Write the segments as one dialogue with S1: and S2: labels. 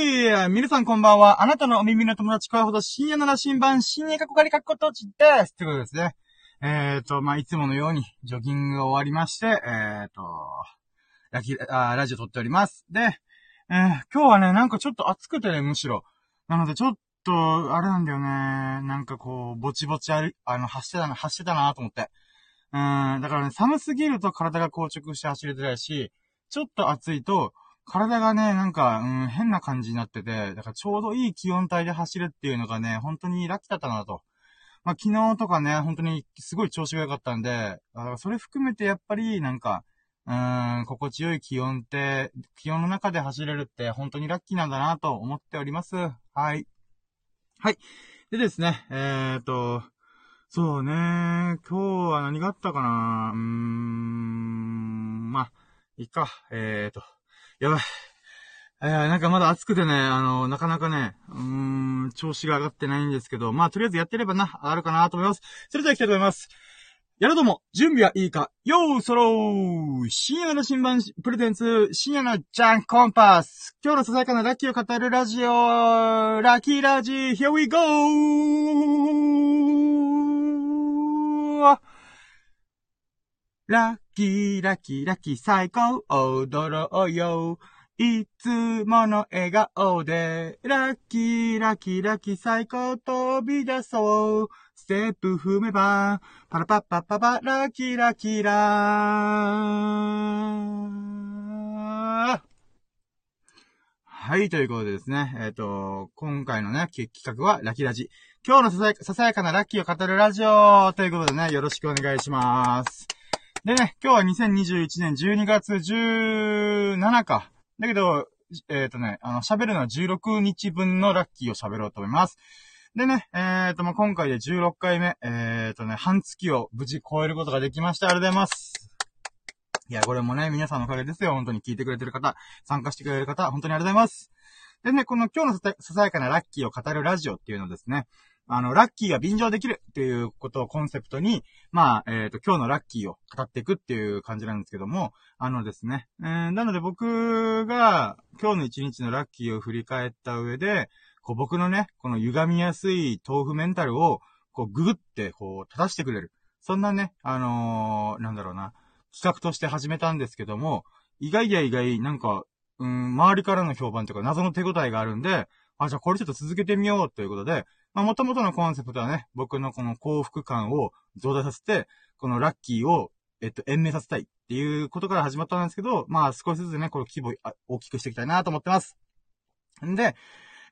S1: い皆さんこんばんは。あなたのお耳の友達声ほど深夜の羅針盤、深夜かこかりかっことちです。ってことですね。えっ、ー、と、まあ、いつものように、ジョギングが終わりまして、えっ、ー、と、ラキあ、ラジオ撮っております。で、えー、今日はね、なんかちょっと暑くてね、むしろ。なので、ちょっと、あれなんだよね。なんかこう、ぼちぼちあり、あの、走ってたな、走ってたなと思って。うん、だからね、寒すぎると体が硬直して走れてないし、ちょっと暑いと、体がね、なんか、うん、変な感じになってて、だからちょうどいい気温帯で走るっていうのがね、本当にラッキーだったなと。まあ、昨日とかね、本当にすごい調子が良かったんで、だからそれ含めてやっぱり、なんか、うーん、心地よい気温って、気温の中で走れるって本当にラッキーなんだなと思っております。はい。はい。でですね、えーと、そうね、今日は何があったかな？うーん、まあ、いいか、えーと、やばい。えー、なんかまだ暑くてね、あの、なかなかね、うーん、調子が上がってないんですけど、まあ、とりあえずやってればな、上がるかなと思います。それでは行きたいと思います。やるども、準備はいいかよーそろー深夜の新版プレゼンツ、深夜のジャンコンパス今日のささやかなラッキーを語るラジオラッキーラジー Here we go! ラッキーラッキーラッキー最高踊ろうよいつもの笑顔で、ラッキーラッキーラッキー最高飛び出そう。ステップ踏めば、パラパッパッパパ、ラッキーラッキーラー。はい、ということでですね。えっ、ー、と、今回のね、企画はラッキーラジ。今日のささささやかなラッキーを語るラジオということでね、よろしくお願いします。でね、今日は2021年12月17か。だけど、えっ、ー、とね、あの、喋るのは16日分のラッキーを喋ろうと思います。でね、えっ、ー、と、ま、今回で16回目、えっ、ー、とね、半月を無事超えることができました。ありがとうございます。いや、これもね、皆さんのおかげですよ。本当に聞いてくれてる方、参加してくれる方、本当にありがとうございます。でね、この今日のささやかなラッキーを語るラジオっていうのですね、あの、ラッキーが便乗できるっていうことをコンセプトに、まあ、えっ、ー、と、今日のラッキーを語っていくっていう感じなんですけども、あのですね、えー、なので僕が今日の一日のラッキーを振り返った上で、こう僕のね、この歪みやすい豆腐メンタルを、こうググって、こう、正してくれる。そんなね、あのー、なんだろうな、企画として始めたんですけども、意外や意外、なんか、うん、周りからの評判というか謎の手応えがあるんで、あ、じゃあこれちょっと続けてみようということで、まあ、元々のコンセプトはね、僕のこの幸福感を増大させて、このラッキーを、えっと、延命させたいっていうことから始まったんですけど、まあ、少しずつね、この規模大きくしていきたいなと思ってます。んで、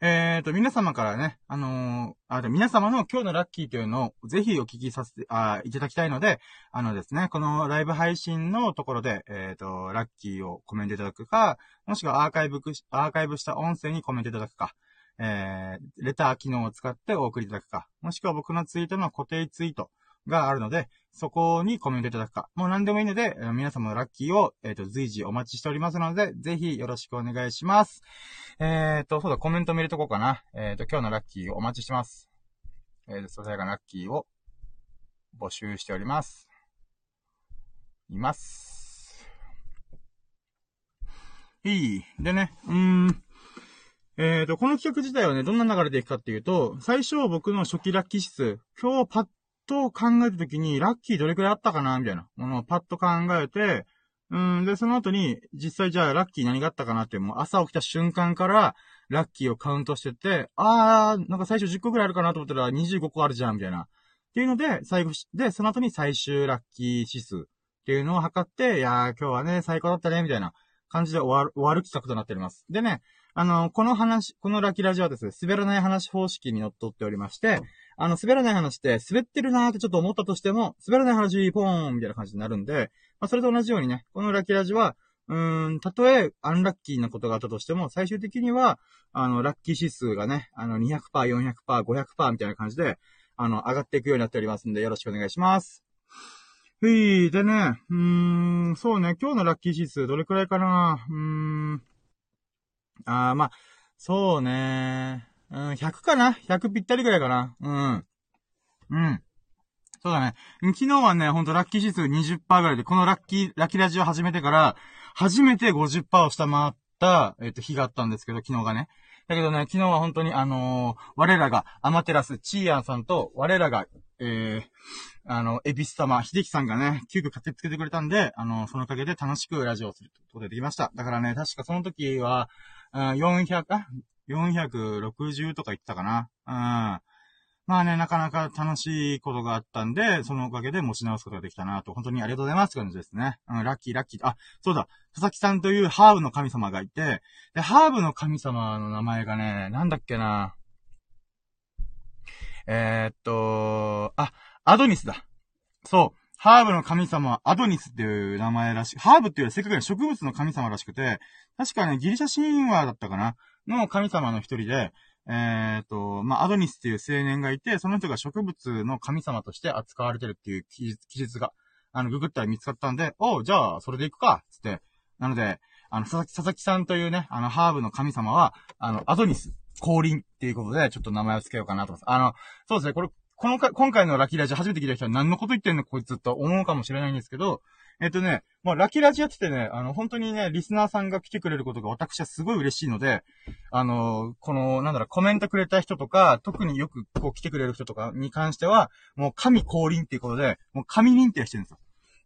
S1: えっ、と、皆様からね、あのー、あ、で、皆様の今日のラッキーというのをぜひお聞きさせて、あ、いただきたいので、あのですね、このライブ配信のところで、えっ、と、ラッキーをコメントいただくか、もしくはアーカイブ、アーカイブした音声にコメントいただくか、えー、レター機能を使ってお送りいただくか、もしくは僕のツイートの固定ツイートがあるので、そこにコメントいただくか、もう何でもいいので、皆様のラッキーを、えっ、ー、と、随時お待ちしておりますので、ぜひよろしくお願いします。えっ、と、そうだ、コメント見るとこうかな。えっ、と、今日のラッキーをお待ちしてます。えっ、ー、と、ささやかなラッキーを募集しております。います。いい。でね、うーん。えっ、と、この企画自体はね、どんな流れでいくかっていうと、最初僕の初期ラッキー指数、今日パッと考えたときに、ラッキーどれくらいあったかなみたいなものをパッと考えて、うん、で、その後に、実際じゃあラッキー何があったかなって、もう朝起きた瞬間から、ラッキーをカウントしてて、あー、なんか最初10個くらいあるかなと思ったら25個あるじゃん、みたいな。っていうので、最後で、その後に最終ラッキー指数っていうのを測って、いやー、今日はね、最高だったね、みたいな感じで終わる、終わる企画となっております。でね、あの、この話、このラキラジはですね、滑らない話方式にのっっておりまして、あの、滑らない話って、滑ってるなーってちょっと思ったとしても、滑らない話、ポーンみたいな感じになるんで、まあ、それと同じようにね、このラキラジは、うーん、たとえ、アンラッキーなことがあったとしても、最終的には、あの、ラッキー指数がね、あの、200%、400%、500%みたいな感じで、あの、上がっていくようになっておりますんで、よろしくお願いします。ふい、でね、うーん、そうね、今日のラッキー指数どれくらいかなうーん、あー、まあ、そうねうん、100かな ?100 ぴったりぐらいかなうん。うん。そうだね。昨日はね、ほんとラッキー指数20%ぐらいで、このラッキー、ラッキーラジオ始めてから、初めて50%を下回った、えっ、と、日があったんですけど、昨日がね。だけどね、昨日は本当にあのー、我らが、アマテラス、チーアンさんと、我らが、えー、あの、エビス様、秀樹さんがね、急遽駆けつけてくれたんで、あの、そのおかげで楽しくラジオをすることができました。だからね、確かその時は、400、あ、460とか言ったかな。うん。まあね、なかなか楽しいことがあったんで、そのおかげで持ち直すことができたなと、本当にありがとうございますって感じですね。うん、ラッキーラッキー。あ、そうだ、佐々木さんというハーブの神様がいて、で、ハーブの神様の名前がね、なんだっけな。えー、っと、あ、アドニスだ。そう。ハーブの神様はアドニスっていう名前らしい。ハーブっていうよりせっかく植物の神様らしくて、確かね、ギリシャ神話だったかなの神様の一人で、えっ、ー、と、まあ、アドニスっていう青年がいて、その人が植物の神様として扱われてるっていう記述が、あの、ググったら見つかったんで、おう、じゃあ、それで行くか、つって。なので、あの、佐々木、佐々木さんというね、あの、ハーブの神様は、あの、アドニス、降臨っていうことで、ちょっと名前を付けようかなと思います。あの、そうですね、これ、このか、今回のラキラジ初めて聞いた人は何のこと言ってんのこいつと思うかもしれないんですけど、えっとね、まあ、ラキラジオっててね、あの、本当にね、リスナーさんが来てくれることが私はすごい嬉しいので、あの、この、なんだろう、コメントくれた人とか、特によくこう来てくれる人とかに関しては、もう神降臨っていうことで、もう神認定してるんですよ。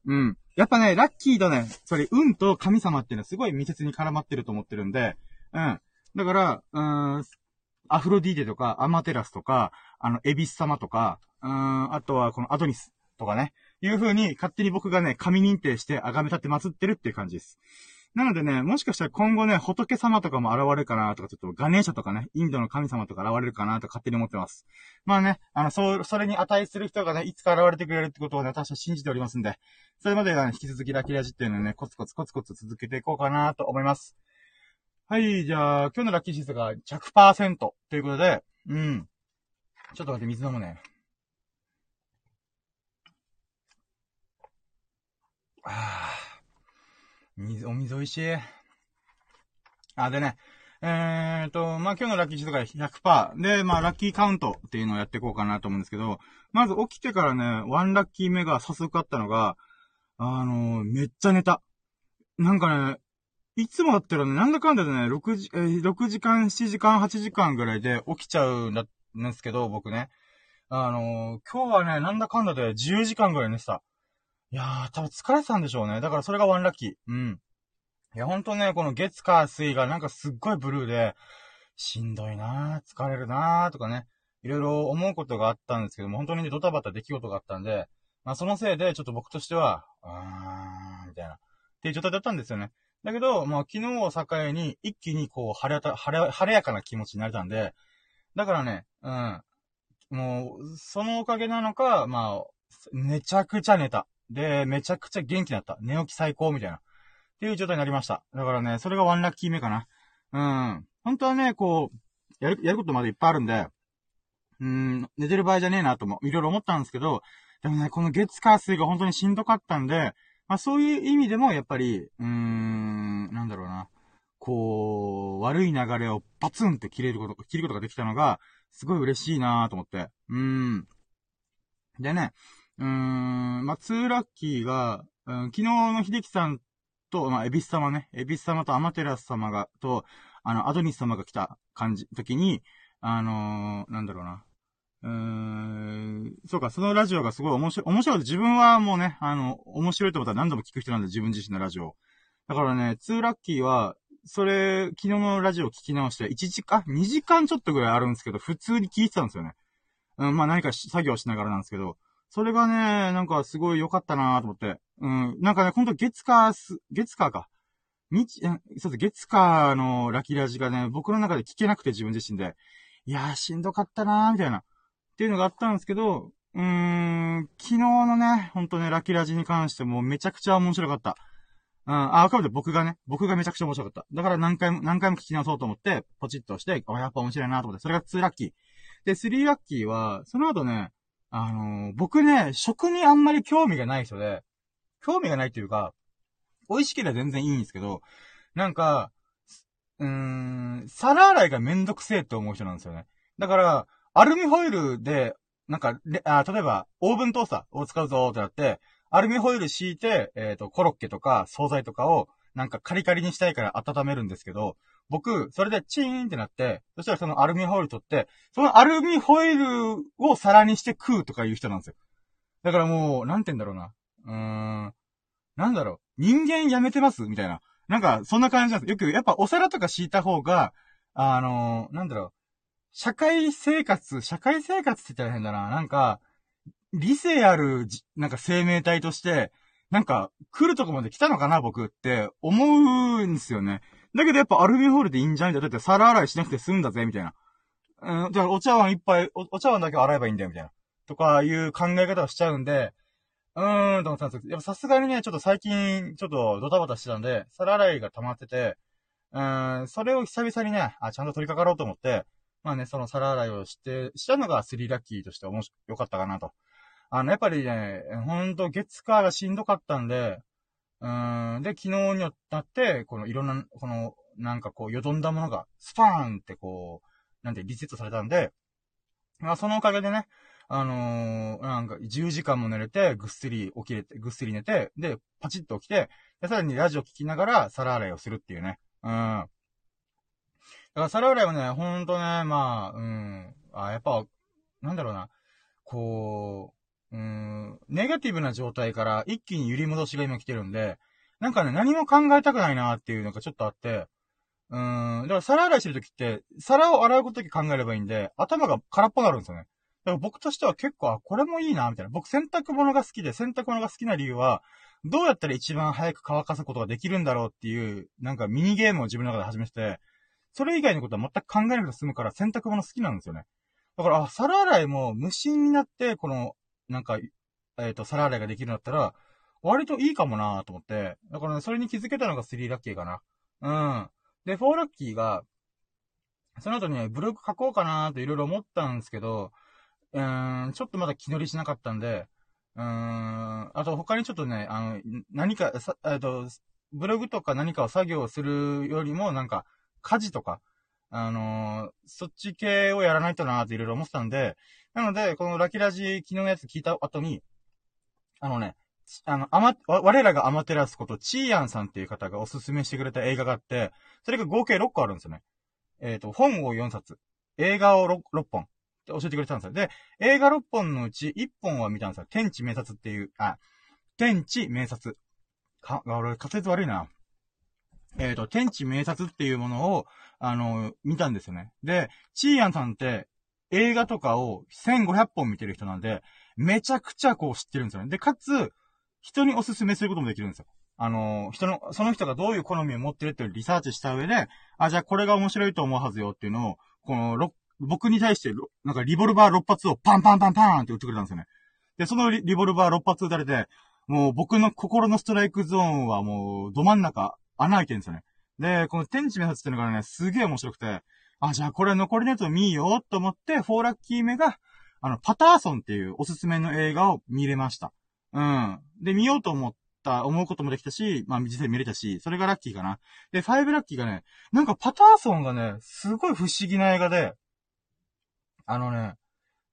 S1: うん。やっぱね、ラッキーとね、それ、運と神様っていうのはすごい密接に絡まってると思ってるんで、うん。だから、うーん、アフロディーテとか、アマテラスとか、あの、エビス様とか、うーん、あとはこのアドニスとかね、いう風に勝手に僕がね、神認定して崇め立って祀ってるっていう感じです。なのでね、もしかしたら今後ね、仏様とかも現れるかなとか、ちょっとガネーシャとかね、インドの神様とか現れるかなと勝手に思ってます。まあね、あの、そう、それに値する人がね、いつか現れてくれるってことをね、私は信じておりますんで、それまでがね、引き続きラキラジっていうのをね、コツコツコツコツ続けていこうかなと思います。はい、じゃあ、今日のラッキーシスが100%ということで、うん。ちょっと待って、水飲むね。ああ。水、お水美味しい。あ、でね。えーと、まあ、今日のラッキー値とか100%。で、まあ、ラッキーカウントっていうのをやっていこうかなと思うんですけど、まず起きてからね、ワンラッキー目が早速あったのが、あのー、めっちゃ寝た。なんかね、いつもだったらね、なんだかんだでね、6時、えー、6時間、7時間、8時間ぐらいで起きちゃうんだですけど、僕ね。あのー、今日はね、なんだかんだで10時間ぐらい寝てた。いやー、多分疲れてたんでしょうね。だからそれがワンラッキー。うん。いや、ほんとね、この月火水がなんかすっごいブルーで、しんどいなー、疲れるなーとかね、いろいろ思うことがあったんですけども、本当にねドタバタ出来事があったんで、まあそのせいで、ちょっと僕としては、あーん、みたいな、っていう状態だったんですよね。だけど、まあ昨日を境に、一気にこう、晴れた、晴れ、晴れやかな気持ちになれたんで、だからね、うん。もう、そのおかげなのか、まあ、めちゃくちゃ寝た。で、めちゃくちゃ元気だった。寝起き最高みたいな。っていう状態になりました。だからね、それがワンラッキー目かな。うん。本当はね、こう、やる、やることまでいっぱいあるんで、うん、寝てる場合じゃねえなとも、いろいろ思ったんですけど、でもね、この月火水が本当にしんどかったんで、まあそういう意味でも、やっぱり、うーん、なんだろうな。こう、悪い流れをバツンって切れること、切ることができたのが、すごい嬉しいなと思って。うーん。でね、うーん、まあ、ツーラッキーが、うん、昨日の秀樹さんと、まあ、エビス様ね、エビス様とアマテラス様が、と、あの、アドニス様が来た感じ、時に、あのー、なんだろうな。うーん、そうか、そのラジオがすごい面白い、面白い。自分はもうね、あの、面白いと思ったら何度も聞く人なんで、自分自身のラジオ。だからね、ツーラッキーは、それ、昨日のラジオ聞き直して、1時間、2時間ちょっとぐらいあるんですけど、普通に聞いてたんですよね。うん、まあ何か作業しながらなんですけど、それがね、なんかすごい良かったなと思って。うん。なんかね、ほんと月火す、月火か。日、そうです、月火のラキラジがね、僕の中で聞けなくて自分自身で。いやー、しんどかったなーみたいな。っていうのがあったんですけど、うーん、昨日のね、ほんとね、ラキラジに関してもめちゃくちゃ面白かった。うん、あ、あくまで僕がね、僕がめちゃくちゃ面白かった。だから何回も、何回も聞き直そうと思って、ポチッとして、あ、やっぱ面白いなと思って、それが2ラッキー。で、3ラッキーは、その後ね、あのー、僕ね、食にあんまり興味がない人で、興味がないっていうか、美味しければ全然いいんですけど、なんか、うーん、皿洗いがめんどくせえって思う人なんですよね。だから、アルミホイルで、なんか、あ例えば、オーブントースターを使うぞーってなって、アルミホイル敷いて、えっ、ー、と、コロッケとか、惣菜とかを、なんかカリカリにしたいから温めるんですけど、僕、それでチーンってなって、そしたらそのアルミホイル取って、そのアルミホイルを皿にして食うとかいう人なんですよ。だからもう、なんて言うんだろうな。うーん。なんだろう。人間やめてます？みたいな。なんか、そんな感じなんです。よく、やっぱお皿とか敷いた方が、あのー、なんだろう。社会生活、社会生活って言ったら変だな。なんか、理性ある、なんか生命体として、なんか、来るとこまで来たのかな、僕って思うんですよね。だけどやっぱアルミホールでいいんじゃない？んだ。だって皿洗いしなくて済んだぜ、みたいな。うん、じゃあお茶碗いっぱいお、お茶碗だけ洗えばいいんだよ、みたいな。とかいう考え方をしちゃうんで、うーん、と思ったんですけど、さすがにね、ちょっと最近、ちょっとドタバタしてたんで、皿洗いが溜まってて、うーん、それを久々にね、あ、ちゃんと取り掛かろうと思って、まあね、その皿洗いをして、したのがスリーラッキーとして面白、かったかなと。あの、やっぱりね、ほんと月火がしんどかったんで、うん、で、昨日になって、このいろんな、この、なんかこう、よどんだものが、スパーンってこう、なんてリセットされたんで、まあそのおかげでね、あのー、なんか10時間も寝れて、ぐっすり起きれて、ぐっすり寝て、で、パチッと起きて、で、さらにラジオ聞きながら皿洗いをするっていうね。うん。だから皿洗いはね、ほんとね、まあ、うん。あ、やっぱ、なんだろうな。こうう、うん、ネガティブな状態から一気に揺り戻しが今来てるんで、なんかね、何も考えたくないなっていうのがちょっとあって、うーん、だから皿洗いしてるときって、皿を洗うことだけ考えればいいんで、頭が空っぽになるんですよね。だから僕としては結構、あ、これもいいな、みたいな。僕洗濯物が好きで、洗濯物が好きな理由は、どうやったら一番早く乾かすことができるんだろうっていう、なんかミニゲームを自分の中で始めて、それ以外のことは全く考えなくて済むから洗濯物好きなんですよね。だから、あ、皿洗いも無心になって、この、なんか、えっ、ー、と、皿洗いができるんだったら、割といいかもなと思って。だからね、それに気づけたのが3ラッキーかな。うん。で、4ラッキーが、その後にね、ブログ書こうかなーっていろいろ思ったんですけど、うーん、ちょっとまだ気乗りしなかったんで、うーん、あと他にちょっとね、あの、何か、えっと、ブログとか何かを作業するよりも、なんか、家事とか、あのー、そっち系をやらないとなーっていろいろ思ってたんで、なので、このラキラジ、昨日のやつ聞いた後に、あのね、あの、あま、我らがアマテラスこと、チーヤンさんっていう方がおすすめしてくれた映画があって、それが合計6個あるんですよね。えっ、ー、と、本を4冊、映画を 6, 6本、って教えてくれたんですよ。で、映画6本のうち1本は見たんですよ。天地名察っていう、あ、天地名察。か、俺、滑舌悪いな。えっ、ー、と、天地名察っていうものを、あの、見たんですよね。で、チーヤンさんって映画とかを1500本見てる人なんで、めちゃくちゃこう知ってるんですよね。で、かつ、人におすすめすることもできるんですよ。あの、人の、その人がどういう好みを持ってるってリサーチした上で、あ、じゃあこれが面白いと思うはずよっていうのを、この僕に対して、なんかリボルバー6発をパンパンパンパンって撃ってくれたんですよね。で、そのリボルバー6発撃たれて、もう僕の心のストライクゾーンはもう、ど真ん中、穴開いてるんですよね。で、この天地目発っていうのがね、すげえ面白くて、あ、じゃあこれ残りのやつを見ようと思って、フォーラッキー目が、あの、パターソンっていうおすすめの映画を見れました。うん。で、見ようと思った、思うこともできたし、まあ、実際見れたし、それがラッキーかな。で、ファイブラッキーがね、なんかパターソンがね、すごい不思議な映画で、あのね、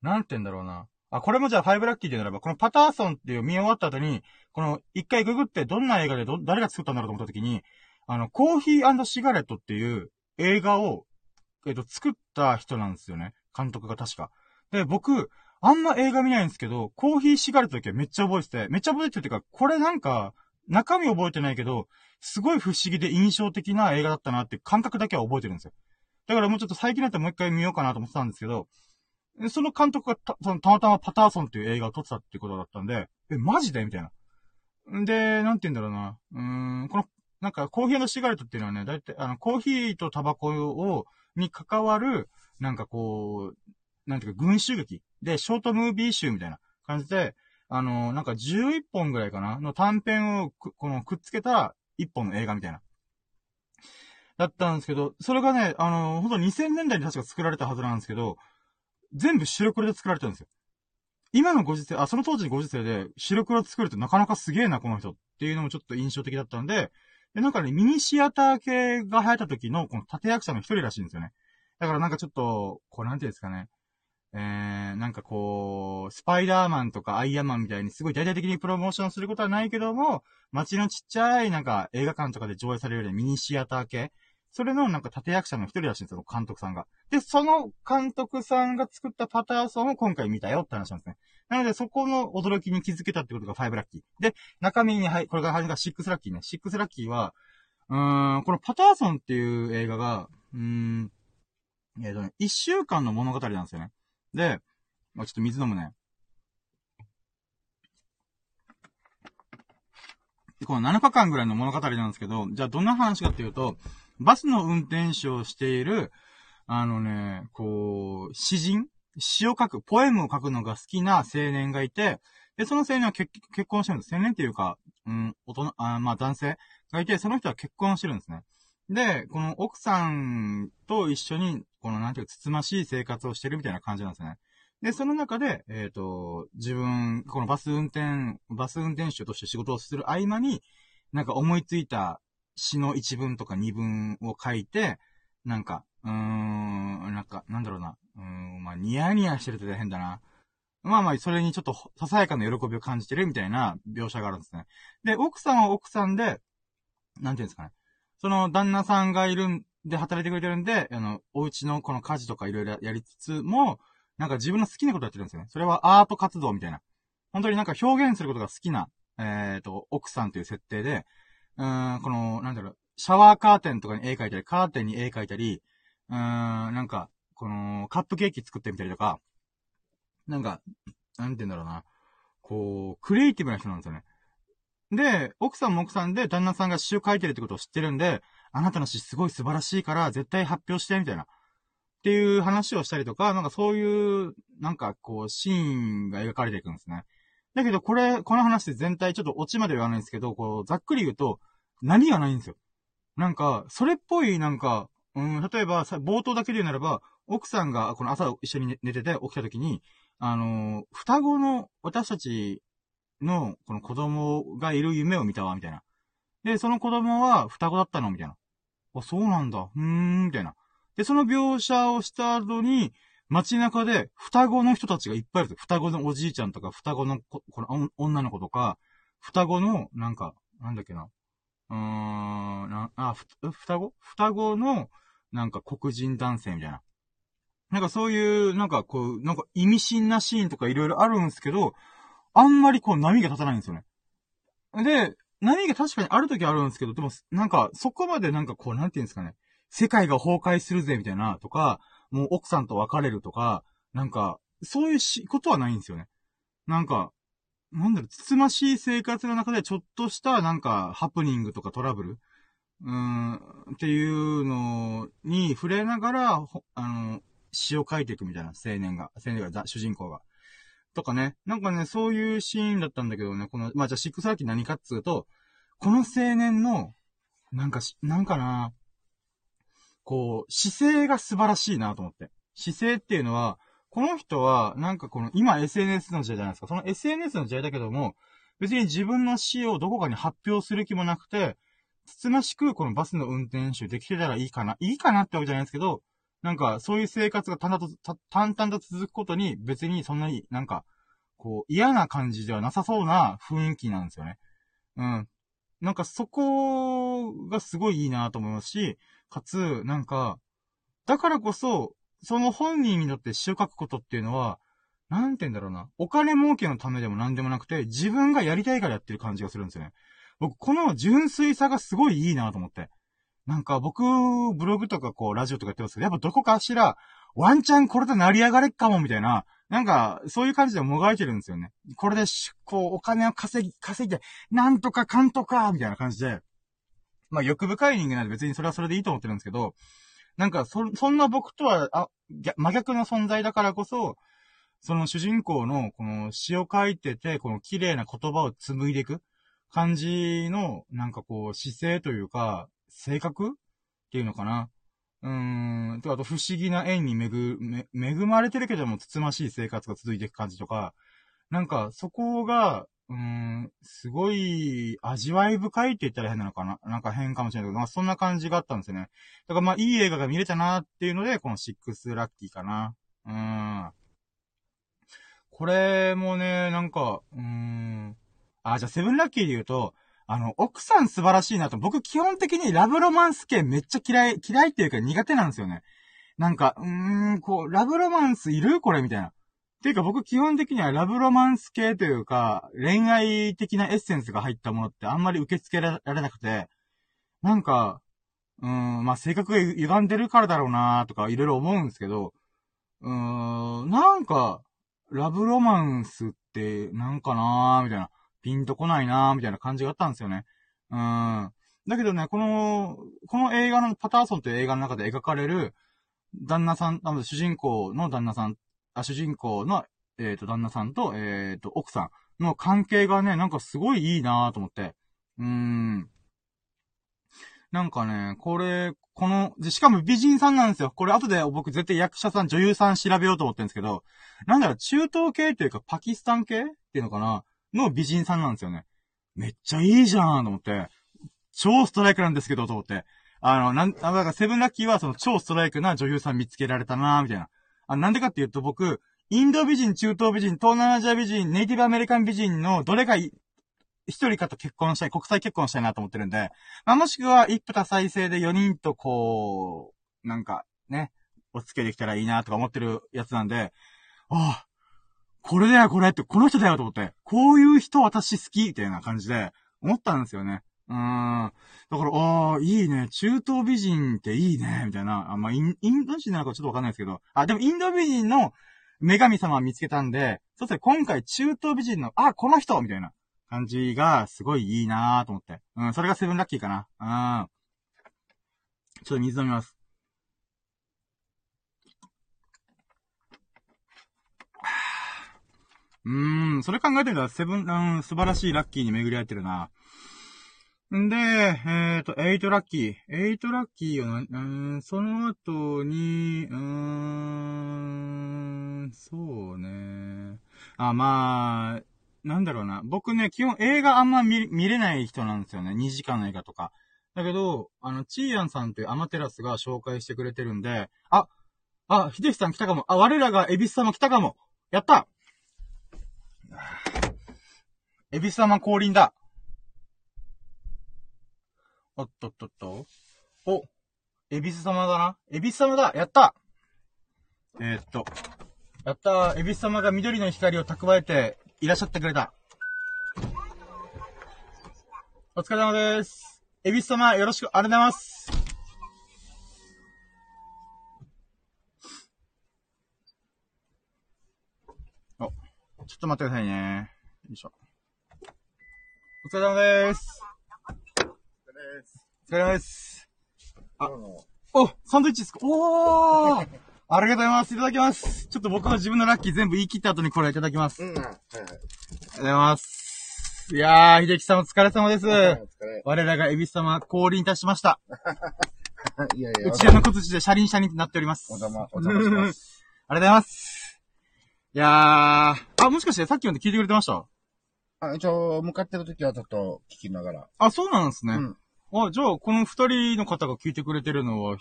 S1: なんて言うんだろうな。あ、これもじゃあ5ラッキーでならば、このパターソンっていう見終わった後に、この一回ググってどんな映画でど、誰が作ったんだろうと思った時に、あの、コーヒーシガレットっていう映画を、えっ、と、作った人なんですよね。監督が確か。で、僕、あんま映画見ないんですけど、コーヒーシガレットだけめっちゃ覚えてて、めっちゃ覚えてるっていうか、これなんか、中身覚えてないけど、すごい不思議で印象的な映画だったなって感覚だけは覚えてるんですよ。だからもうちょっと最近だったらもう一回見ようかなと思ってたんですけど、その監督がた、そのたまたまパターソンっていう映画を撮ってたってことだったんで、え、マジでみたいな。んで、なんて言うんだろうな。うーん、この、なんかコーヒーのシガレットっていうのはね、だいたい、あの、コーヒーとタバコを、に関わる、なんかこう、なんていうか、群衆劇で、ショートムービー集みたいな感じで、あの、なんか11本ぐらいかなの短編をこのくっつけた1本の映画みたいな。だったんですけど、それがね、あの、ほんと2000年代に確か作られたはずなんですけど、全部白黒で作られてるんですよ。今のご時世、あ、その当時のご時世で白黒作るってなかなかすげえな、この人っていうのもちょっと印象的だったんで、で、なんかね、ミニシアター系が流行った時のこの立役者の一人らしいんですよね。だからなんかちょっと、こうなんていうんですかね。えー、なんかこう、スパイダーマンとかアイアンマンみたいにすごい大々的にプロモーションすることはないけども、街のちっちゃいなんか映画館とかで上映されるようなミニシアター系、それのなんか立役者の一人らしいんですよ、監督さんが。で、その監督さんが作ったパターソンを今回見たよって話なんですね。なので、そこの驚きに気づけたってことが5ラッキー。で、中身に、はい、これが初めが6ラッキーね。6ラッキーは、うーん、このパターソンっていう映画が、うーん、えっ、ー、とね、一週間の物語なんですよね。で、まあちょっと水飲むね。この7日間ぐらいの物語なんですけど、じゃあどんな話かっていうと、バスの運転手をしている、あのね、こう、詩人詩を書く、ポエムを書くのが好きな青年がいて、で、その青年は結結婚してるんです。青年っていうか、うん、大人、あまあ男性がいて、その人は結婚してるんですね。で、この奥さんと一緒に、このなんていうか、つつましい生活をしてるみたいな感じなんですね。で、その中で、えっ、ー、と、自分、このバス運転、バス運転手として仕事をする合間に、なんか思いついた詩の一文とか二文を書いて、なんか、うーん、なんか、なんだろうな。うーん、まあ、ニヤニヤしてると大変だな。まあまあ、それにちょっと、ささやかな喜びを感じてるみたいな描写があるんですね。で、奥さんは奥さんで、なんていうんですかね。その、旦那さんがいるんで、働いてくれてるんで、あの、お家のこの家事とかいろいろやりつつも、なんか自分の好きなことやってるんですよね。それはアート活動みたいな。本当になんか表現することが好きな、えっ、ー、と、奥さんという設定で、うーん、この、なんだろう、シャワーカーテンとかに絵描いたり、カーテンに絵描いたり、うーん、なんか、この、カップケーキ作ってみたりとか、なんか、なんて言うんだろうな。こう、クリエイティブな人なんですよね。で、奥さんも奥さんで旦那さんが詩を書いてるってことを知ってるんで、あなたの詩すごい素晴らしいから絶対発表して、みたいな。っていう話をしたりとか、なんかそういう、なんかこう、シーンが描かれていくんですね。だけどこれ、この話で全体ちょっとオチまで言わないんですけど、こう、ざっくり言うと、何がないんですよ。なんか、それっぽい、なんか、うん、例えば、さ、冒頭だけで言うならば、奥さんが、この朝一緒に寝てて起きた時に、あのー、双子の私たちの、この子供がいる夢を見たわ、みたいな。で、その子供は双子だったのみたいな。あ、そうなんだ。うーん、みたいな。で、その描写をした後に、街中で双子の人たちがいっぱいいる。双子のおじいちゃんとか、双子のこの女の子とか、双子の、なんか、なんだっけな。うーん、な、あ、ふ、双子？双子の、なんか黒人男性みたいな。なんかそういう、なんかこう、なんか意味深なシーンとかいろいろあるんですけど、あんまりこう波が立たないんですよね。で、波が確かにある時あるんですけど、でも、なんか、そこまでなんかこう、なんていうんですかね。世界が崩壊するぜ、みたいな、とか、もう奥さんと別れるとか、なんか、そういうし、ことはないんですよね。なんか、なんだろう、つつましい生活の中でちょっとしたなんか、ハプニングとかトラブルうん、っていうのに触れながら、あの、詩を書いていくみたいな青年が、青年が、主人公が。とかね。なんかね、そういうシーンだったんだけどね、この、まあ、じゃあ、シックスラーキー何かっつうと、この青年の、なんかし、なんかな、こう、姿勢が素晴らしいなと思って。姿勢っていうのは、この人は、なんかこの、今 SNS の時代じゃないですか。その SNS の時代だけども、別に自分の死をどこかに発表する気もなくて、つつましくこのバスの運転手できてたらいいかな。いいかなってわけじゃないんですけど、なんか、そういう生活が淡々と、淡々と続くことに、別にそんなになんか、こう、嫌な感じではなさそうな雰囲気なんですよね。うん。なんかそこがすごいいいなと思いますし、かつ、なんか、だからこそ、その本人にとって詩を書くことっていうのは、なんて言うんだろうな。お金儲けのためでも何でもなくて、自分がやりたいからやってる感じがするんですよね。僕、この純粋さがすごいいいなと思って。なんか僕、ブログとかこう、ラジオとかやってますけど、やっぱどこかしら、ワンチャンこれで成り上がれっかも、みたいな、なんか、そういう感じでもがいてるんですよね。これで、こう、お金を稼ぎ、稼いで、なんとかかんとか、みたいな感じで。まあ、欲深い人間なんで別にそれはそれでいいと思ってるんですけど、なんか、そ、そんな僕とは、あ、真逆の存在だからこそ、その主人公の、この詩を書いてて、この綺麗な言葉を紡いでいく感じの、なんかこう、姿勢というか、性格っていうのかな。うーん、と、あと不思議な縁に恵、め、恵まれてるけども、つつましい生活が続いていく感じとか、なんか、そこが、うーん、すごい、味わい深いって言ったら変なのかななんか変かもしれないけど、まあそんな感じがあったんですよね。だからまあいい映画が見れたなっていうので、このシックスラッキーかな。うーん。これもね、なんか、うーん。あ、じゃあセブンラッキーで言うと、あの、奥さん素晴らしいなと。僕基本的にラブロマンス系めっちゃ嫌い、嫌いっていうか苦手なんですよね。なんか、うーん、こう、ラブロマンスいるこれみたいな。ていうか僕基本的にはラブロマンス系というか、恋愛的なエッセンスが入ったものってあんまり受け付けられなくて、なんか、うーん、まあ、性格が歪んでるからだろうなとかいろいろ思うんですけど、うーん、なんか、ラブロマンスってなんかなーみたいな。ピンとこないなーみたいな感じがあったんですよね。うん。だけどね、この、この映画のパターソンという映画の中で描かれる、旦那さん、あの主人公の旦那さん、あ、主人公の、えっ、ー、と、旦那さんと、えっ、ー、と、奥さんの関係がね、なんかすごいいいなーと思って。うーん。なんかね、これ、この、で、しかも美人さんなんですよ。これ後で僕絶対役者さん、女優さん調べようと思ってるんですけど、なんだろう、中東系というかパキスタン系っていうのかなの美人さんなんですよね。めっちゃいいじゃんと思って。超ストライクなんですけど、と思って。あの、なん、あ、だからセブンラッキーはその超ストライクな女優さん見つけられたなみたいな。あ、なんでかっていうと僕、インド美人、中東美人、東南アジア美人、ネイティブアメリカン美人のどれが一人かと結婚したい、国際結婚したいなと思ってるんで、まあ、もしくは一夫多妻制で4人とこう、なんか、ね、お付き合いできたらいいなとか思ってるやつなんで、ああ、これだよこれって、この人だよと思って、こういう人私好きみたいな感じで思ったんですよね。うーん。だから、ああ、いいね。中東美人っていいね。みたいな。あ、まあ、イン、インド人なのかちょっとわかんないですけど。あ、でもインド美人の女神様見つけたんで、そうですね、今回中東美人の、あ、この人みたいな感じがすごいいいなーと思って。うん、それがセブンラッキーかな。うん。ちょっと水飲みます。うーん、それ考えてみたら、セブン、うん、素晴らしいラッキーに巡り合えてるな。んで、えっ、ー、と、8ラッキー。8ラッキーをな、うん、その後に、うーん、そうね。あ、まあ、なんだろうな。僕ね、基本映画あんま見、見れない人なんですよね。2時間の映画とか。だけど、あの、チーヤンさんというアマテラスが紹介してくれてるんで、あ、あ、秀樹さん来たかも。あ、我らがエビス様来たかも。やったエビス様降臨だ。おっとっとっと。お、エビス様だな。エビス様だやったえー、っと。やったエビス様が緑の光を蓄えていらっしゃってくれた。お疲れ様です。エビス様よろしく、ありがとうございます。ょっと待ってくださいね。よいしょ。お疲れ様です。お疲れ様です。あ、お、サンドイッチですか？おーありがとうございます。いただきます。ちょっと僕の自分のラッキー全部言い切った後にこれいただきます。うん、はいはい。ありがとうございます。いやー、秀樹さんお疲れ様です。我らがエビス様降臨いたしました。いやいや。うちらの小槌で車輪車輪となっております。お邪魔、お邪魔します。ありがとうございます。いやー、あ、もしかしてさっきまで聞いてくれてました？
S2: あ、一応、向かってる時はちょっと聞きながら。
S1: あ、そうなんですね。うん。あ、じゃあ、この二人の方が聞いてくれてるのは、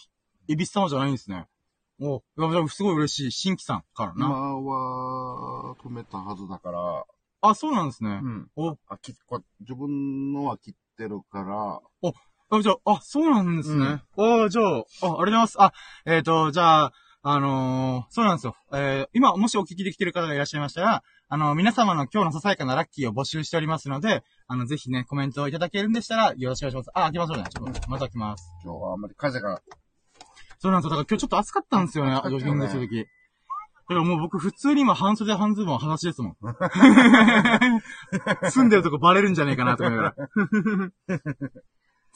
S1: エビス様じゃないんですね。お、すごい嬉しい。新規さんからな。
S2: 今は、止めたはずだから。
S1: あ、そうなんですね。
S2: うん。お、あ、き、こ自分のは切ってるから。
S1: お、あ、じゃあ、あ、そうなんですね。うん、あ、じゃあ、あ、ありがとうございます。あ、えっ、ー、と、じゃあ、あのー、そうなんですよ。えー、今、もしお聞きできてる方がいらっしゃいましたら、あの、皆様の今日のささやかなラッキーを募集しておりますので、あの、ぜひね、コメントをいただけるんでしたら、よろしくお願いします。あ、開けましょうね。ちょっと、また開きます。
S2: 今日はあんまり風が。
S1: そうなんですよ。だから今日ちょっと暑かったんですよね、ジョギングするとき。だからもう僕普通に今半袖半ズボン裸足ですもん。住んでるとこバレるんじゃねえかなと思いながら。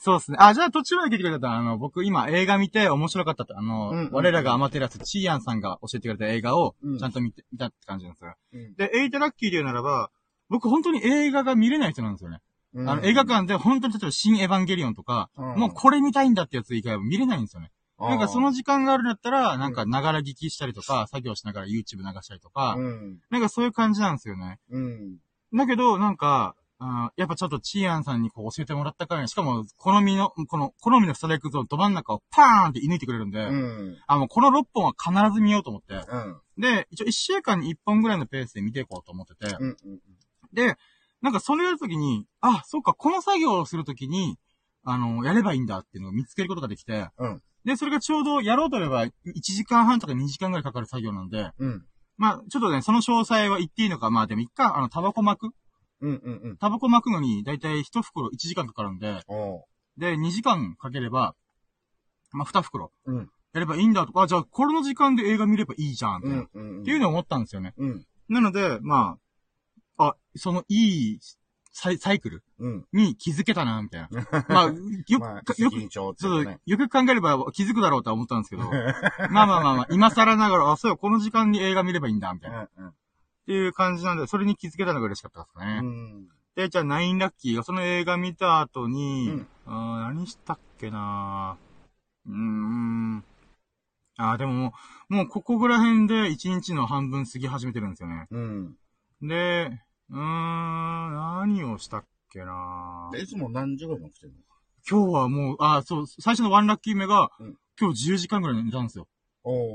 S1: そうですね。あ、じゃあ途中まで聞いてくれたあの、僕今映画見て面白かったと。あの、うんうん、我らがアマテラス、チーアンさんが教えてくれた映画を、ちゃんと見て、見たって感じなんですよ。うん、で、エイトラッキーで言うならば、僕本当に映画が見れない人なんですよね。うん、あの、映画館で本当に例えば新エヴァンゲリオンとか、うん、もうこれ見たいんだってやつ以外は見れないんですよね。なんかその時間があるんだったら、なんかながら聞きしたりとか、作業しながら YouTube 流したりとか、なんかそういう感じなんですよね。だけど、なんか、やっぱちょっとチアンさんにこう教えてもらったからに、しかも、好みの、この、好みのストライクゾーンど真ん中をパーンって射抜いてくれるんで、
S2: うん。
S1: あ、もうこの6本は必ず見ようと思って。
S2: うん。
S1: で、一応1週間に1本ぐらいのペースで見ていこうと思ってて。
S2: うん。うん。
S1: で、なんかそれやるときに、あ、そうか、この作業をするときに、あの、やればいいんだっていうのを見つけることができて。
S2: うん
S1: で、それがちょうどやろうとれば1時間半とか2時間ぐらいかかる作業なんで、
S2: うん。
S1: まあ、ちょっとね、その詳細は言っていいのか、まあでもいっか、あの、タバコ巻く
S2: うん。うん。うん。
S1: タバコ巻くのに、だいたい1袋1時間かかるんで。で、2時間かければ、まあ、2袋。
S2: うん。
S1: やればいいんだとか、あ、じゃあ、これの時間で映画見ればいいじゃんって、
S2: うん。うん。
S1: っていうのを思ったんですよね。
S2: うん。
S1: なので、まあ、あ、そのいいサイサイクル
S2: うん。
S1: に気づけたな、みたいな。まあ、よ
S2: まあ、
S1: く、よく、
S2: 緊張ってい
S1: そうう
S2: ね。
S1: よく考えれば気づくだろうとは思ったんですけど、まあまあまあまあ、今更ながら、あ、そうよ、この時間に映画見ればいいんだ、みたいな。っ
S2: うん。
S1: ていう感じなんで、それに気づけたのが嬉しかったです
S2: う
S1: ね。
S2: ん。
S1: で、じゃあ、ナインラッキーがその映画見た後に、
S2: うん
S1: あー何したっけなうーん。あーでももう、もうここぐら辺で一日の半分過ぎ始めてるんですよね。
S2: うん。
S1: で、うーん、何をしたっけな
S2: でいつも何時ぐらいに起きてるの？
S1: 今日はもう、あ、そう、最初のワンラッキー目が、
S2: うん
S1: 今日10時間ぐらい寝たんですよ。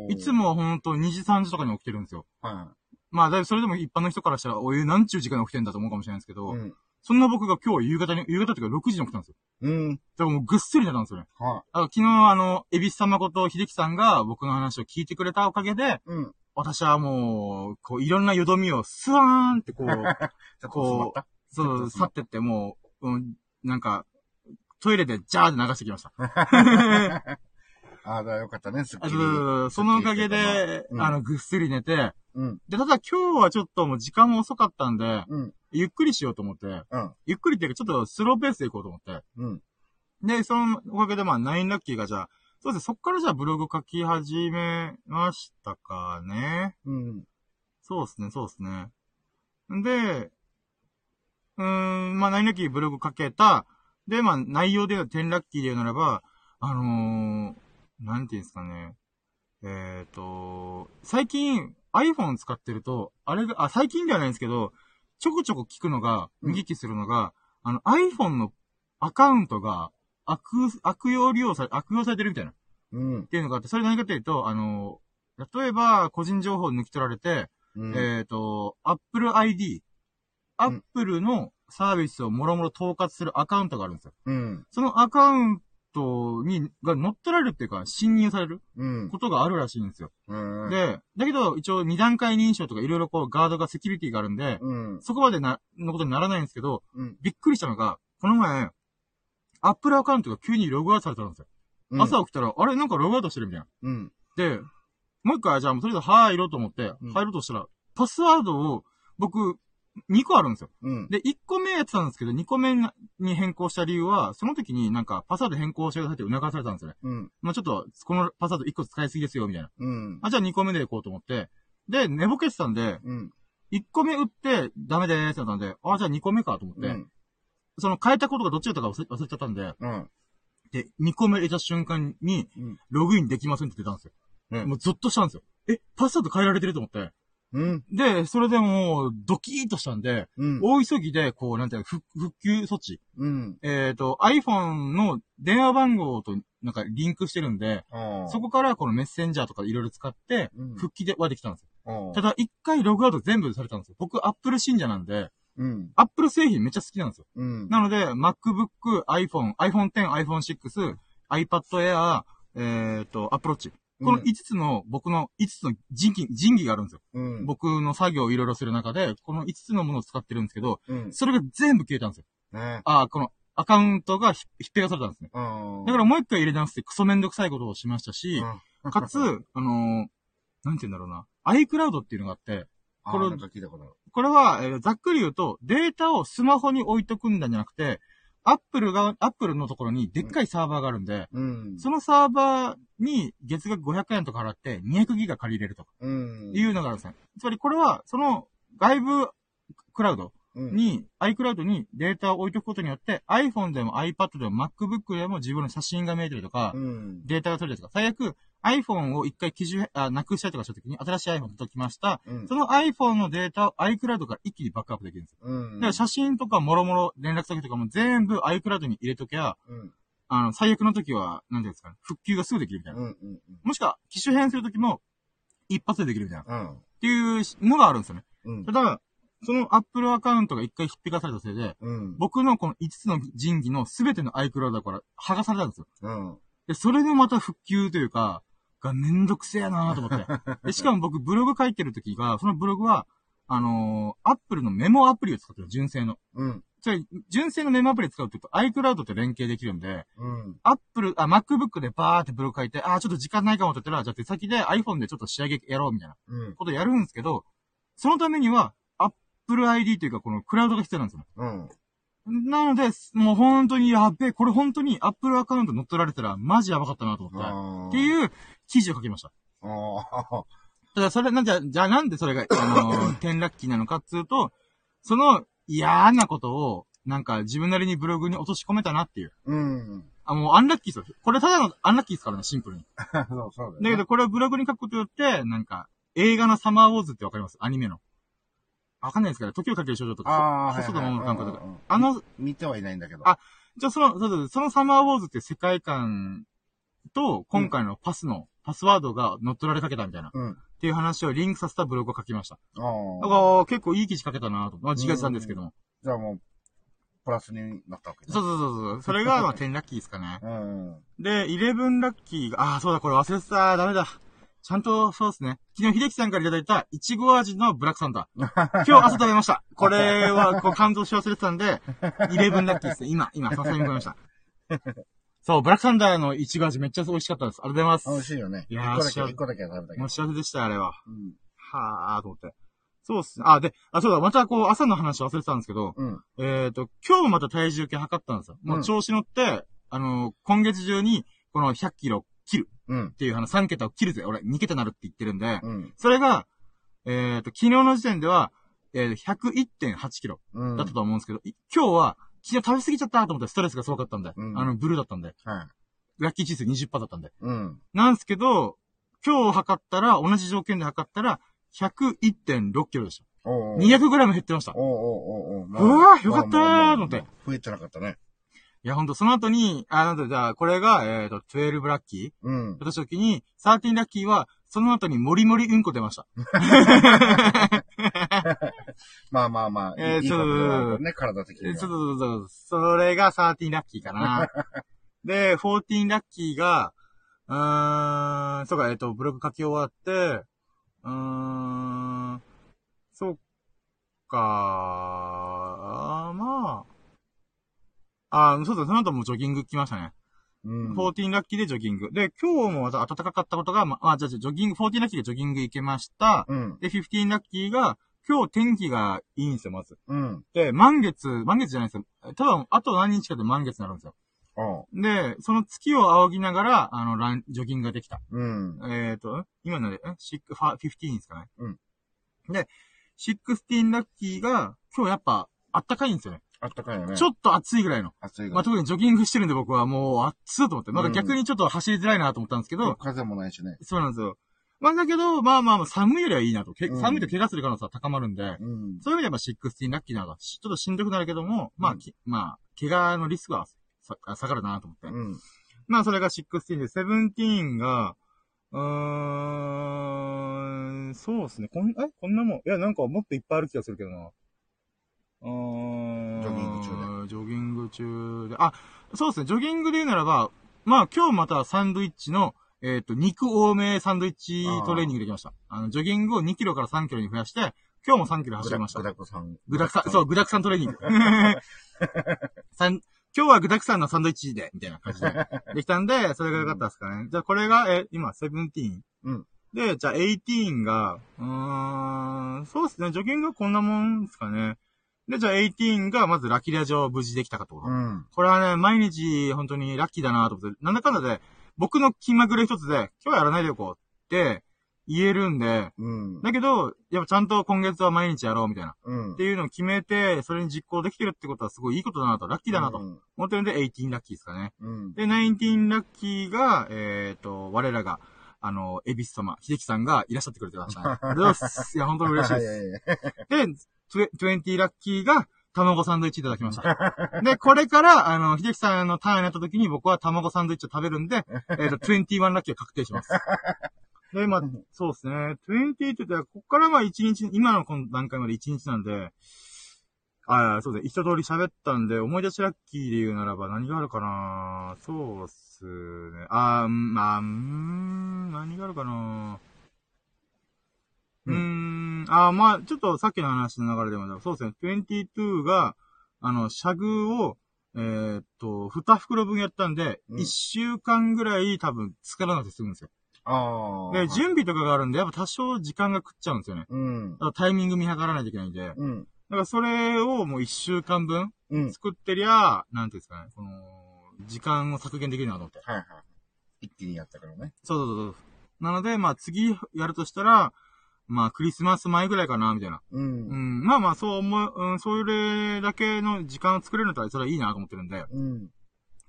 S1: いつ。もはほんと2時3時とかに起きてるんですよ。
S2: は
S1: まあ、だいぶそれでも一般の人からしたら、おい、何ちゅう時間に起きてんだと思うかもしれないんですけ
S2: い。
S1: ど、
S2: うん。
S1: そんな僕が今日夕方に、夕方っていうか6時に起きたんですよ。
S2: うん。
S1: だからもうぐっすり寝たんですよね。
S2: は
S1: あ昨日あの、エビス様こと秀樹さんが僕の話を聞いてくれたおかげで、
S2: い。うん。
S1: 私はもう、こう、いろんなよどみをスワーンってこう、こう
S2: う。
S1: そう、去ってってもう、うん、なんか、トイレでジャーって流してきました。
S2: ああ、だよかったね、すっき
S1: あ
S2: り。
S1: そのおかげで、
S2: うん
S1: あの、ぐっすり寝て、
S2: うん。
S1: で、ただ今日はちょっともう時間も遅かったんで、
S2: うん。
S1: ゆっくりしようと思って、
S2: うん。
S1: ゆっくりっていうかちょっとスローペースで行こうと思って。
S2: うん。
S1: で、そのおかげでまあ、ナインラッキーがじゃあ、そうですね、そっからじゃあブログ書き始めましたかね。
S2: うん。
S1: そうですね、そうですね。で、うーん、まあ、ナインラッキーブログ書けた。で、まあ、内容で言うとテンラッキーで言うならば、あのー、なんていうんですかね。えっ、と、最近 iPhone 使ってると、あれが、あ、最近ではないんですけど、ちょこちょこ聞くのが、
S2: うん
S1: 見聞きするのが、あの iPhone のアカウントが悪、悪用利用され、悪用されてるみたいな。
S2: うん。
S1: っていうのがあって、それ何かというと、あの、例えば、個人情報を抜き取られて、
S2: うん。
S1: えっ、と、Apple ID、Apple のサービスをもろもろ統括するアカウントがあるんですよ。
S2: うん。
S1: そのアカウントに、が乗っ取られるっていうか、侵入される
S2: うん。
S1: ことがあるらしいんですよ。
S2: うん。、
S1: で、だけど、一応二段階認証とかいろいろこう、ガードがセキュリティがあるんで、
S2: うん。
S1: そこまでな、のことにならないんですけど、
S2: うん。
S1: びっくりしたのが、この前、Apple アカウントが急にログアウトされたんですよ。
S2: うん。
S1: 朝起きたら、あれなんかログアウトしてるみたいな。
S2: うん。
S1: で、もう一回、じゃあもうとりあえず入ろうと思って、
S2: うん
S1: 入ろうとしたら、パスワードを、僕、2個あるんですよ。
S2: うん。
S1: で、1個目やってたんですけど、2個目に変更した理由は、その時になんか、パスワード変更してくださいって促されたんですよね。
S2: うん。
S1: まあちょっと、このパスワード1個使いすぎですよ、みたいな。
S2: うん。
S1: あ、じゃあ2個目で行こうと思って、で、寝ぼけてたんで、
S2: うん。
S1: 1個目打って、ダメでーすってなったんで、あ、じゃあ2個目かと思って、
S2: うん。
S1: その変えたことがどっちだったか忘れ忘れちゃったんで、
S2: うん。
S1: で、2個目入れた瞬間に、
S2: うん。
S1: ログインできませんって出たんですよ。
S2: うん
S1: もうゾッとしたんですよ。え、パスワード変えられてると思って。
S2: うん。
S1: で、それでもう、ドキーとしたんで、
S2: うん。
S1: 大急ぎで、こう、なんていうの、復復旧措置。
S2: うん。
S1: えっ、と、iPhone の電話番号と、なんか、リンクしてるんで。そこからこのメッセンジャーとかいろいろ使って、
S2: うん
S1: 復帰ではできたんですよ。ただ、一回ログアウト全部されたんですよ。僕、Apple 信者なんで、
S2: うん。
S1: Apple 製品めっちゃ好きなんですよ。
S2: うん。
S1: なので、MacBook、iPhone、iPhone X、iPhone 6、iPad Air、えっ、と、Apple Watch。この
S2: うん
S1: 5つの、僕の5つの人気、人気があるんですよ。
S2: うん。
S1: 僕の作業をいろいろする中で、この5つのものを使ってるんですけど、
S2: うん。
S1: それが全部消えたんですよ。
S2: ね。
S1: ああ、このアカウントがひひっぺがされたんですね。
S2: うん。
S1: だからもう一回入れ直してクソめんどくさいことをしましたし、
S2: うん、
S1: かつ、あのーなんて言うんだろうな、iCloud っていうのがあって、
S2: これ。
S1: これは、えーざっくり言うと、データをスマホに置いとくんだんじゃなくて、アップルが、アップルのところにでっかいサーバーがあるんで、
S2: うん。
S1: そのサーバーに月額500円とか払って200ギガ借りれるとか
S2: うん。
S1: いうのがあるんですね。つまりこれは、その外部クラウド
S2: うん、
S1: に、iCloud にデータを置いとくことによって、iPhone でも iPad でも MacBook でも自分の写真が見えたりとか、
S2: うん。
S1: データが取れたりとか、最悪 iPhone を一回機種、あ、なくしたりとかした時に新しい iPhone 届きました。
S2: うん
S1: そ。の iPhone のデータを iCloud から一気にバックアップできるんですよ。
S2: うん。
S1: だから写真とかもろもろ連絡先とかも全部 iCloud に入れときゃ、
S2: うん。
S1: あの、最悪の時は、なんていうんですかね、復旧がすぐできるみたいな。
S2: うん。うん。
S1: もしくは、機種変する時も、一発でできるみたいな。っ
S2: うん。
S1: ていうのがあるんですよね。
S2: うん
S1: た。だ、その Apple アカウントが一回引っ引かされたせいで、
S2: うん。
S1: 僕のこの5つの神器の全ての iCloud から剥がされたんですよ。
S2: うん。
S1: で、それでまた復旧というか、がめんどくせえなと思って。で、しかも僕ブログ書いてる時が、そのブログは、あのー、Apple のメモアプリを使ってる、純正の。
S2: うん。
S1: それ、純正のメモアプリ使うって言うと iCloud と連携できるんで、
S2: うん。
S1: Apple、あ、MacBook でバーってブログ書いて、あ、ちょっと時間ないかもって言ったら、じゃあ手先で iPhone でちょっと仕上げやろうみたいな
S2: うん。
S1: ことやるんですけど、そのためには、Apple ID というかこのクラウドが必要なんですよ。
S2: うん。
S1: なので、もう本当にやっべえ、これ本当に Apple アカウント乗っ取られたらマジやばかったなと思って。
S2: あ
S1: っていう記事を書きました。
S2: ああ。
S1: ただそれ、なんじゃ、じゃあなんでそれが、あのー、転落期なのかっつうと、その嫌なことを、なんか自分なりにブログに落とし込めたなっていう。
S2: うん。
S1: あ、もうアンラッキーですよ。これただのアンラッキーですからね、シンプルに。
S2: そう、そうだよ
S1: だ
S2: ね。
S1: けどこれをブログに書くことによって、なんか、映画のサマーウォーズってわかります？アニメの。わかんないですけど、時をかける少女とか。
S2: ああ、
S1: 細田守監督とかあの、
S2: 見てはいないんだけど。
S1: あじゃあその、そうそうそのサマーウォーズって世界観と、今回のパスの、パスワードが乗っ取られかけたみたいな。っ
S2: うん。
S1: ていう話をリンクさせたブログを書きました。
S2: あ
S1: だ
S2: あ。
S1: から、結構いい記事書けたなと。まあ、自画自賛ですけども。
S2: じゃあもう、プラスになったわけね
S1: そうそうそうそう。それが、まあ、10ラッキーですかね。
S2: うん。
S1: で、11ラッキーが、ああ、そうだ、これ忘れてた。ダメだ。ちゃんと、そうですね。昨日、秀樹さんからいただいた、いちご味のブラックサンダー。今日朝食べました。これは、こう、感動し忘れてたんで、11ラッキーですね。今、今、さすがに食べました。そう、ブラックサンダーのいちご味めっちゃ美味しかったです。ありがとうござい
S2: 美
S1: ます。
S2: 味しいよね。
S1: いやー
S2: 一個だけ、
S1: 幸せ
S2: 一個だけは食べたけど
S1: もう。幸せでした、あれは。
S2: うん。
S1: はぁー、と思って。そうっすね。あ、で、あ、そうだ、またこう、朝の話忘れてたんですけど、
S2: うん。
S1: えっ、と、今日また体重計測ったんですよ。もう調子乗って、あの、今月中に、この100キロ切る
S2: うん
S1: っ。ていう、あの、3桁を切るぜ。俺、2桁なるって言ってるんで、
S2: うん。
S1: それが、えっ、と、昨日の時点では、えー、101.8キロ
S2: うん。
S1: だったと思うんですけど、い今日は、昨日食べ過ぎちゃったと思ってストレスがすごかったんで、
S2: うん
S1: あの、ブルーだったんで、
S2: はい。
S1: ラッキー指数20%だったんで。
S2: うん。
S1: なんすけど、今日測ったら、同じ条件で測ったら、101.6キロでした。
S2: おうおう
S1: 200グラム減ってました。
S2: おうおうおうおう
S1: うわーよかったーと思って
S2: 増えてなかったね。
S1: いや、ほんと、その後に、あ、なんだ、じゃあ、これが、えっ、と、12ラッキー
S2: うん。
S1: 私時に、13ラッキーは、その後にもりもりうんこ出ました。
S2: まあまあまあ、
S1: えー
S2: いいことね、体的には。
S1: えちょっと、そうそうそれが13ラッキーかな。で、14ラッキーが、うーん、そうか、えっ、と、ブログ書き終わって、うーん、そっか、まあ、あーそうだ、その後もジョギング来ましたね。
S2: うん。
S1: 14ラッキーでジョギング。で、今日もまた暖かかったことが、まあ、じゃあ、じゃあジョギング、14ラッキーでジョギング行けました。
S2: うん。
S1: で、15ラッキーが、今日天気がいいんですよ、まず。
S2: うん。
S1: で、満月、満月じゃないですよ。多分、あと何日かで満月になるんですよ。で、その月を仰ぎながら、あの、ラン、ジョギングができた。
S2: うん。
S1: えっ、と、今ので、え？シック、ファ、15ですかね。
S2: うん。
S1: で、16ラッキーが、今日やっぱ、あったかいんですよね。
S2: あったかいよね。
S1: ちょっと暑いぐらいの。まあ、
S2: 暑いが。
S1: 特にジョギングしてるんで僕はもう、暑いと思って。なんか逆にちょっと走りづらいなと思ったんですけど、
S2: 風もないしね。
S1: そうなんですよ。まあだけど、まあまあまあ、寒いよりはいいなと。け
S2: うん
S1: 寒いと怪我する可能性は高まるんで、
S2: うん。
S1: そういう意味ではやっぱ16ラッキーなのが、しちょっとしんどくなるけども、まあ、まあ、怪我のリスクはさ下がるなと思って。
S2: うん。
S1: まあ、それが16で、17が、うーん、そうですね。こん、えこんなもん。いや、なんかもっといっぱいある気がするけどな。うーん。
S2: ジョギング中
S1: で。ジョギング中で。あ、そうですね。ジョギングで言うならば、まあ、今日またサンドイッチの、えっ、と、肉多めサンドイッチトレーニングできました。あの、ジョギングを2キロから3キロに増やして、今日も3キロ走りました
S2: ぐ。だくさん。
S1: ぐだくさん、そう、ぐだくさんトレーニング。今日はぐだくさんのサンドイッチで、みたいな感じで。できたんで、それが良かったですかね。じゃあこれが、え、今、17。
S2: うん。
S1: で、じゃあ18が、うーん、そうですね、ジョギングはこんなもんですかね。で、じゃあ18がまずラッキーラジオ無事できたかとこ。
S2: うん、
S1: これはね、毎日本当にラッキーだなと思って、なんだかんだで、僕の気まぐれ一つで、今日はやらないでおこうって言えるんで、
S2: うん、
S1: だけど、やっぱちゃんと今月は毎日やろうみたいな、
S2: うん、
S1: っていうのを決めて、それに実行できてるってことはすごいいいことだなと、ラッキーだなと思ってるんで、18ラッキーですかね。
S2: うん、
S1: で、19ラッキーが、えっ、ー、と、我らが、あの、エビス様、秀樹さんがいらっしゃってくれてました、ね。ありがとうございます。いや、本当に嬉しいです。で、20ラッキーが、卵サンドイッチいただきました。で、これから、あの、秀樹さんのターンになった時に僕は卵サンドイッチを食べるんで、えっ、ー、と、21ラッキーを確定します。で、まあ、そうですね。20って言ったら、ここからまあ1日、今のこの段階まで1日なんで、ああ、そうですね。一通り喋ったんで、思い出しラッキーで言うならば何があるかなそうっすね。ああ、まあ、うーん、何があるかなうーん、あー、まあ、ちょっとさっきの話の流れでも、そうですね。22が、あの、シャグを、えーっと、2袋分やったんで、
S2: うん
S1: 1週間ぐらい多分作らなくて済むんですよ。
S2: ああ。
S1: で、準備とかがあるんで、やっぱ多少時間が食っちゃうんですよね。
S2: うん。
S1: タイミング見計らないといけないんで。だ
S2: うん。
S1: からそれをもう1週間分
S2: うん。
S1: 作ってりゃ、なんていうんですかね、この、時間を削減できるなと思って。
S2: はいはい。一気にやったからね。
S1: そうそうそうそう。なので、まあ次やるとしたら、まあクリスマス前ぐらいかな、みたいな。
S2: う。
S1: うんん、まあまあそう思う、うん、それだけの時間を作れるんだったら、それはいいなと思ってるんで、
S2: うん。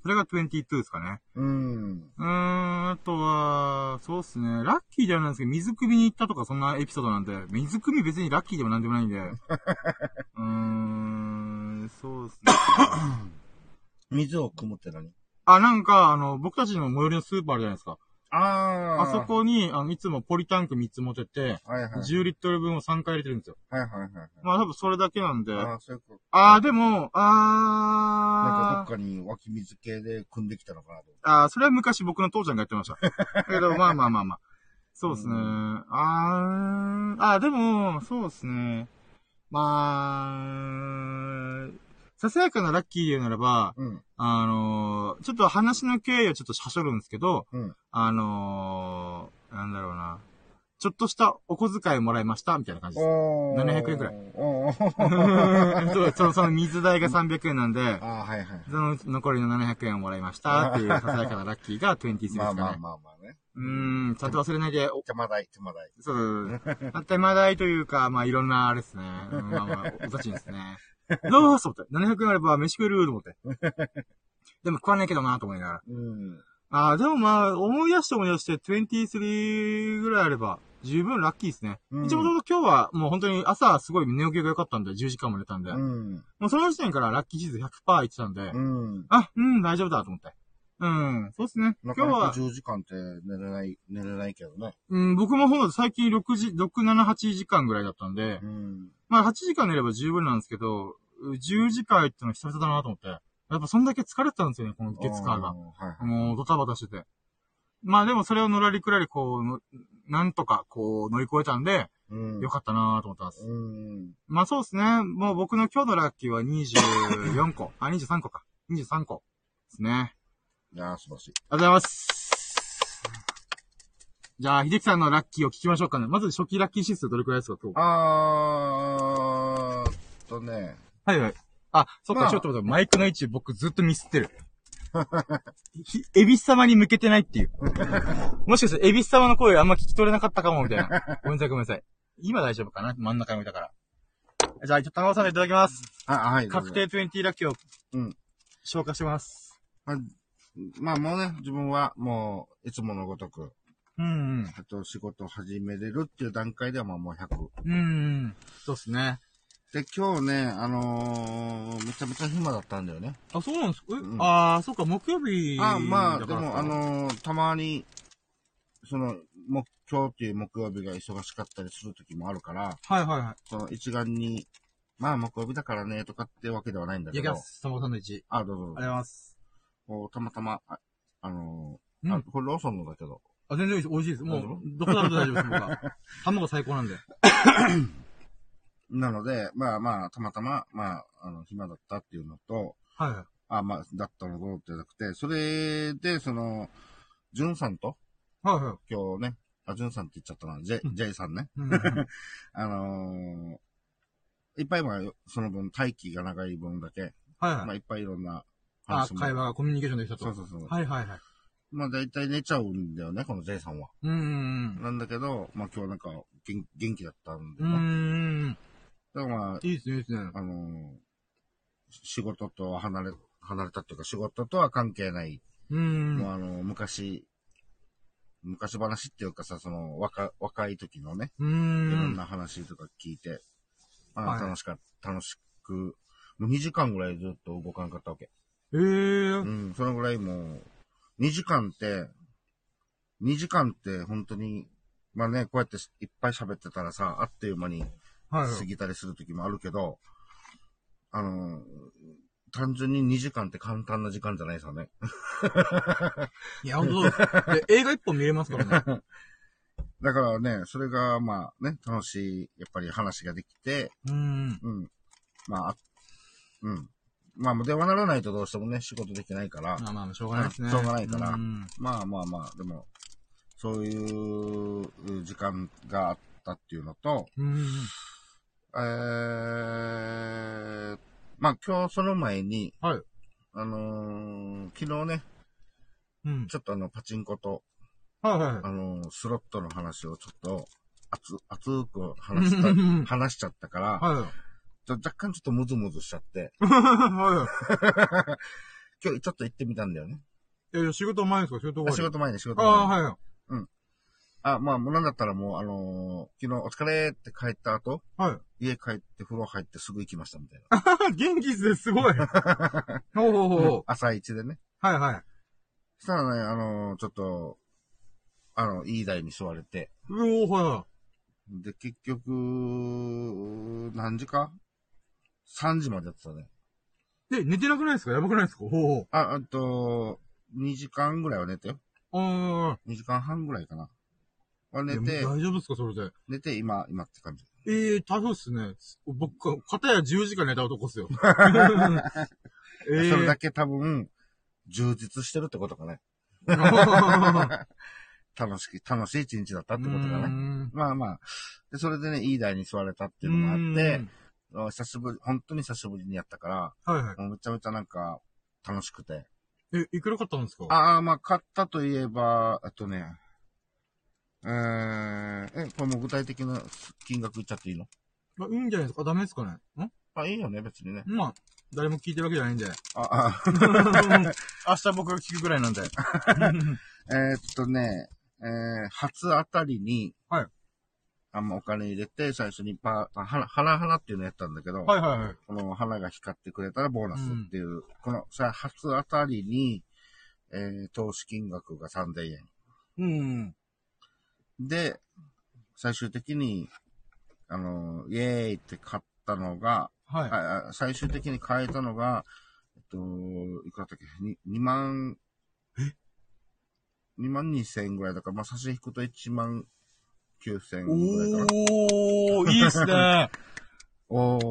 S1: それが22ですかね。
S2: うん。
S1: うーん、あとは、そうっすね。ラッキーではないんですけど、水汲みに行ったとかそんなエピソードなんで、水汲み別にラッキーでもなんでもないんで。うーん、そうっすね。
S2: 水を汲むって何？
S1: あ、なんか、あの、僕たちの最寄りのスーパーあるじゃないですか。
S2: ああ。
S1: あそ。こに、あの、いつもポリタンク3つ持ってて、
S2: はいはい。
S1: 10リットル分を3回入れてるんですよ。
S2: はいはいはい。
S1: まあ多分それだけなんで。
S2: ああ、そういうこと。
S1: あー、でも、
S2: なんかどっかに湧き水系で汲んできたのかなと。
S1: あー、それは昔僕の父ちゃんがやってました。だけど、まあまあまあまあ。そうですね。
S2: う
S1: あー、あー、でも、そうですね。まあ、ささやかなラッキーで言うならば、
S2: うん。
S1: あのー、ちょっと話の経緯はちょっとはしょるんですけど、
S2: うん。
S1: あのー、なんだろうな。ちょっとしたお小遣いもらいました、みたいな感じです。
S2: おー。
S1: 700円くらい。そうその、その水代が300円なんで、
S2: ああ、はいはい。
S1: その残りの700円をもらいましたっていうささやかなラッキーが23ですかね。
S2: まあまあまあまあね。
S1: うーん、ちゃんと忘れないで、お
S2: 手間代、手間代。
S1: そう、手間代というか、まあいろんなあれですね。うんまあまあ、お立ちですね。どうすと思って。700円あれば飯食えると思って。でも食わないけどなと思いながら。
S2: うん。
S1: ああ、でもまあ、思い出して思い出して23ぐらいあれば、十分ラッキーですね。
S2: うん
S1: 一応今日はもう本当に朝すごい寝起きが良かったんで、10時間も寝たんで。
S2: うん。
S1: もうその時点からラッキーシーズン100%いってたんで、
S2: うん。
S1: あ、うん、大丈夫だと思って。うん、そうですね。今日は、
S2: 10時間って寝れない、寝れないけどね。
S1: うん、僕もほんと最近6時、6、7、8時間ぐらいだったんで、
S2: うん。
S1: まあ8時間寝れば十分なんですけど、10時間ってのは久々だなと思って。やっぱそんだけ疲れてたんですよね、この月間が。
S2: はいはい。
S1: もうドタバタしてて。まあでもそれをのらりくらりこうの、なんとかこう乗り越えたんで、
S2: うん。
S1: よかったなと思ってます。
S2: うん。
S1: まあそうですね。もう僕の今日のラッキーは24個。あ、23個か。23個。ですね。
S2: いやー、素晴らしい。
S1: ありがとうございます。じゃあ、秀樹さんのラッキーを聞きましょうかね。まず初期ラッキー指数どれくらいですか今日
S2: あーっとね。
S1: はいはい。あ、そっか、
S2: まあ
S1: ちょっと待って、マイクの位置僕ずっとミスってる。ひエビス様に向けてないっていう。もしかしてエビス様の声あんま聞き取れなかったかも、みたいな。ごめんなさい、ごめんなさい。今大丈夫かな？真ん中に置いたから。じゃあ、ちょっと高尾さんでいただきます。
S2: あ、はい。
S1: 確定20ラッキーを、
S2: うん。
S1: 消化してます。
S2: まあ、まあもうね、自分はもう、いつものごとく、
S1: うんうん。
S2: あと仕事を始めれるっていう段階ではまあもう100。
S1: うんうん。そうっすね。
S2: で、今日ね、あのー、めちゃめちゃ暇だったんだよね。
S1: あ、そうなんですか？え、
S2: うん
S1: あー、そっか、木曜日
S2: あ、まあ、でも、あのー、たまに、その、も、今日っていう木曜日が忙しかったりする時もあるから、
S1: はいはいはい。
S2: その一眼に、まあ木曜日だからね、とかってわけではないんだけど
S1: いただきま、す。卵サンドイッチ。
S2: あ、どうぞどうぞ
S1: ありがとうございます。
S2: たまたま、あ、あのー、
S1: うん
S2: あ、これローソンのだけど、
S1: あ、全然美味しいです。もう、どこだと大丈夫です、僕は。卵最高なんで。
S2: なので、まあまあ、たまたま、まあ、あの、暇だったっていうのと、
S1: はいはい。
S2: あ、まあ、だったのどうってなくて、それで、その、ジュンさんと、
S1: はいはい。
S2: 今日ね、あ、ジュンさんって言っちゃったな、ジェ、
S1: うん
S2: ジェイさんね。
S1: うん
S2: あのー、いっぱいまあ、その分、待機が長い分だけ、
S1: はい
S2: まあ、
S1: はい。
S2: いっぱいいろんな
S1: あ。会話がコミュニケーションできたと。
S2: そうそうそう。
S1: はいはいはい。
S2: まあ、だいたい寝ちゃうんだよね、このジェイさんは。
S1: うんうん
S2: なんだけど、まあ今日なんか元元気だったんで
S1: うん。
S2: だからまあ、
S1: いいですね、いいですね。
S2: あのー仕事とは離れ、離れたっていうか仕事とは関係ない、
S1: うん。
S2: もうあの、昔、昔話っていうかさ、その、若、若い時のね、
S1: うー
S2: いろん
S1: ん。
S2: な話とか聞いて、まあ、
S1: はい
S2: 楽しかった、楽しく、もう2時間ぐらいずっと動かんかったわけ。
S1: えー
S2: う。ん、そのぐらいもう、2時間って、2時間って本当に、まあね、こうやっていっぱい喋ってたらさ、あっという間に
S1: はい。
S2: 過ぎたりする時もあるけど、あの、単純に2時間って簡単な時間じゃないですよね。
S1: いや、本当で映画一本見れますからね。
S2: だからね、それがまあね、楽しい、やっぱり話ができて、
S1: うーん。
S2: うん。まあ、あうん。まあ、電話ならないとどうしてもね、仕事できないから、
S1: まあまあ、しょうがないですね。
S2: しょうがないから
S1: うん
S2: まあまあまあ、でも、そういう時間があったっていうのと、
S1: うん。
S2: えー、まあ今日その前に、
S1: はい。
S2: あのー昨日ね、
S1: うん。
S2: ちょっとあの、パチンコと、
S1: はいはい。
S2: あのースロットの話をちょっと、熱、熱く話した、
S1: うん
S2: 話しちゃったから、
S1: はい。
S2: ちょ若干ちょっとムズムズしちゃって、
S1: はい。
S2: 今日ちょっと行ってみたんだよね。
S1: いやいや、仕事前ですか？仕事終わり
S2: あ仕事前に仕事
S1: あ
S2: 前に。
S1: あ、はい。
S2: あ、まあ、もうなんだったらもう、あのー昨日お疲れって帰った後、
S1: はい。
S2: 家帰って風呂入ってすぐ行きましたみたい
S1: 元気っすね、すごい。ほうほうほう。
S2: 朝一でね。
S1: はいはい。
S2: そしたらね、あのーちょっと、あの、いい台に座れて、
S1: うおー、は
S2: で、結局、何時か？?3 時までやってたね。
S1: い。で、寝てなくないですか？やばくないですか？ほう。
S2: あ、あと、2時間ぐらいは寝てよ。
S1: あ
S2: 2時間半ぐらいかな。は
S1: あ。
S2: 寝て、
S1: 大丈夫ですかそれで？
S2: 寝て、今、今って感じ。
S1: ええー、タフっすね。僕、片や10時間寝た男っすよ。ええ
S2: それだけ多分、充実してるってことかね。楽しき、楽しい一日だったってことかね。
S1: ね。
S2: まあまあ。で、それでね、いい台に座れたっていうのもあって、あ久しぶり、本当に久しぶりにやったから、
S1: はいはい。
S2: もうめちゃめちゃなんか、楽しくて。
S1: え、いくら買ったんですか？
S2: ああ、まあ、買ったといえば、あとね、えー、え、これもう具体的な金額言っちゃっていいの？
S1: あいいんじゃないですか？ダメですかね？ん？
S2: あ、いいよね、別にね。
S1: まあ、誰も聞いてるわけじゃないんで。
S2: あ、あ、
S1: 明日僕が聞くぐらいなんで。
S2: えーっとね、えー、初当たりに、
S1: はい。
S2: あんまお金入れて、最初にパー、あ花、花花っていうのやったんだけど、
S1: はいはいはい。
S2: この花が光ってくれたらボーナスっていう、このさ、初当たりに、えー、投資金額が3000円。
S1: うん。
S2: で、最終的に、あの、イエーイって買ったのが、
S1: はい。
S2: ああ最終的に買えたのが、えっと、いくらだっけ？に ?2 万、2万2千円ぐらいだから、まあ、差し引くと1万9千円ぐらいかな。
S1: おー、いいっすね。
S2: おー。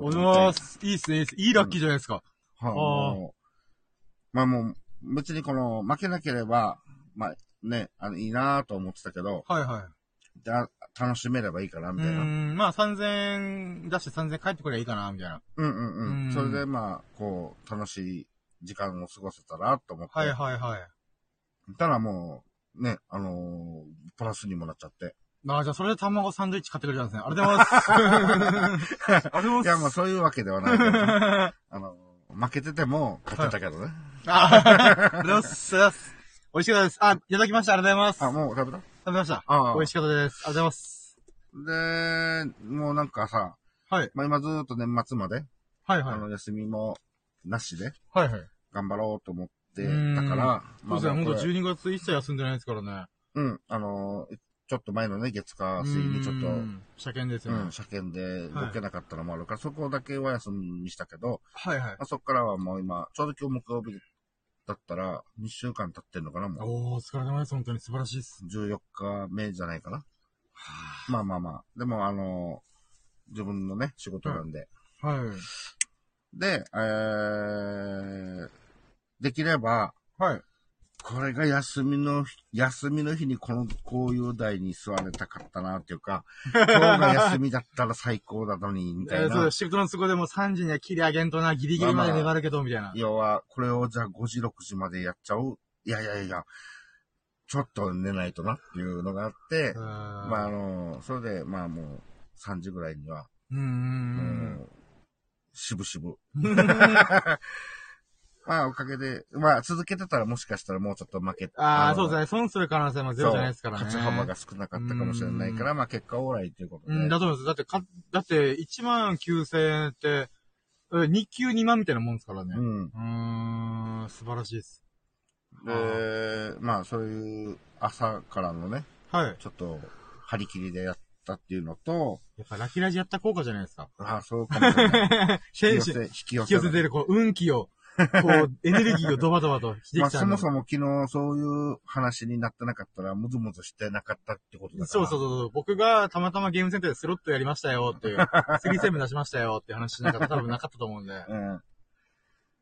S1: おはよいます。いいっすね。いいっすいいラッキーじゃないですか。
S2: はあ、もうまあもう、別にこの、負けなければ、まあね、あの、いいなと思ってたけど、
S1: はいはい。
S2: じゃあ楽しめればいいかな、
S1: う
S2: みたいな。
S1: ーん、まあ3000円出して3000円帰ってくればいいかな、みたいな。
S2: うんうんうん。
S1: うん
S2: それでまあ、こう、楽しい時間を過ごせたらと思って。
S1: はいはいはい。
S2: たらもう、ね、あのープラスにもなっちゃって。
S1: ああ、じゃあそれで卵サンドイッチ買ってくれたんですね。ありがとうございます。ありがとうございます。
S2: いや、まあそういうわけではないけど、ね、あの負けてても勝ってたけどね。
S1: あありがとうございます。ありがとうございます。美味しかったです。あ、いただきました。ありがとうございます。
S2: あ、もう食べた
S1: 食べました。
S2: ああ
S1: 美味しかったです。ありがとうございます。
S2: で、もうなんかさ、
S1: はい。
S2: まあ今ずーっと年末まで、
S1: はいはい。
S2: あの、休みもなしで
S1: はいはい。
S2: 頑張ろうと思って
S1: うん
S2: たから、
S1: そうですね。ほんと
S2: これ
S1: 12月一切休んでないですからね。
S2: うん、あのーちょっと前のね、月火水にちょっと、
S1: うん車検ですよね。
S2: うん、車検で動けなかったのもあるから、そこだけは休みにしたけど、
S1: はいはい
S2: ま。あ、そこからはもう今、ちょうど今日木曜日だったら、2週間経ってんのかな、もう。
S1: おー、お疲れ様です。本当に素晴らしいです。
S2: 14日目じゃないかな。まあまあまあ。でも、あのー自分のね、仕事なんで。
S1: はい。
S2: で、えー、できれば、
S1: はい。
S2: これが休みの日、休みの日にこの、こういう台に座れたかったなっていうか、今日が休みだったら最高だのに、みたいな
S1: えーそうで。す。シフトの都合でも3時には切り上げんとな、ギリギリまで粘るけど、みたいな。
S2: 要は、これをじゃあ5時、6時までやっちゃういやいやいや、ちょっと寝ないとなっていうのがあって、まああ
S1: ま
S2: の、それで、まあもう、3時ぐらいには、
S1: うーん。
S2: しぶしぶ、まあ、おかげで、まあ、続けてたらもしかしたらもうちょっと負け、
S1: ああ、
S2: の
S1: そうですね。損する可能性もゼロじゃないですからね。
S2: 勝ち幅が少なかったかもしれないから、まあ、結果オーライということで。
S1: うん、だと思います。だってか、だって、1万9000円って、え日給2万みたいなもんですからね。
S2: うん。
S1: うーん、素晴らしいです。
S2: で、まあ、そういう朝からのね、
S1: はい。
S2: ちょっと、張り切りでやったっていうのと、
S1: やっぱラキラジやった効果じゃないですか。
S2: ああ、そうかもしれない。引き寄せ、引き寄せ。
S1: 引き寄せてる、こう、運気を、こう、エネルギーをドバドバと引きて
S2: まあ、
S1: きたんで
S2: そもそも昨日そういう話になってなかったら、ムズムズしてなかったってことだから。
S1: そうそうそう。僕がたまたまゲームセンターでスロットやりましたよっていう、3セブン出しましたよっていう話しなかったら多分なかったと思うんで。
S2: うん。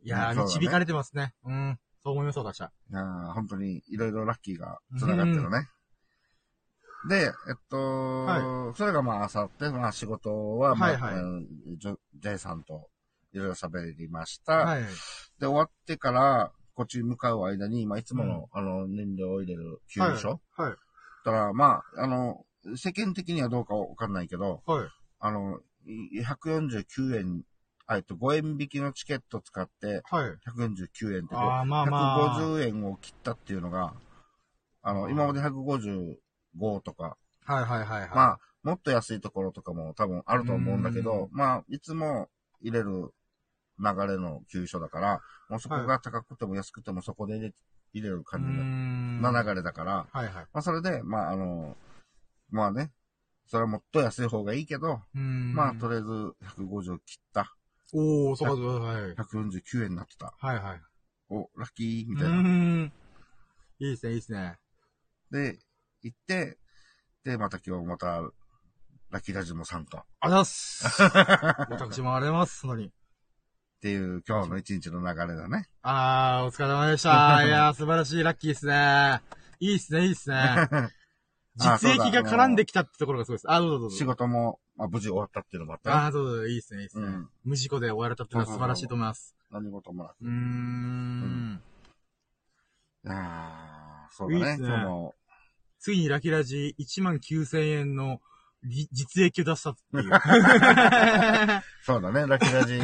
S1: いやー、
S2: ね
S1: 導かれてますね。うん。そう思います、私は。
S2: いやー本当にいろいろラッキーが繋がってるね。で、えっと、
S1: は
S2: それがまあ朝って、まあ仕事は、まあ、
S1: はいはい
S2: ジェイさんといろいろ喋りました。
S1: はい。
S2: で、終わってから、こっちに向かう間に、まあいつもの、あの、燃料を入れる給油所。
S1: はい。
S2: だから、まあ、あの、世間的にはどうかわかんないけど、
S1: はい。
S2: あの、い149円、あえっと、5円引きのチケット使って、
S1: はい。
S2: 149円って、
S1: まあまあ
S2: 150円を切ったっていうのが、あの、今まで155とか、
S1: はいはいはいはい。
S2: まあ、もっと安いところとかも多分あると思うんだけ
S1: う
S2: ど、まあ、いつも入れる流れの給所だから、もうそこが高くても安くてもそこで入れ入れる感じ
S1: ん。
S2: の流れだから、
S1: はいはい。
S2: まあ、それで、まあ、あの、まあね、それはもっと安い方がいいけど。まあ、とりあえず150切った。
S1: おー、そうかそうか、はい。
S2: 149円になってた。
S1: はいはい。
S2: お、ラッキーみ
S1: う
S2: たいな。
S1: ーん。いいですね、いいですね。
S2: で、行って、で、また今日また、ラッキーラジオも参加。っ
S1: ありがとうございます。私もありがとうございます、本当に。
S2: ていう今日の一日の流れだね。
S1: あー、お疲れ様でした。いやー、素晴らしい、ラッキーですね。いいっすね、いいっすね。
S2: あ
S1: 実益が絡んできたってところがすごいです。あ、どうぞどうぞ。
S2: 仕事も、まあ、無事終わったっていうのもあったね
S1: あー、どうぞ、いいっすね、いいっすね。
S2: うん
S1: 無事故で終われたっていうのは素晴らしいと思います。
S2: 何事もなく。
S1: うーん。
S2: ああ、そうだね。
S1: いいっすねついにラキラジ1万9000円のり実益を出したっていう。
S2: そうだね。ラッキーラジ、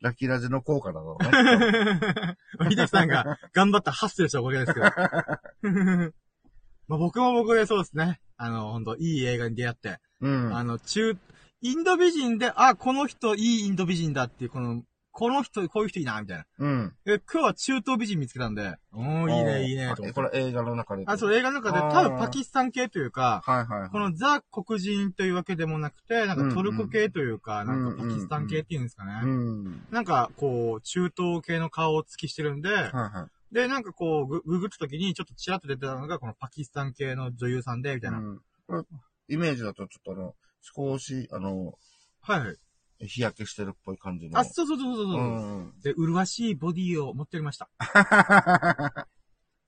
S2: ラッキーラジの効果だろうね。
S1: 秀樹さんが頑張ったハッスルしたおかげですけど。まあ僕も僕でそうですね。あの、本当いい映画に出会って、
S2: うん。
S1: あの、中、インド美人で、あ、この人いいインド美人だっていう、この、この人、こういう人いいな、みたいな。
S2: うん。
S1: で、今日は中東美人見つけたんで、おー、いいね、いいね、と思って。
S2: あこれ映画の中で。
S1: あ、そう、映画の中で、多分パキスタン系というか、
S2: はいはいはい。
S1: このザ黒人というわけでもなくて、なんかトルコ系というか、
S2: ん
S1: なんかパキスタン系っていうんですかね。
S2: うん。
S1: なんか、こう、中東系の顔を付きしてるんで、
S2: はいはい。
S1: で、なんかこう、グググった時にちょっとチラッと出てたのが、このパキスタン系の女優さんで、みたいな。
S2: うん。これ、イメージだとちょっとあの、少し、あの、
S1: はい。
S2: 日焼けしてるっぽい感じの。
S1: あ、そうそうそうそうそう。
S2: うん。
S1: で、麗しいボディを持っておりました。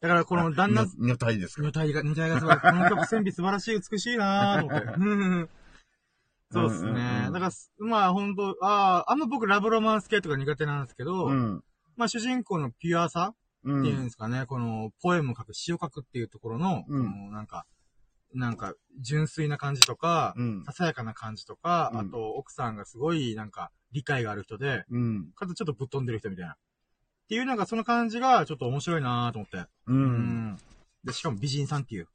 S1: だからこの旦那、
S2: に女体ですか？
S1: 女体が、女体がすごい。この曲線美素晴らしい、美しいなぁと思って。う ん そうです
S2: うんうん
S1: ね
S2: う。ん
S1: だから、まあ本当ああ、あんま僕ラブロマンス系とか苦手なんですけど、
S2: うん。
S1: まあ主人公のピュアさ
S2: う
S1: っていうん
S2: ん。
S1: ですかね、このポエムを書く、詩を書くっていうところの、
S2: うん
S1: このなんか、なんか、純粋な感じとか、
S2: うん。
S1: ささやかな感じとか、
S2: うん
S1: あと、奥さんがすごい、なんか、理解がある人で、
S2: うん。
S1: かつちょっとぶっ飛んでる人みたいな。っていう、なんかその感じが、ちょっと面白いなと思って。
S2: う。
S1: うんで、しかも美人さんっていう、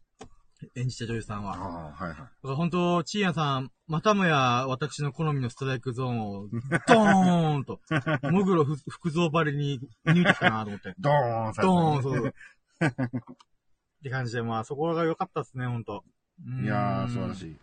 S1: 演じた女優さんは。
S2: ああ、はいはい。
S1: だから本当、チーヤさん、またもや私の好みのストライクゾーンを、ドーンと、モグロふ福蔵張りに抜いてきたなと思って。
S2: ドーン
S1: ドーン、そう。って感じで、まあ、そこが良かったっすね、ほんと。
S2: いやー、素晴ら
S1: い。
S2: しい。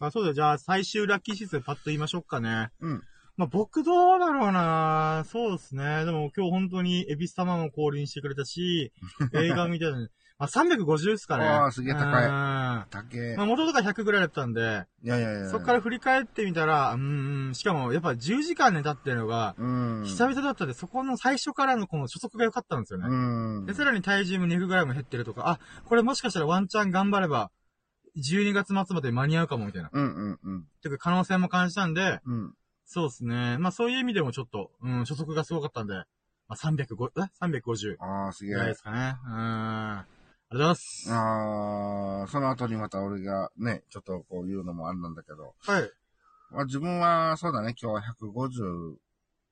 S1: あ、そうだ、じゃあ、最終ラッキー指数パッと言いましょうかね。
S2: うん。
S1: まあ、僕どうだろうなそうですね。でも今日本当にエビス様も降臨してくれたし、映画見てたのに、まあ、350ですかね。
S2: あーすげえ高い
S1: うんま
S2: 竹。
S1: あ、元とか100ぐらいだったんで、
S2: いやいやいや。
S1: そっから振り返ってみたら、うんうん、しかもやっぱ10時間寝たっていうのが、
S2: うん。
S1: 久々だったんで、そこの最初からのこの初速が良かったんですよね。
S2: うん。
S1: で、さらに体重も 200g 減ってるとか、あ、これもしかしたらワンチャン頑張れば、12月末まで間に合うかもみたいな。
S2: うんうんうん。
S1: ていうか可能性も感じたんで、
S2: うん。
S1: そうですね。まあそういう意味でもちょっと、うん、初速がすごかったんで、まあ305、え ?350
S2: ああ、すげえ
S1: ぐらいで。すかね。うん。ありがとうございます。
S2: ああ、その後にまた俺がね、ちょっとこう言うのもあんなんだけど、
S1: はい。
S2: まあ自分はそうだね、今日は150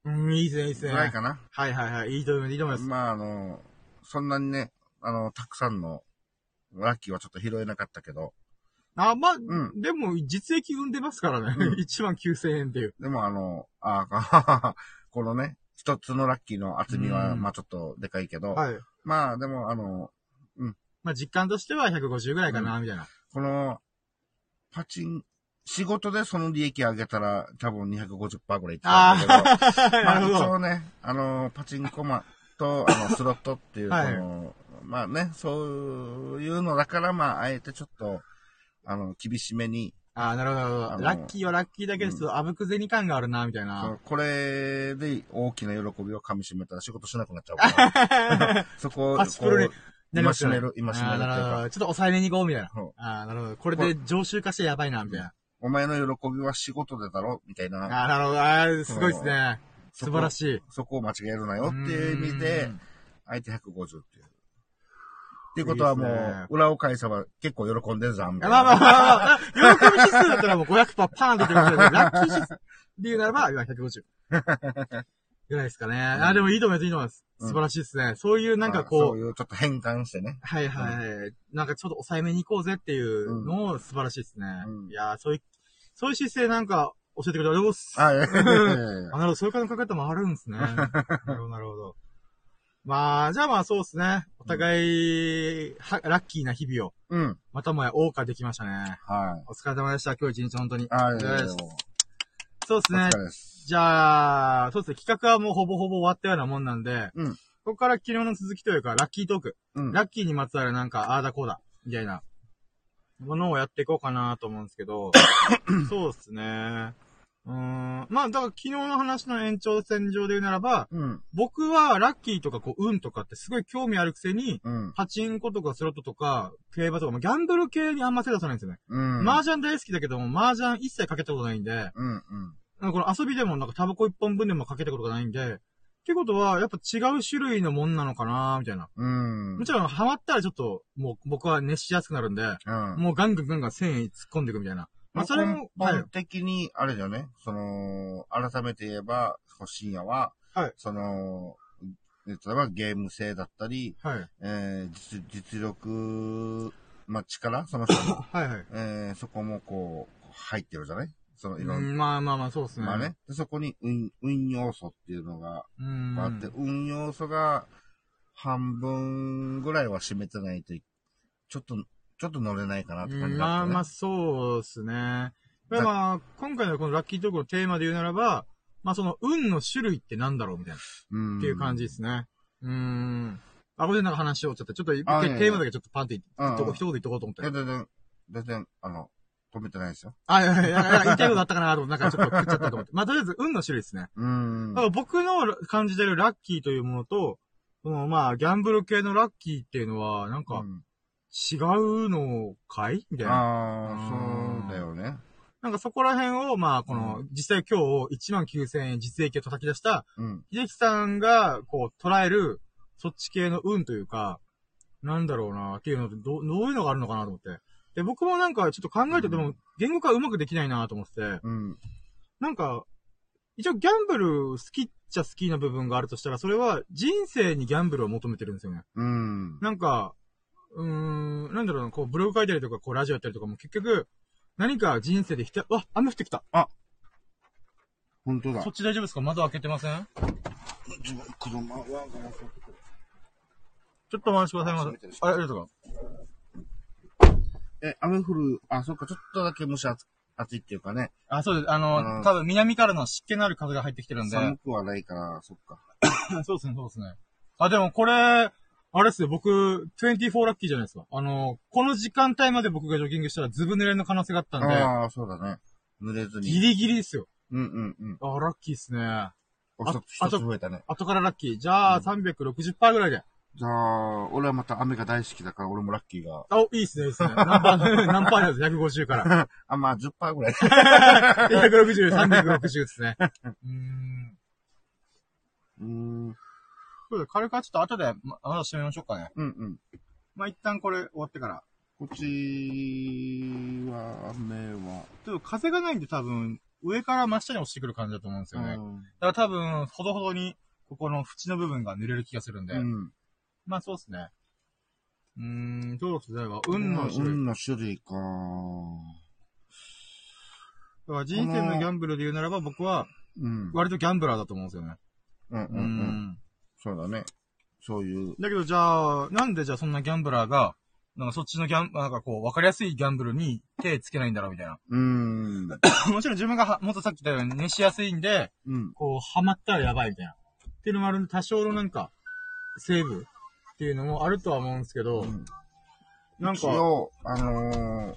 S1: うん、いいっすね、いいっすね。
S2: ぐらいかな。
S1: はいはいはい。いいと思います、いいと思います。
S2: まあ、あの、そんなにね、あの、たくさんのラッキーはちょっと拾えなかったけど、
S1: あ、まあ、
S2: ん
S1: でも、実益生んでますからね。
S2: うん
S1: 1万9000円っていう。
S2: でもあの、あ このね、一つのラッキーの厚みは、
S1: うん
S2: まあちょっとでかいけど、
S1: はい。
S2: まあでもあの、
S1: まあ、実感としては150ぐらいかな、みたいな。
S2: この、パチン、仕事でその利益上げたら多分250%ぐらいいってたんだけど、まあ 一。応ね、あの、パチンコマと、あの、スロットっていう、こ
S1: は
S2: まあね、そういうのだから、まあ、あえてちょっと、あの、厳しめに、
S1: ああ、なるほど、なるほど。ラッキーはラッキーだけですけど、あぶく銭感があるな、みたい
S2: そ
S1: な
S2: う。これで大きな喜びを噛み締めたら仕事しなくなっちゃうから、そこを、
S1: パチプロに
S2: こ
S1: なりますよね
S2: 戒める戒めるっていうか
S1: ほど。ちょっと抑えめに行こう、みたいな。
S2: うん
S1: ああ、なるほど。これで常習化してやばいな、みたいな。
S2: う、お前の喜びは仕事でだろみたいな。
S1: ああ、なるほど。ああ、すごいですね。素晴らしい。
S2: そこを間違えるなよっていう意味で
S1: うん、
S2: 相手150っていう。っていうことはもう、裏を返せば結構喜んでるじゃん、みたいな。
S1: まあまあまあまあ、喜び指数だったらもう500%パーンって言ってますけど、ラッキー指数で言うならば、今150。ぐらいですかね。あ、でもいいと思います、いいと思います。
S2: うん
S1: 素晴らしいですね。そういうなんか
S2: まあ
S1: こう、
S2: そういうちょっと変換してね。
S1: はいはいはい。なんかちょっと抑えめに行こうぜっていうのも素晴らしいですね。
S2: うん
S1: いやーそういう、そういう姿勢なんか教えてくれてありがとうございます。
S2: あ、
S1: なるほど、そういう考え方もあるんですね。なるほど、なるほど。まあ、じゃあまあそうですね。お互い、は、ラッキーな日々を、
S2: うん。
S1: またもや謳歌できましたね。
S2: はい。
S1: お疲れ様でした。今日一日本当に。
S2: あ、いやい
S1: そうですね。じゃあ、そうですね。企画はもうほぼほぼ終わったようなもんなんで、
S2: うん
S1: ここから昨日の続きというか、ラッキートーク。
S2: うん。
S1: ラッキーにまつわるなんか、ああだこうだ、みたいな、ものをやっていこうかなと思うんですけど、そうですね。うーん。まあ、だから昨日の話の延長線上で言うならば、
S2: うん。
S1: 僕はラッキーとかこう、運とかってすごい興味あるくせに、
S2: うん。
S1: パチンコとかスロットとか、競馬とか、まあギャンブル系にあんま手出さないんですよね。
S2: うん。
S1: 麻雀大好きだけども、麻雀一切かけたことないんで、
S2: うん。うん。
S1: なんかこの遊びでもなんかタバコ一本分でもかけたことがないんで、ってことは、やっぱ違う種類のもんなのかなみたいな。
S2: うん。
S1: もちろん、ハマったらちょっと、もう僕は熱しやすくなるんで、
S2: うん。
S1: もうガンガンガンガン1000円突っ込んでいくみたいな。まあ、それも、はい
S2: 根本。的に、あれだよね。その、改めて言えば、深夜は、
S1: はい
S2: その、例えばゲーム性だったり、
S1: はい。
S2: えー、実、実力、まあ、力その人の、
S1: はいはい。
S2: えー、そこもこう、入ってるじゃない？その、いろんな、
S1: うんまあまあまあ、そうですね。
S2: まあね。でそこに運、運要素っていうのが
S1: うん。
S2: あって、運要素が半分ぐらいは占めてないとい、ちょっと、ちょっと乗れないかなって感
S1: うん
S2: じだった、ね。
S1: まあまあ、そうですね。でまあ、今回のこのラッキートークのテーマで言うならば、まあその運の種類ってなんだろうみたいな、
S2: うん
S1: っていう感じですね。うーん。あ、これでなんか話しようちゃって、ちょっと一回テーマだけちょっとパンって一言言っとこうと思って。
S2: 全然、全然、あの、止めてないですよ。
S1: あ、いやいや言いたいことあったかなと思って、なんかちょっと食っちゃったと思って。まあとりあえず運の種類ですね。
S2: うん。
S1: だから僕の感じてるラッキーというものと、そのまあ、ギャンブル系のラッキーっていうのは、なんか、
S2: うん
S1: 違うのかい？みたいな。
S2: ああ、そうだよね。
S1: なんかそこら辺を、まあ、この、実際今日1万9000円実益を叩き出した、
S2: うん。
S1: 秀樹さんが、こう、捉える、そっち系の運というか、なんだろうな、っていうのどう、どういうのがあるのかなと思って。で、僕もなんかちょっと考えてても、言語化うまくできないなと思ってて、
S2: うん。
S1: なんか、一応ギャンブル好きっちゃ好きな部分があるとしたら、それは人生にギャンブルを求めてるんですよね。
S2: うん。
S1: なんか、うーん、なんだろうな、こう、ブログ書いたりとか、こう、ラジオやったりとかも結局、何か人生でひた、わ、雨降ってきた。
S2: 本当だ
S1: そっ。ち大丈夫ですか？窓開けてません？ちょっとお待ちくださいませ。あれ、ありがとうございます。
S2: え、雨降る、あ、そっか、ちょっとだけ蒸し暑暑いっていうかね。
S1: あ、そうです。あの、
S2: うん
S1: 多分南からの湿気のある風が入ってきてるんで。
S2: 寒くはないから、そっか。
S1: そうですね、そうですね。あ、でもこれ、あれっすよ、僕、24ラッキーじゃないですか。あの、この時間帯まで僕がジョギングしたらずぶ濡れの可能性があったんで、
S2: ああ、そうだね。濡れずに。
S1: ギリギリですよ。
S2: うんうんうん。
S1: あ、ラッキーっすね。あ
S2: 一つ増えたね。
S1: 後からラッキー。じゃあ、
S2: うん
S1: 360%ぐらいで。
S2: じゃあ、俺はまた雨が大好きだから、俺もラッキーが。
S1: あ、いいっすね、いいっすね。何パー、何パーなんです ?150 から。
S2: あ、まあ、10%ぐらい。
S1: 160、360ですね。うーん。
S2: うーん。
S1: そうだ、軽くはちょっと後で、ま、まだ締めましょうかね。
S2: うんうん。
S1: まあ、一旦これ終わってから。
S2: こっちは、雨は、
S1: ちょっと風がないんで多分、上から真下に落ちてくる感じだと思うんですよね。だから多分、ほどほどに、ここの縁の部分が濡れる気がするんで。
S2: うん。
S1: まあそうですね。うーん、どうです例えば、運の種類。
S2: 運の種類か。
S1: だから人生のギャンブルで言うならば僕は、
S2: うん。
S1: 割とギャンブラーだと思うんですよね。う
S2: うんうんうん。
S1: ん。
S2: そうだね。そういう。
S1: だけどじゃあ、なんでじゃあそんなギャンブラーが、なんかそっちのギャン、なんかこう、わかりやすいギャンブルに手つけないんだろうみたいな。
S2: うーん。
S1: もちろん自分がは、もっとさっき言ったように熱しやすいんで、
S2: うん。
S1: こう、ハマったらやばいみたいな。っていうのもあるんで、多少のなんか、セーブっていうのもあるとは思うんですけど、なんか、
S2: 一応、あのー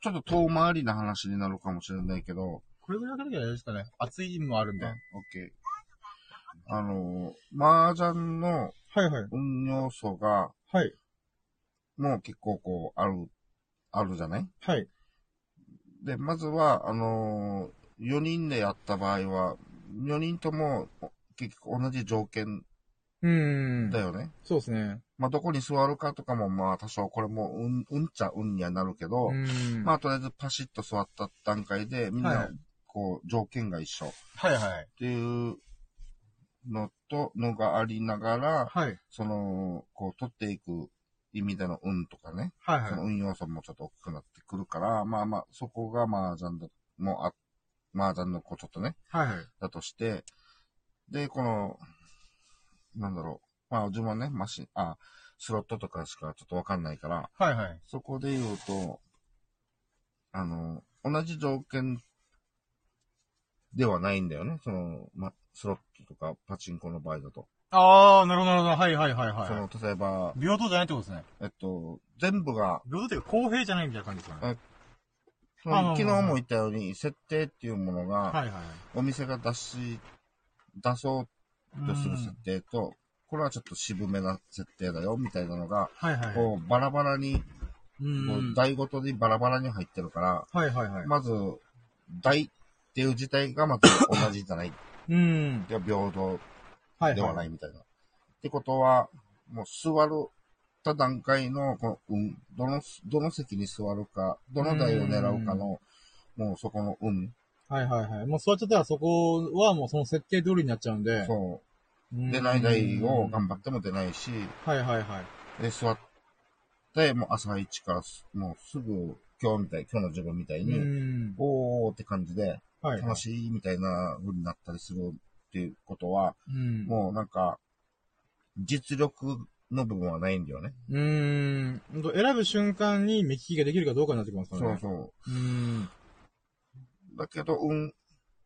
S2: ちょっと遠回りな話になるかもしれないけど、
S1: これぐらいだけであれですかね。熱いのもあるんで。
S2: オッケー。あのー、麻雀の
S1: はいはい。
S2: 運要素が、
S1: はい。
S2: もう結構こう、ある、あるじゃない？
S1: はい。
S2: で、まずは、あのー、4人でやった場合は、4人とも結局同じ条件
S1: うーん。
S2: だよね。
S1: そうですね。
S2: まあ、どこに座るかとかも、まあ、多少これも、うん、うんっちゃうんにはなるけど、
S1: うーん。
S2: まあ、とりあえずパシッと座った段階で、みん
S1: は、
S2: ないこう、条件が一緒っ
S1: はいはい。
S2: ていうのと、のがありながら、
S1: はい。
S2: その、こう、取っていく意味での運とかね、
S1: はいはい。
S2: その運要素もちょっと大きくなってくるから、まあまあ、そこが麻雀だ、もうあ、麻雀のこう、ちょっとね、
S1: はいはい。
S2: だとして、で、この、なんだろう。まあ、自分はね、マシン、あ、スロットとかしかちょっとわかんないから、
S1: はいはい。
S2: そこで言うと、あの、同じ条件ではないんだよね。その、ま、スロットとかパチンコの場合だと。
S1: あー、なるほどなるほど。はいはいはい
S2: その
S1: は、
S2: 例えば、
S1: い。平等じゃないってことですね。
S2: えっと、全部が、
S1: 平等っていうか公平じゃないみたいな感じですかね。
S2: そ昨日も言ったように、設定っていうものが、
S1: はいはい。
S2: お店が出し、出そうとする設定と、これはちょっと渋めな設定だよ、みたいなのが、
S1: はいはいはい。
S2: こう、バラバラに、
S1: う。
S2: 台ごとにバラバラに入ってるから、
S1: はいはいはい。
S2: まず、台っていう自体がまず同じじゃない。
S1: うん。
S2: いや、平等
S1: はい
S2: ではないみたいな。ってことは、もう座るた段階の、この運、どの、どの席に座るか、どの台を狙うかの、もうそこの運、
S1: はいはいはい。もう座っちゃったらそこはもうその設定通りになっちゃうんで。
S2: そうう、
S1: ん
S2: 出ない台を頑張っても出ないし、
S1: はいはいはい。
S2: で、座って、もう朝一からす、もうすぐ、今日みたい、今日の自分みたいうに、
S1: ん。
S2: おーって感じで、
S1: はい。
S2: 楽しいみたいな風になったりするっていうことは、
S1: うん。
S2: もうなんか、実力の部分はないんだよね。
S1: うーん。選ぶ瞬間に目利きができるかどうかになってきますからね。。
S2: そうそう
S1: うん。
S2: う。だけど、運、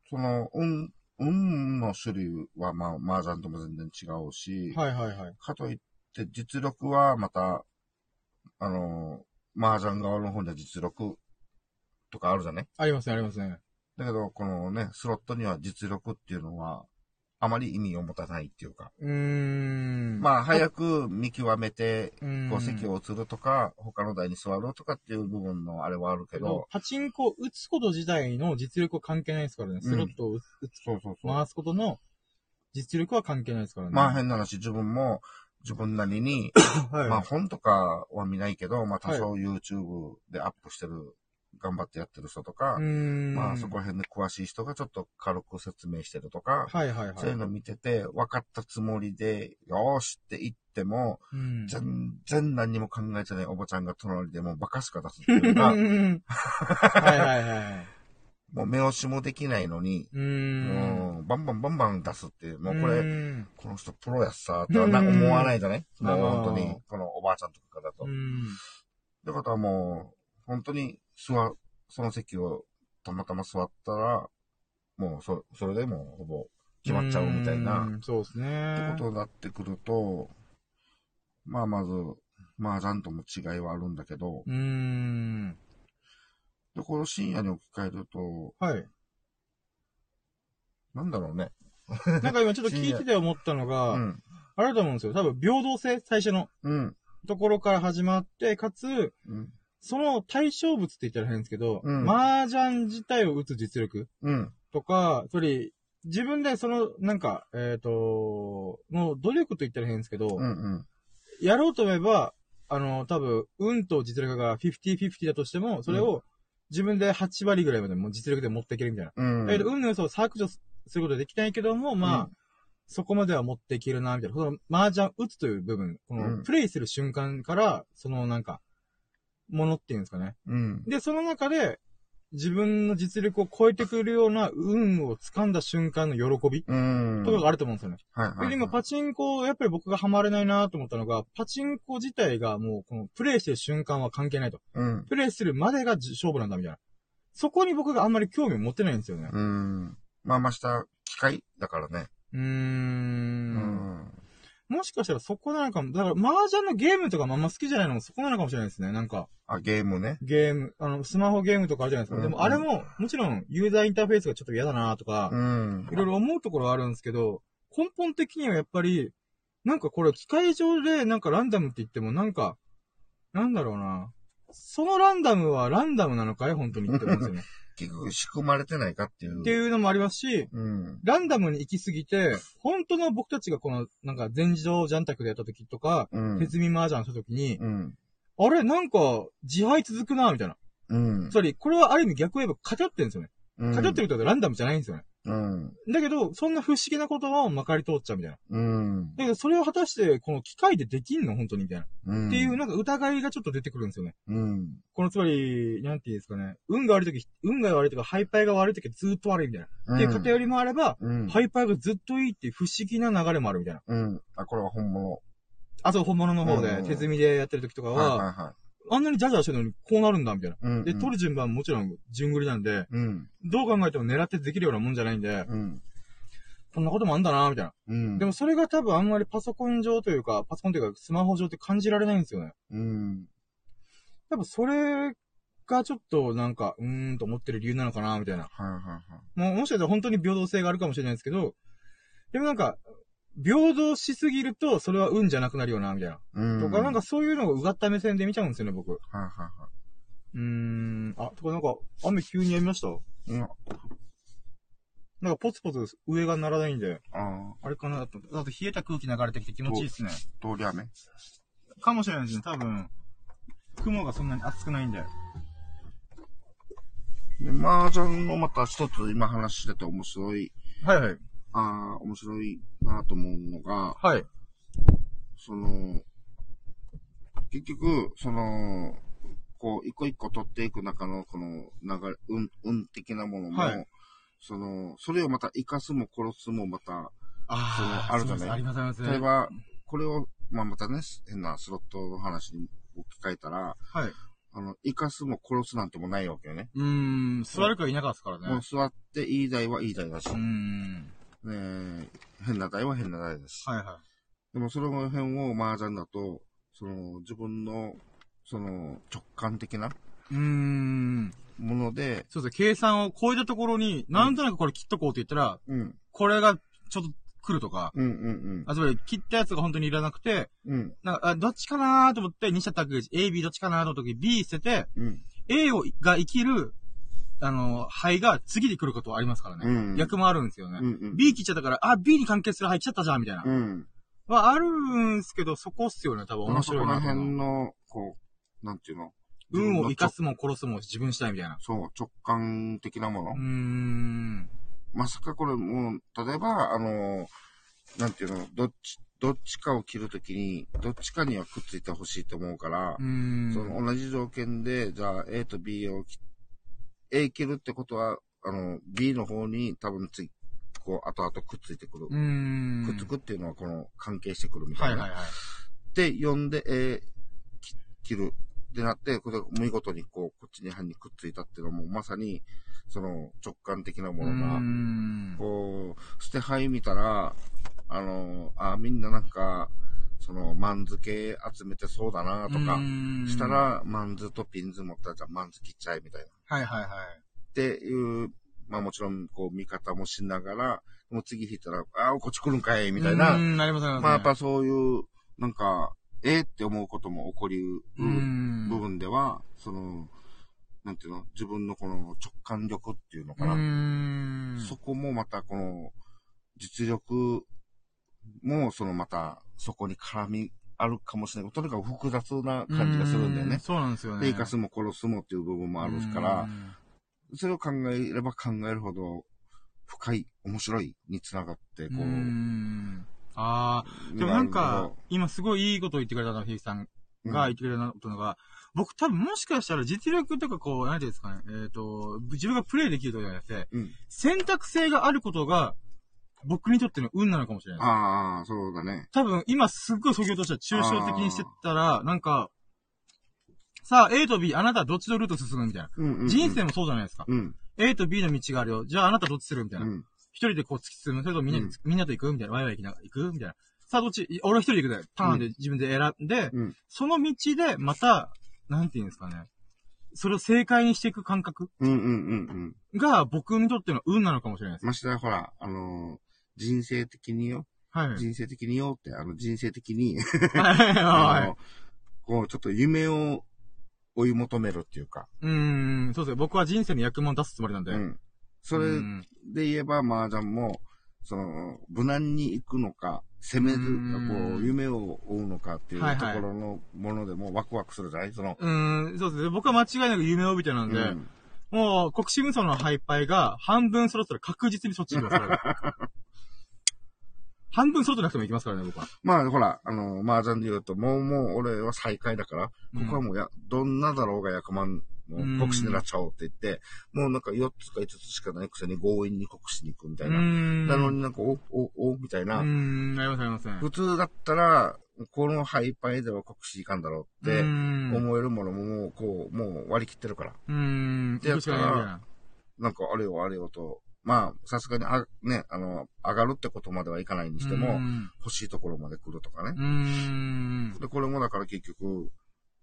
S2: その、運、運の種類は、まあ、麻雀とも全然違うし、
S1: はいはいはい。
S2: かといって実力はまた、あの、麻雀側の方には実力とかあるじゃね？
S1: ありますね、ありますね。
S2: だけど、このね、スロットには実力っていうのは、あまり意味を持たないっていうか。
S1: うーん。
S2: まあ、早く見極めて、
S1: うん、
S2: こう席を移るとか、他の台に座るとかっていう部分のあれはあるけど、
S1: パチンコを打つこと自体の実力は関係ないですからね。スロットを打つ、打つ
S2: そうそうそう。
S1: 回すことの実力は関係ないですからね。
S2: まあ変な話、自分も自分なりに、
S1: はい。
S2: まあ本とかは見ないけど、まあ多少 YouTube でアップしてる、頑張ってやってる人とか。まあそこら辺で詳しい人がちょっと軽く説明してるとか、
S1: はいはいはい。
S2: そういうの見てて、分かったつもりで、よーしって言っても、
S1: うん。
S2: 全然何にも考えてないおばちゃんが隣でもうバカしか出すっていうか、
S1: はいはいはい。
S2: もう目押しもできないのに、
S1: うーん。
S2: バンバンバンバン出すっていう、もうこ
S1: う
S2: れ、この人プロやっさーってはな思わないじゃない？もう本当に、このおばあちゃんとかだと。っ
S1: うん。
S2: てことはもう、本当に座、その席をたまたま座ったら、もうそ、それでもうほぼ決まっちゃうみたいな、
S1: うんそうですね。
S2: ってことになってくると、まあまず、麻雀とも違いはあるんだけど、
S1: うーん。
S2: で、これを深夜に置き換えると、
S1: はい。
S2: なんだろうね。
S1: なんか今ちょっと聞いてて思ったのが、
S2: うん。
S1: あれだと思うんですよ。多分平等性、最初の
S2: うん。
S1: ところから始まって、かつ、
S2: うん。
S1: その対象物って言ったら変ですけど、
S2: うん
S1: 麻雀自体を打つ実力
S2: うん。
S1: とか、それ、自分でその、なんか、えっ、と、もう努力と言ったら変ですけど、
S2: うん。うん。
S1: やろうと思えば、あの、多分、運と実力が50-50だとしても、それを自分で8割ぐらいまでもう実力で持っていけるみたいな。
S2: うん。
S1: だけど、運の要素を削除することはできないけども、まあ、
S2: うん
S1: そこまでは持っていけるな、みたいな。その、麻雀打つという部分、この、
S2: うん
S1: プレイする瞬間から、そのなんか、ものっていうんですかね。
S2: うん。
S1: で、その中で、自分の実力を超えてくるような運を掴んだ瞬間の喜び
S2: うん。
S1: とかがあると思うんですよね。
S2: はいはいはい。
S1: で、今、パチンコ、やっぱり僕がハマれないなと思ったのが、パチンコ自体がもう、この、プレイしてる瞬間は関係ないと。
S2: うん。
S1: プレイするまでがじ勝負なんだ、みたいな。そこに僕があんまり興味を持ってないんですよね。
S2: うん。まあ、ました、機械だからね。
S1: うー。
S2: うんん。
S1: もしかしたらそこなのかも。だから、麻雀のゲームとかまあんま好きじゃないのもそこなのかもしれないですね。なんか、
S2: あ、ゲームね。
S1: ゲーム、あの、スマホゲームとかあるじゃないですか。
S2: うん
S1: でも、あれも、もちろん、ユーザーインターフェースがちょっと嫌だなとか、
S2: うん。
S1: いろいろ思うところはあるんですけど、根本的にはやっぱり、なんかこれ機械上でなんかランダムって言ってもなんか、なんだろうな。そのランダムはランダムなのかい？本当にって思うんですよね。
S2: 結局仕組まれてないかっていう。
S1: っていうのもありますし、
S2: うん。
S1: ランダムに行き過ぎて、本当の僕たちがこの、なんか全自動ジャンタクでやった時とか、
S2: うん。
S1: 手積み麻雀した時に、
S2: うん。
S1: あれなんか、自敗続くな、みたいな。
S2: うん。
S1: つまり、これはある意味逆を言えば偏ってるんですよね。
S2: うん。
S1: 偏ってるってことはランダムじゃないんですよね。
S2: うん。
S1: だけど、そんな不思議なことはまかり通っちゃうみたいな。
S2: うん。
S1: だけど、それを果たして、この機械でできんの？本当にみたいな。
S2: うん。
S1: っていう、なんか疑いがちょっと出てくるんですよね。
S2: うん。
S1: このつまり、なんていうんですかね。運が悪い時、運が悪いとか、ハイパイが悪い時はずっと悪いみたいな。
S2: うん。
S1: っていう偏りもあれば、
S2: うん。
S1: ハイパイがずっといいっていう不思議な流れもあるみたいな。
S2: うん。あ、これは本物。
S1: あと、本物の方で
S2: うん、
S1: 手積みでやってる時とか
S2: はい
S1: は、
S2: はいは
S1: あんなにジャジャしてるのにこうなるんだ、みたいな。
S2: い。うん。
S1: で、取る順番ももちろん順繰りなんで、
S2: うん。
S1: どう考えても狙ってできるようなもんじゃないんで、
S2: うん。
S1: こんなこともあんだな、みたいな。
S2: うん。
S1: でもそれが多分あんまりパソコン上というか、パソコンというかスマホ上って感じられないんですよね。
S2: うん。
S1: 多分それがちょっとなんか、うーんと思ってる理由なのかな、みたいな。
S2: はいはいはい。
S1: もうもしかしたら本当に平等性があるかもしれないですけど、でもなんか、平等しすぎると、それは運じゃなくなるよな、みたいな。
S2: うん。
S1: とか、なんかそういうのをうがった目線で見ちゃうんですよね、僕。う
S2: はいはいは
S1: ーん。あ、とかなんか、雨急にやみました？
S2: い。うん。
S1: なんかポツポツ上が鳴らないんで、
S2: あ
S1: あれかなと。あと冷えた空気流れてきて気持ちいいっすね。
S2: あ、通り雨。
S1: かもしれないですね、多分。雲がそんなに暑くないんで。
S2: で、麻雀のまた一つ今話してて面白い、
S1: はいはい。
S2: ああ、面白いなと思うのが、
S1: はい。
S2: その、結局、その、こう、一個一個取っていく中の、この流れ、運、運的なものも、
S1: はい
S2: その、それをまた生かすも殺すもまた、
S1: あ
S2: そのあるじゃない？
S1: ありますあります。
S2: 例えば、これを、まあ、またね、変なスロットの話に置き換えたら、
S1: はい。
S2: あの、生かすも殺すなんてもないわけよね。
S1: うーん、座るか否かですからね。
S2: もう座っていい台はいい台だし、
S1: うーん。
S2: ね変な台は変な台だし。
S1: はいは
S2: でもその辺を麻雀だと、その自分の、その直感的な
S1: うーん。
S2: もので、
S1: そうですね、計算を超えたところに、なんとなくこれ切っとこうって言ったら、
S2: うん、
S1: これがちょっと来るとか、
S2: うん、うん、
S1: あ、つまり切ったやつが本当にいらなくて、
S2: うん、うん、
S1: なんか、あどっちかなーと思って、二者択一、A、B どっちかなーの時 B 捨てて、
S2: うん、
S1: A を、が生きる、あの、灰が次に来ることはありますからね。
S2: うん
S1: 逆もあるんですよね。
S2: うん、うん、
S1: B 切っちゃったから、あ、B に関係する灰来ちゃったじゃん、みたいな。
S2: うん。
S1: はあるんすけど、そこっすよね、多分面白いな
S2: そこら
S1: と思う。
S2: 辺の、こう、なんていうの？
S1: 運を生か
S2: す。
S1: すも殺すも自分したいみたいな。
S2: そう、直感的なもの。
S1: うーん。
S2: まさかこれもう、例えば、あの、なんていうの、どっち、どっちかを切るときに、どっちかにはくっついてほしいと思うから
S1: う、ーん。
S2: その同じ条件で、じゃあ A と B を切 A 切るってことは、あの、B の方に多分つい、こう、後々くっついてくる。くっつくっていうのは、この、関係してくるみたな。
S1: はいいはいはい。
S2: で、読んで A き切る。ってなって、これ見事にこう、こっちに犯にくっついたっていうのも、まさに、その、直感的なものが、
S1: ん。
S2: こう、捨て牌見たら、あの、あ、みんななんか、その、マンズ系集めてそうだなとか、した、ら、マンズとピンズ持ったら、じゃあマンズ切っちゃえみたいな。っ
S1: はいはいはい。
S2: ていう、まあもちろん、こう、見方もしながら、もう次引いたら、ああ、こっち来るんかい、みたいうな。
S1: なりますなりま
S2: あやっぱそういう、なんか、ええって思うことも起こりう。部分では、その、なんていうの、自分のこの直感力っていうのかな。そこもまたこの、実力もそのまた、そこに絡みあるかもしれない。とにかく複雑な感じがするんだよね。
S1: うそうなんですよね。
S2: で、生かすも殺すもっていう部分もあるから
S1: う、ん
S2: それを考えれば考えるほど、深い、面白いにつながって、こう、
S1: うんああ、でもなんか、今すごいいいことを言ってくれたの、ひいさんが言ってくれたのが、僕多分もしかしたら実力とかこう、なんていうんですかね、えっ、と、自分がプレイできるとかじゃなくて、
S2: うん。
S1: 選択性があることが、僕にとっての運なのかもしれない。
S2: ああ、そうだね。
S1: 多分、今すっごい創業としては抽象的にしてったら、なんか、さあ、A と B、あなたはどっちのルート進むみたいな。
S2: うんうんうん
S1: 人生もそうじゃないですか。
S2: うん。
S1: A と B の道があるよ。じゃああなたどっちするみたいうな。
S2: ん。
S1: 一人でこう突き進む。それともみんなで、
S2: うん
S1: みんなと行くみたいな。ワイワイ行きな行くみたいな。さあ、どっち？い俺は一人で行くだよ。ターンで自分で選んで、
S2: うん。
S1: その道でまた、なんて言うんですかね。それを正解にしていく感覚
S2: うんうんうんうん。
S1: が僕にとっての運なのかもしれないです。
S2: ましてや、ほら、あのー人生的によ、
S1: はい。
S2: 人生的によって、あの、人生的に、
S1: はい。
S2: あ
S1: は
S2: の、こう、ちょっと夢を追い求めるっていうか、
S1: い。うーん、そうですね。僕は人生の役満を出すつもりなんで。
S2: うん。それ
S1: うん
S2: で言えば、麻雀も、その、無難に行くのか、攻める、
S1: うん
S2: こう、夢を追うのかっていうところのものでもワクワクするじゃない？その、
S1: うーん、そうですね。僕は間違いなく夢を帯びてなんで、
S2: うん
S1: もう、国士無双のハイパイが半分揃ったら確実にそっちに行きますからね。半分揃ってなくても行きますからね、僕は。
S2: まあ、ほら、あの、麻雀で言うと、もう、もう、俺は最下位だから、
S1: うん
S2: ここはもうや、どんなだろうが100万、も
S1: う
S2: 国士狙っちゃおうって言って、もうなんか4つか5つしかないくせに強引に国士に行くみた
S1: う
S2: いな。なのになんか、お、お、お、みたいうな。
S1: ありません、ありません。
S2: 普通だったら、このハイパイでは国士いかんだろうって思えるものももう、こう、もう割り切ってるから。
S1: うーん、
S2: でやったら。
S1: な
S2: んかあれよあれよと、まあ、さすがにあ、ね、あの、上がるってことまではいかないにしても、
S1: ん。
S2: 欲しいところまで来るとかね。で、これもだから結局、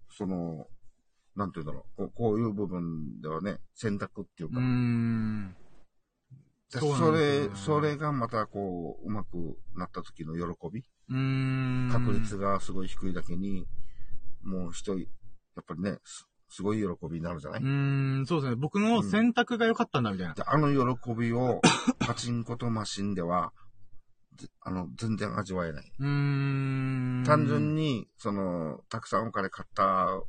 S2: その、なんて言うんだろう、こうこういう部分ではね、選択っていうか、
S1: うな
S2: そ
S1: んですよね。
S2: れ、それがまたこう、うまくなった時の喜び。確率がすごい低いだけに、もう人、やっぱりね、すすごい喜びになるじゃない？う
S1: ーん、そうですね。僕の選択が良かったんだ、みたいな。
S2: で、あの喜びを、パチンコとマシンでは、ぜあの、全然味わえない。
S1: うーん。
S2: 単純に、その、たくさんお金買ったは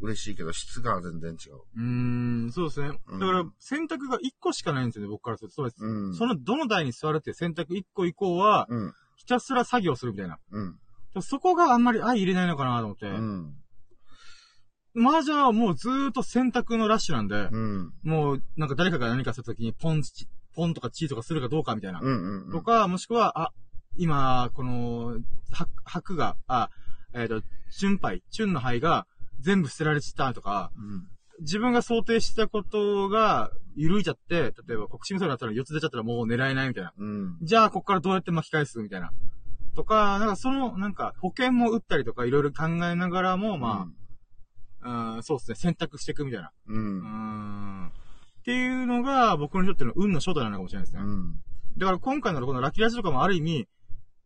S2: 嬉しいけど、質が全然違う。
S1: うーん、そうですね。
S2: うん
S1: だから、選択が1個しかないんですよね、僕からすると。そうです。
S2: うん。
S1: その、どの台に座るっていう選択1個以降は、
S2: うん。
S1: ひたすら作業するみたいな。
S2: うん。
S1: そこがあんまり相入れないのかなと思って。
S2: うん。
S1: 麻雀はもうずーっと選択のラッシュなんで、
S2: うん。
S1: もう、なんか誰かが何かするときに、ポンチ、ポンとかチーとかするかどうかみたいな。
S2: うん。うん。
S1: とか、もしくは、あ、今、この、白、白が、あ、えっ、と、春杯、春の杯が全部捨てられてたとか、
S2: うん。
S1: 自分が想定したことが緩いちゃって、例えば国士無双だったら4つ出ちゃったらもう狙えないみたいな。
S2: うん。
S1: じゃあ、ここからどうやって巻き返すみたいな。とか、なんかその、なんか保険も打ったりとかいろいろ考えながらも、まあ、うん、そうですね、選択していくみたいな。
S2: う。
S1: うんん。っていうのが僕にとっての運の正体なのかもしれないですね。
S2: うん。
S1: だから今回のこのラッキーラジとかもある意味、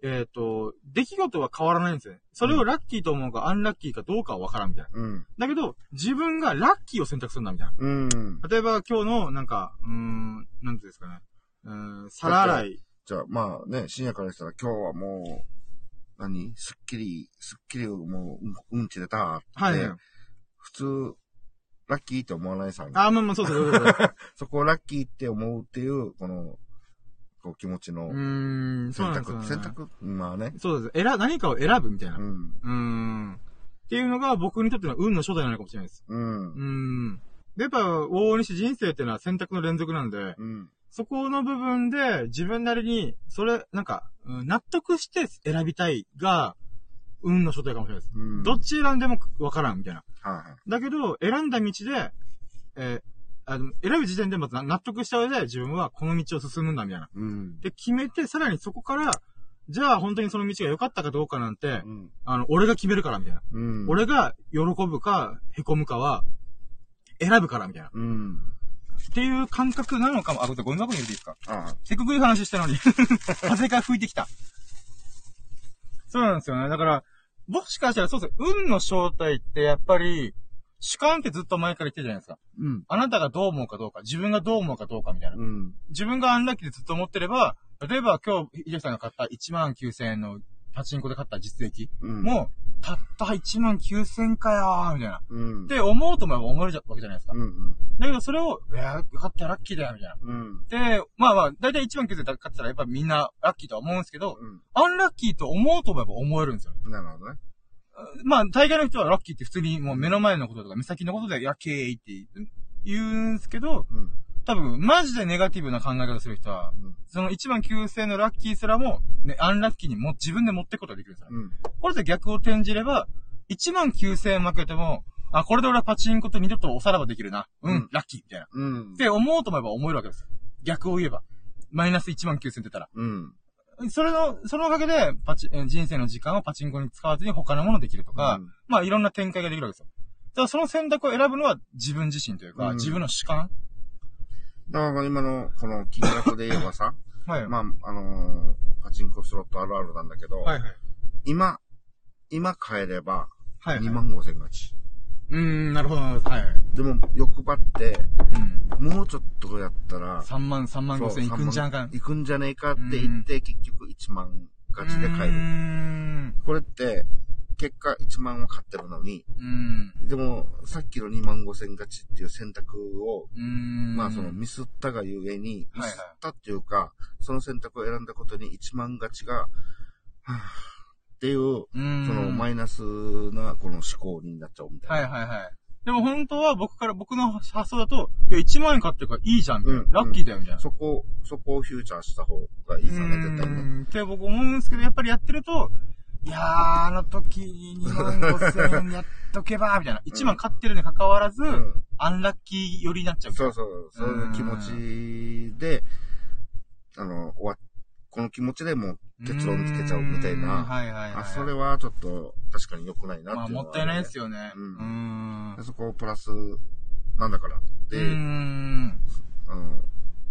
S1: えっ、と、出来事は変わらないんですよね。それをラッキーと思うかアンラッキーかどうかはわからんみたいな。
S2: うん。
S1: だけど、自分がラッキーを選択するんだみたいな。
S2: うん。
S1: 例えば今日の、なんか、うーん、なんていうんですかね。うーん、皿洗い。
S2: じゃあ、まあね、深夜からしたら今日はもう、何？すっきり、すっきりもう、うんうんち出たって。
S1: はい。
S2: 普通、ラッキーって思わないさ。
S1: あ、まあまあ、そうそうそうそう。
S2: そこをラッキーって思うっていう、この、こう気持ちの
S1: うーん、そう
S2: 選択、
S1: なんですよ、ね。
S2: 選択まあね。
S1: そうです。選、何かを選ぶみたいな。
S2: う。
S1: うんーん。っていうのが僕にとっての運の正体なのかもしれないです。
S2: うん
S1: う。ーん。で、やっぱ、往々にして人生っていうのは選択の連続なんで、
S2: うん。
S1: そこの部分で自分なりに、それ、なんか、うん納得して選びたいが、運の正体かもしれないです。
S2: うん。
S1: どっち選んでもわからんみたいな。
S2: はいはい。
S1: だけど、選んだ道で、えーあの、選ぶ時点でまず納得した上で自分はこの道を進むんだみたいな。
S2: うん。
S1: で、決めて、さらにそこから、じゃあ本当にその道が良かったかどうかなんて、
S2: うん。
S1: あの、俺が決めるからみたいな。
S2: うん。
S1: 俺が喜ぶか、凹むかは、選ぶからみたいな。
S2: うん。
S1: っていう感覚なのかも。あ、これゴミ箱に入れていいですか？
S2: あ
S1: せっかくいい話したのに。風が吹いてきた。そうなんですよね。だから、もしかしたらそうです運の正体ってやっぱり、主観ってずっと前から言ってるじゃないですか。
S2: うん。
S1: あなたがどう思うかどうか、自分がどう思うかどうかみたいな。
S2: うん。
S1: 自分がアンラッキーでずっと思ってれば、例えば今日、ひでさんが買った1万9000円のパチンコで勝った実績
S2: うん。
S1: も、たった1万9000かよー、みたいな。
S2: うん。
S1: って思うと思えば思えるわけじゃないですか。
S2: うんうん。
S1: だけどそれを、いやー、よかった、ラッキーだよ、みたいな。
S2: うん。
S1: で、まあまあ、だいたい1万9000勝ってたらやっぱみんなラッキーとは思うんですけど、
S2: う
S1: アンラッキーと思うと思えば思えるんですよ。
S2: ん。なるほどね。
S1: まあ、大概の人はラッキーって普通にもう目の前のこととか目先のことで、いや、経営って言うんですけど、
S2: うん。
S1: 多分、マジでネガティブな考え方する人は、
S2: うん。
S1: その1万9000のラッキーすらも、ね、アンラッキーにも自分で持っていくことができるんですよ。
S2: うん。
S1: これで逆を転じれば、1万9000負けても、あ、これで俺はパチンコと二度とおさらばできるな。うん、
S2: うん
S1: ラッキーみたいな。
S2: うん
S1: っ。て思おうと思えば思えるわけですよ。逆を言えば。マイナス1万9000って言ったら。
S2: うん。
S1: それの、そのおかげで、パチ、えー人生の時間をパチンコに使わずに他のものできるとか、
S2: うん
S1: まあいろんな展開ができるわけですよ。だからその選択を選ぶのは自分自身というか、
S2: うん
S1: 自分の主観
S2: だから今の、この金額で言えばさ、
S1: はい。
S2: まあ、あのーパチンコスロットあるあるなんだけど、
S1: はいはい。
S2: 今、今買えれば、
S1: はい、はい。
S2: 2万5千勝ち。
S1: うーん、なるほど、なるほど。はい。
S2: でも、欲張って、
S1: うん。
S2: もうちょっとやったら、
S1: 3万、3万5千いくんじゃんか
S2: くんじゃねえかって言って、結局1万勝ちで買える。
S1: ん。
S2: これって、結果1万は買ってるのに、
S1: うん。
S2: でも、さっきの2万5千勝ちっていう選択を、
S1: うーん。
S2: まあそのミスったがゆえに、ミ
S1: はいはい
S2: スったっていうか、その選択を選んだことに1万勝ちが、はぁっていう、
S1: う。
S2: そのマイナスなこの思考になっちゃうみたいな。
S1: はいはいはい。でも本当は僕から、僕の発想だと、いや、1万円買ってるからいいじゃん、みたいな。
S2: うん
S1: ラッキーだよ、みたいな。
S2: そこ、そこをフューチャーした方がいいかね、絶対ね。
S1: って僕思うんですけど、やっぱりやってると、いやー、あの時2万5千円やっとけば、みたいな。1万買ってるに関わらず、
S2: うん
S1: アンラッキー寄りになっちゃう。
S2: そうそう、そういう気持ちで、あの、終わこの気持ちでもう結論つけちゃうみたいな。
S1: はいはいはい。
S2: あ、それはちょっと確かに良くないな
S1: まあ、
S2: っていうのは
S1: もったいないですよね。
S2: う
S1: うんーん。
S2: でそこをプラスなんだからって、
S1: うーん。
S2: うん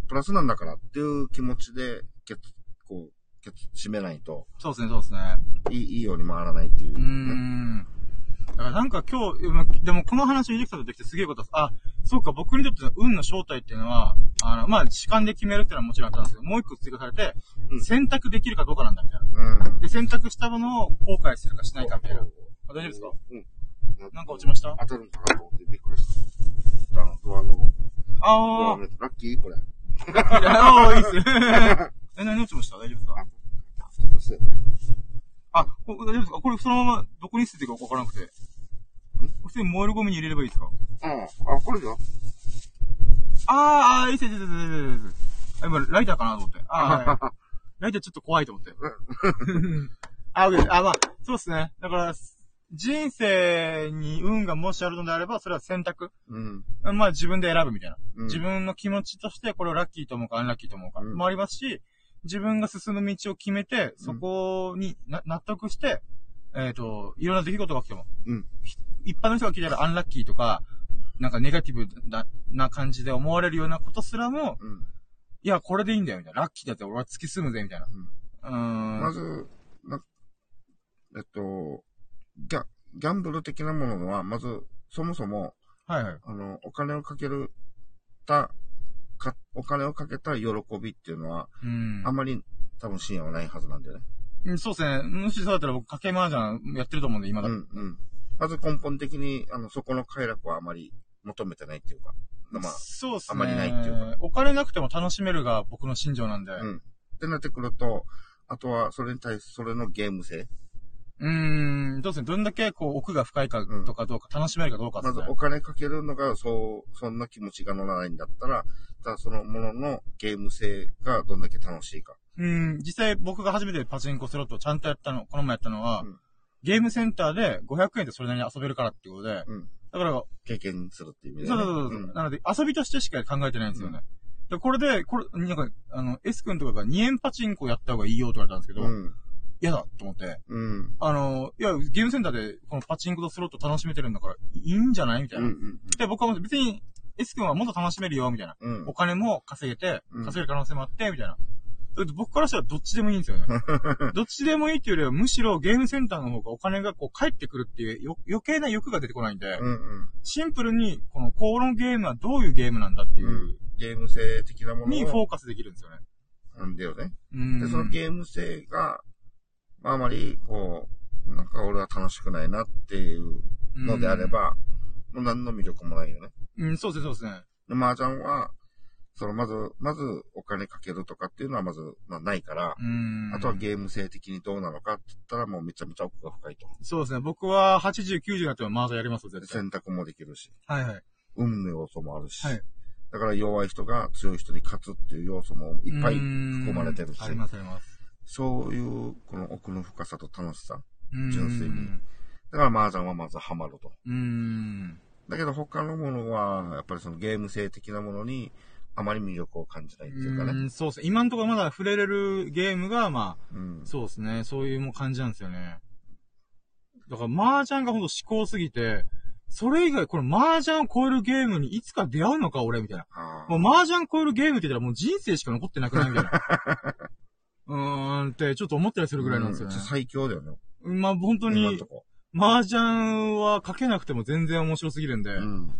S2: プラスなんだからっていう気持ちで、けつこう、けつ締めないと、
S1: そうですね、そうですね。
S2: いい、いいように回らないっていう、ね。
S1: ん。だからなんか今日、でもこの話をできたとできてすげえことです。あ、そうか、僕にとっての運の正体っていうのは、あの、まあ、主観で決めるっていうのはもちろんあったんですけど、もう一個追加されて、
S2: うん
S1: 選択できるかどうかなんだ、みたいな。
S2: うん。
S1: で、選択したものを後悔するかしないか、みたいな。あ大丈夫ですか？
S2: うん。
S1: なんか落ちました？
S2: 当たるのかなと思ってびっくりした。あの、ドアの、
S1: あ
S2: のラッキー？これ。
S1: ー。あー、いいっす。え、何落ちました？大丈夫ですか？あ、こ大丈夫ですか？これそのままどこに捨てていいかわからなくて。普通に燃えるゴミに入れればいいですか？
S2: うん。あ、これだよ。
S1: あー、あー、いいっす、いいっす、いいっす、いいっす。あ今、ライターかなと思って。あー、はいはい ライターちょっと怖いと思って。あ、オッケーあ、まあ、そうですね。だから、人生に運がもしあるのであれば、それは選択。
S2: うん。
S1: まあ自分で選ぶみたいな。
S2: うん
S1: 自分の気持ちとしてこれをラッキーと思うかアンラッキーと思うか。
S2: うん
S1: もありますし、自分が進む道を決めて、そこにな納得して、えっ、と、いろんな出来事が起きても。
S2: うん
S1: ひ一般の人が聞いたらアンラッキーとか、なんかネガティブなな感じで思われるようなことすらも、
S2: うん。
S1: いや、これでいいんだよ、みたいな。ラッキーだって俺は突き進むぜ、みたいな。うーん。
S2: まず、な、えっと、ギャ、ギャンブル的なものは、まず、そもそも、
S1: はいはい。
S2: あの、お金をかける、た、か、お金をかけた喜びっていうのは、
S1: うん
S2: あんまり多分深夜はないはずなんだよね。
S1: うん。そうですね。もしそうだったら僕、賭け麻雀やってると思うんで、今だと。
S2: うん、うん。まず根本的に、あの、そこの快楽はあまり求めてないっていうか、まあ、
S1: そうですね。
S2: あまりないっていうか
S1: お金なくても楽しめるが僕の心情なんで。
S2: うん。ってなってくると、あとは、それに対す、それのゲーム性。
S1: うーん、どうですね。どんだけこう奥が深いかとかどうか、楽しめるかどうか。
S2: ますずお金かけるのが、そう、そんな気持ちが乗らないんだったら、ただそのもののゲーム性がどんだけ楽しいか。
S1: うん、実際僕が初めてパチンコスロットをちゃんとやったの、この前やったのは、
S2: うん
S1: ゲームセンターで500円でそれなりに遊べるからっていうことで、
S2: うん。
S1: だから、
S2: 経験するっていう意味で、
S1: そうそうそうそう、
S2: ん
S1: なので遊びとしてしか考えてないんですよね。でこれで、これ、なんか、あの、S 君とかが2円パチンコやった方がいいよって言われたんですけど、
S2: うん。
S1: 嫌だと思って、
S2: うん。
S1: あの、いや、ゲームセンターでこのパチンコとスロット楽しめてるんだから、いいんじゃないみたい
S2: うん。う
S1: な。
S2: ん。
S1: で、僕は別に、S 君はもっと楽しめるよ、みたいな。
S2: うん。
S1: お金も稼げて
S2: うん、
S1: 稼げる可能性もあって、みたいな。だって僕からしたらどっちでもいいんですよね。どっちでもいいっていうよりは、むしろゲームセンターの方がお金がこう返ってくるっていうよ余計な欲が出てこないんで、
S2: うん。うん。
S1: シンプルに、このこのゲームはどういうゲームなんだっていう、
S2: うんゲーム性的なものを。
S1: にフォーカスできるんですよね。
S2: なんだよね。
S1: うん。
S2: で、そのゲーム性が、まあ、あまり、こう、なんか俺は楽しくないなっていうのであれば、もう何の魅力もないよね。
S1: うん。うん、そうですね、そうですね。
S2: で麻雀は、その、まず、まずお金かけるとかっていうのはまず、まあないから、
S1: うん。
S2: あとはゲーム性的にどうなのかって言ったらもうめちゃめちゃ奥が深いと。
S1: そうですね。僕は80、90になっても麻雀やりますよ、絶対。
S2: 選択もできるし、
S1: はいはい。
S2: 運の要素もあるし、
S1: はい
S2: だから弱い人が強い人に勝つっていう要素もいっぱい含まれてるし
S1: あります、あります。
S2: そういう、この奥の深さと楽しさ。
S1: うん
S2: 純粋にだから麻雀はまずハマると。
S1: うん。
S2: だけど他のものは、やっぱりそのゲーム性的なものに、あまり魅力を感じないっていうかね。
S1: うん、そうですね。今のところまだ触れれるゲームが、まあ、
S2: うん。
S1: そうですね。そういうもう感じなんですよね。だから、麻雀がほんと思考すぎて、それ以外、この麻雀を超えるゲームにいつか出会うのか、俺、みたいな。
S2: あ
S1: もう麻雀超えるゲームって言ったらもう人生しか残ってなくないみたいな。うーんって、ちょっと思ったりするぐらいなんですよね
S2: うん。最強だよね。
S1: まあ、本当に。麻雀はかけなくても全然面白すぎるんで。
S2: うん。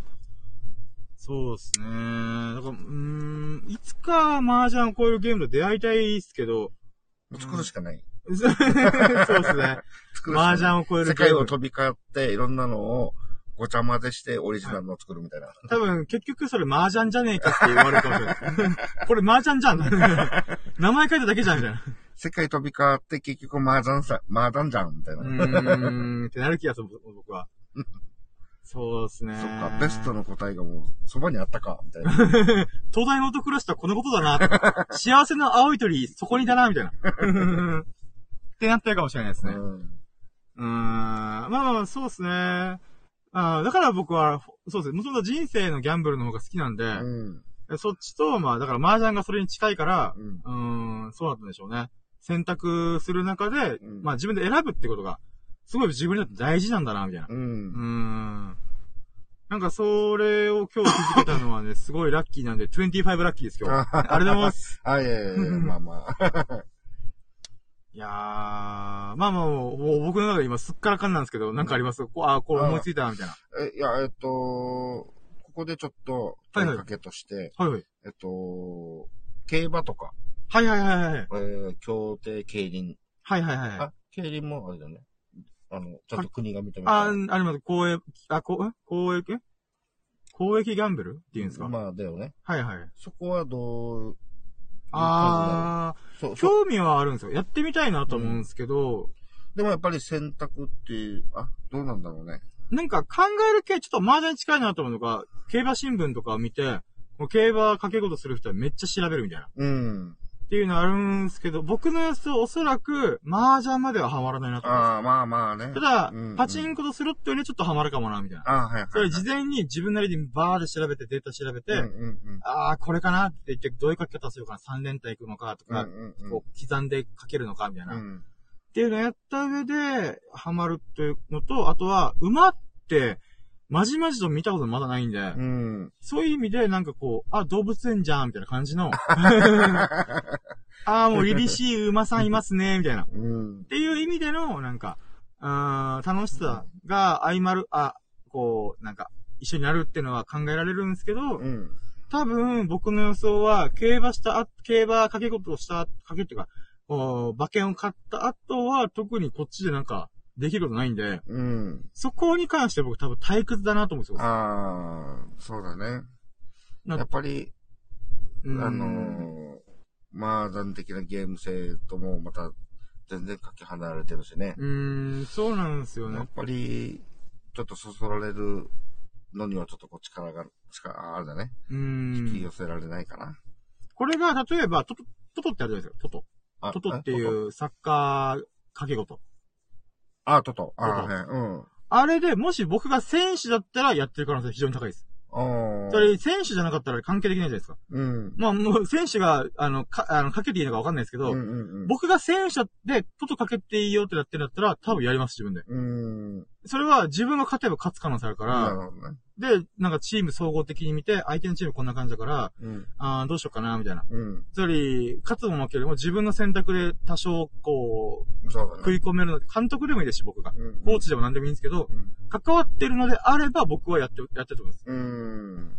S1: そうですね。だから、うーん、いつか麻雀を超えるゲームと出会いたいっすけど、
S2: 作るしかない。
S1: そうですね。
S2: 作る。
S1: 麻雀を超える
S2: 世
S1: ゲーム。
S2: 界を飛び交って、いろんなのをごちゃ混ぜしてオリジナルのを作るみたいな。
S1: 多分、結局それ麻雀じゃねえかって言われるかもしれない。これ麻雀じゃん。名前書いただけじゃん、みたいな。
S2: 世界飛び交って結局麻雀さ、麻雀じゃんみたいうな。
S1: ーん、ってなる気がする、僕は。そうですね。
S2: そっか、ベストの答えがもう、そばにあったか、みたいな。
S1: 東大の男らしとはこのことだな。幸せの青い鳥、そこにだな、みたいな。ってなってるかもしれないですね。う
S2: うん。
S1: ーん。まあまあ、そうですね。あーだから僕は、そうですね。もともと人生のギャンブルの方が好きなんで、
S2: うん。
S1: そっちと、まあ、だから麻雀がそれに近いから、
S2: うん
S1: うーん、そうだったんでしょうね。選択する中で、
S2: うん
S1: まあ自分で選ぶってことが、すごい自分にとって大事なんだな、みたいな。
S2: う。
S1: うんーん。なんかそれを今日気づけたのはね、すごいラッキーなんで、25ラッキーです、今日。ありがとうございます。
S2: あ、いやいやいや、まあまあ。
S1: いやー、まあまあ僕の中で今すっからかんなんですけど、なんかあります？こうあー、これ思いついたな、みたいな。
S2: え、いや、えっと、ここでちょっと、問いかけとして、
S1: はいはい。
S2: えっと、競馬とか、
S1: はいはいはいはい。
S2: えー、協定競輪。
S1: はいはいはい。
S2: あ、競輪もあれだね。あの、ちゃんと国が認めて
S1: あ、あ
S2: る。
S1: ります。公益、あ、こう、公益公益ギャンブルっていうんですか、
S2: まあ、だよね。
S1: はいはい。
S2: そこはどう、
S1: あ
S2: そう、
S1: ー、
S2: そう。
S1: 興味はあるんですよ。やってみたいなと思うんですけど、
S2: でもやっぱり選択っていう、あ、どうなんだろうね。
S1: なんか考える系ちょっと麻雀に近いなと思うのが、競馬新聞とかを見て、もう競馬掛け事する人はめっちゃ調べるみたいな。
S2: うん。
S1: っていうのあるんですけど、僕のやつおそらく、麻雀まではハマらないなと思いま
S2: ああ、まあまあね。
S1: す。ただ、
S2: うん
S1: パチンコとスロットよりちょっとハマるかもな、みたいな。
S2: ああ、はいはい。
S1: それ事前に自分なりにバーで調べて、データ調べて、
S2: うんうんうん。
S1: ああ、これかなって言って、どういう書き方するかな ?3 連単いくのかとか、
S2: うんうんうん
S1: こう、刻んで書けるのかみたいな。っ
S2: うん。
S1: ていうのをやった上で、ハマるというのと、あとは、馬って、まじまじと見たことまだないんで、
S2: うん。
S1: そういう意味で、なんかこう、あ、動物園じゃんみたいな感じの、ああ、もう凛々しい馬さんいますね、みたいな。っ
S2: うん。
S1: ていう意味での、なんか、あー楽しさが相まる、あ、こう、なんか、一緒になるっていうのは考えられるんですけど、
S2: うん。
S1: 多分、僕の予想は、競馬したあ、競馬掛け事をした、掛けっていうか、馬券を買った後は、特にこっちでなんか、できることないんで、
S2: うん。
S1: そこに関して僕多分退屈だなと思うんですよ。
S2: ああ、そうだね。
S1: な
S2: やっぱり、
S1: うん
S2: あのー、麻雀的なゲーム性ともまた全然かけ離れてるしね。
S1: うーん、そうなんですよね
S2: やっ。ぱり、ちょっとそそられるのにはちょっとこう力が、力、あれだね。
S1: う
S2: 引き。寄せられないかな。
S1: これが、例えば、トト、トトってあるじゃないですか、トト。
S2: あ
S1: トトっていうサッカー掛け事。
S2: あ、トト。あ、
S1: トト
S2: はい。うん。
S1: あれで、もし僕が選手だったらやってる可能性非常に高いです。
S2: あー
S1: それ、選手じゃなかったら関係できないじゃないですか。
S2: うん。
S1: まあ、もう、選手が、あの、か、あの、かけていいのかわかんないですけど、
S2: うんうんうん。
S1: 僕が選手で、トトかけていいよってなってんだったら、多分やります、自分で。
S2: うん。
S1: それは自分が勝てば勝つ可能性あるから、
S2: なるほどね。
S1: で、なんかチーム総合的に見て、相手のチームこんな感じだから、
S2: うん。
S1: あーどうしようかな、みたいな。
S2: うん。
S1: つまり、勝つも負けるも自分の選択で多少、こう、
S2: そうだね。
S1: 食い込めるので、監督でもいいですし、僕が。
S2: うん
S1: コーチでも何でもいいんですけど、関わってるのであれば僕はやって、やってると思います。
S2: うん。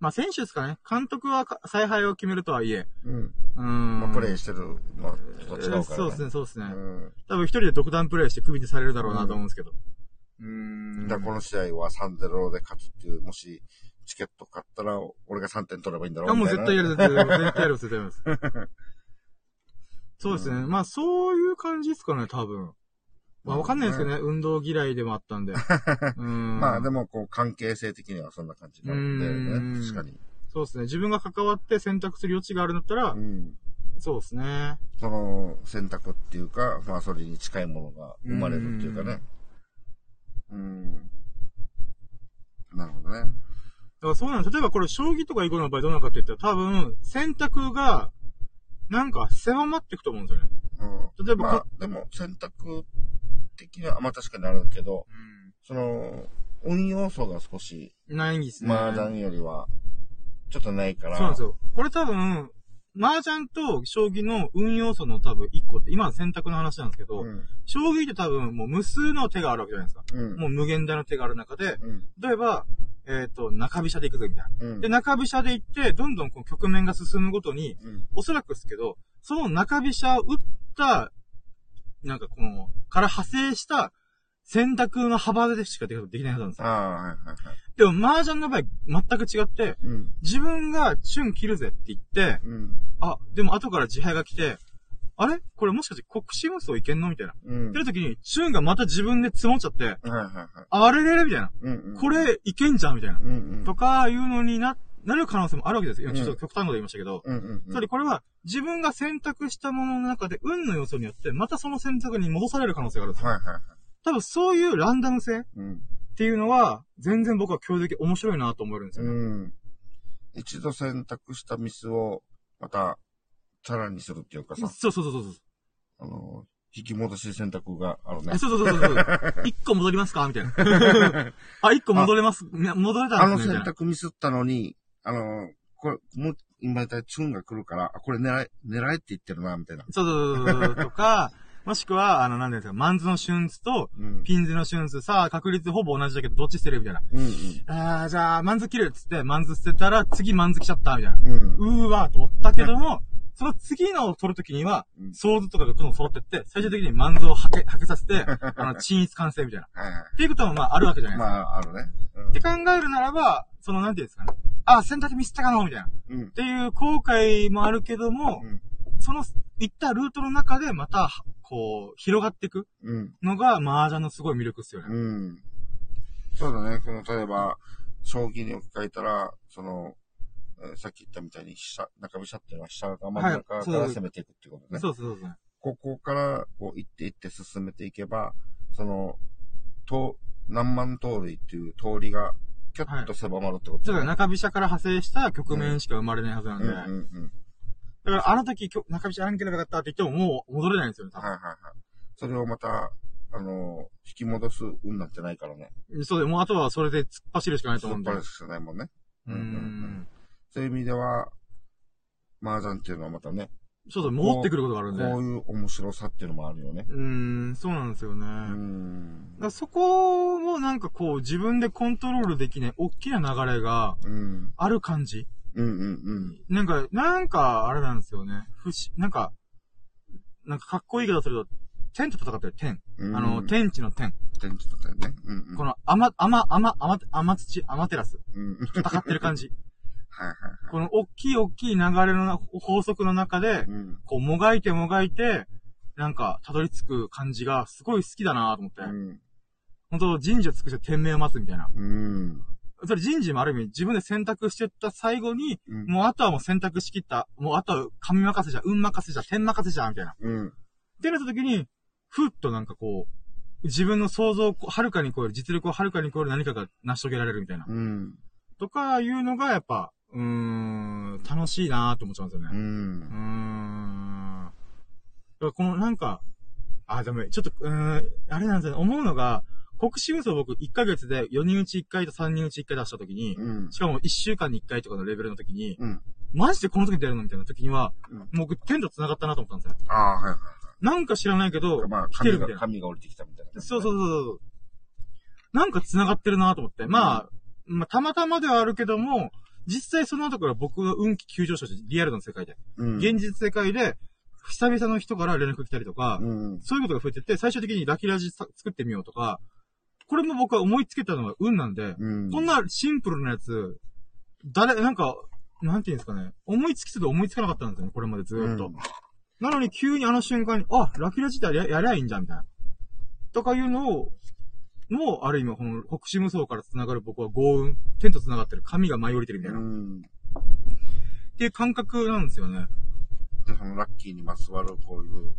S1: まあ選手ですかね。監督はか采配を決めるとはいえ。
S2: うん。
S1: うーん。
S2: まあ、プレイしてるのと違うから、ね。
S1: そうですね、そうですね。
S2: うん。
S1: 多分一人で独断プレイしてクビにされるだろうなと思うんですけど。うーん。
S2: だこの試合は3-0で勝つっていう、もし、チケット買ったら、俺が3点取ればいいんだろ
S1: あ、もう
S2: みたいな
S1: 絶対やる、絶対やる、絶対やる、絶対やります。そうですね。
S2: うん
S1: まあ、そういう感じですかね、多分。まあ、わかんないですけどね、運動嫌いでもあったんで。うん。
S2: まあでも、こう、関係性的にはそんな感じなんで
S1: うん
S2: ね。確かに。
S1: そうですね。自分が関わって選択する余地があるんだったら
S2: う、ん。
S1: そうですね。
S2: その選択っていうか、まあそれに近いものが生まれるっていうかね。うん。なるほどね。
S1: だからそうなんです。例えばこれ、将棋とか囲碁の場合どうなのかって言ったら、多分、選択が、なんか狭まっていくと思うんですよね。
S2: うん。
S1: 例えばこ
S2: まあ、でも選択的には、まあ確かにあるけど、その、運要素が少し、
S1: ないんですね。
S2: 麻雀よりは、ちょっとないから。
S1: そうなんですよ。これ多分、麻雀と将棋の運要素の多分一個って、今は選択の話なんですけど、
S2: うん。
S1: 将棋って多分もう無数の手があるわけじゃないですか。
S2: うん。
S1: もう無限大の手がある中で、
S2: うん。
S1: 例えば、えっ、と、中飛車で行くぞみたいな。
S2: うん。
S1: で、中飛車で行って、どんどんこう局面が進むごとに、
S2: うん。
S1: おそらくですけど、その中飛車を打った、なんかこの、から派生した選択の幅でしかできないはずなんですよ。
S2: ああ、はいはいはい。
S1: でも、麻雀の場合、全く違って、
S2: うん。
S1: 自分がチュン切るぜって言って、
S2: うん。
S1: あ、でも後から自敗が来て、あれ？これもしかして国士無双いけんの？みたいな。
S2: うん。
S1: ってる時に、チュンがまた自分で積もっちゃって、
S2: はいはいはい。
S1: あれれれ？みたいな。
S2: うんうん。
S1: これいけんじゃん？みたいな。
S2: うんうん。
S1: とかいうのにな、なる可能性もあるわけですよ。
S2: うん
S1: ちょっと極端なこと言いましたけど。
S2: うんうんうん。
S1: つまりこれは自分が選択したものの中で運の要素によって、またその選択に戻される可能性があるんですよ。
S2: はいはいはい。
S1: 多分そういうランダム性っ
S2: うん。
S1: ていうのは、全然僕は教的面白いなと思えるんですよね。
S2: うん。一度選択したミスを、また、チャラにするっていうかさ、
S1: そうそうそうそうそう。
S2: あの、引き戻し選択があるね
S1: え。そうそうそうそう。一個戻りますか？みたいな。あ、一個戻れます。戻れた
S2: あの
S1: んですね。みたいな
S2: 選択ミスったのに、あの、これ、もう、今言ったチュンが来るから、あ、これ狙い、狙いって言ってるな、みたいな。
S1: そうそうそうそう。とか、もしくは、あの、なんていうんですか、マンズの順子と、
S2: うん。
S1: ピンズの順子、さあ、確率ほぼ同じだけど、どっち捨てるみたいな。
S2: うん
S1: あー、じゃあ、マンズ切るっつって、マンズ捨てたら、次マンズ来ちゃった、みたいな。
S2: うん。うん。
S1: うーわーと思ったけども、その次のを取るときには
S2: うん、
S1: ソーズとかがどんどん揃ってって、最終的にマンズをはけ、はけさせて、あの、清一完成みたいな。
S2: はいは
S1: っていうことも、まあ、あるわけじゃ
S2: い。
S1: ないですか。
S2: まあ、あるね。
S1: って考えるならば、その、なんていうんですかね。あ、選択ミスったかのみたいな。っ
S2: うん。うん。
S1: ていう後悔もあるけども、
S2: うん。
S1: その、行ったルートの中でまた、こう、広がっていく
S2: うん。
S1: のが、麻雀のすごい魅力っすよね。
S2: うん。そうだね。その、例えば、将棋に置き換えたら、その、えーさっき言ったみたいに、下、中飛車っていうのは下が真ん中から攻めていくっていうことね。
S1: そうそうそうそう。
S2: ここから、こう、行って行って進めていけば、その、と、何万通りっていう通りが、キュッと狭まるってこと
S1: だから中飛車から派生した局面しか生まれないはずなんで。
S2: うんうんうん。
S1: だからあの時、きょ中飛車やらんければよかったって言ってももう戻れないんですよね、多
S2: はいはいはい。それをまた、あの、引き戻す運なんてないからね。
S1: 分。そうで、もうあとはそれで突っ走るしかないと思うんで。
S2: そっぱりしかないもんね。
S1: うーん。
S2: そういう意味では、麻雀っていうのはまたね、
S1: そうそう、戻ってくることがあるんで。
S2: こういう面白さっていうのもあるよね。
S1: うーん、そうなんですよね。
S2: う
S1: だか
S2: ん。
S1: らそこもなんかこう自分でコントロールできない大きな流れが
S2: うん。
S1: ある感じ。
S2: うんうんうん。
S1: なんか、なんかあれなんですよね。不思、なんか、なんかかっこいい言い方すると、天と戦ってる天。
S2: うん
S1: あの、天地の天。
S2: 天気だったよね。うんうん。
S1: この、あま、あま、あま、あま、あま土、あまテラス。
S2: うん。
S1: 戦ってる感じ。
S2: はいはいはい。
S1: この大きい大きい流れのな法則の中で、
S2: うん。
S1: こう、もがいてもがいて、なんか、たどり着く感じがすごい好きだなと思って。
S2: うん。
S1: 本当人事を尽くして天命を待つみたいな。
S2: うん。
S1: それ人事もある意味自分で選択してった最後に、
S2: うん。
S1: もうあとはもう選択しきった。もうあとは神任せじゃ、運任せじゃ、天任せじゃ、みたいな。
S2: うん。
S1: ってなった時に、ふっとなんかこう、自分の想像をはるかに超える、実力をはるかに超える何かが成し遂げられるみたいな。
S2: うん。
S1: とかいうのがやっぱ、うーん、楽しいなーって思っちゃうんですよね。
S2: う。
S1: うーん。だからこのなんか、あ、でもちょっと、うーん、あれなんですよね。思うのが、国士無双僕1ヶ月で4人打ち1回と3人打ち1回出した時に、
S2: うん。
S1: しかも1週間に1回とかのレベルの時に、
S2: うん。
S1: マジでこの時出るのみたいな時には、
S2: うん
S1: もう僕天と繋がったなと思ったんですよ。
S2: ああ、はいはい。
S1: なんか知らないけど、
S2: まあ、
S1: 来てるみたいな。
S2: 神が降りてきたみたいな。
S1: そうそうそうそう。なんか繋がってるなと思って。まあ、まあ、たまたまではあるけども、実際その後から僕の運気急上昇して、リアルの世界で。
S2: うん。
S1: 現実世界で、久々の人から連絡来たりとか、
S2: うん。
S1: そういうことが増えてって、最終的にラキラジさ作ってみようとか、これも僕は思いつけたのは運なんで、
S2: うん。
S1: こんなシンプルなやつ、誰、なんか、なんていうんですかね、思いつきつつ思いつかなかったんですよね、これまでずーっと。
S2: うん
S1: なのに急にあの瞬間に、あ、ラキラジってややりゃいいんじゃん、みたいな。とかいうのを、もう、ある意味、この、北市無双から繋がる僕は豪運、天と繋がってる、神が舞い降りてるみたいな。っ
S2: うん。
S1: ていう感覚なんですよね。
S2: で、そのラッキーにまつわるこういう、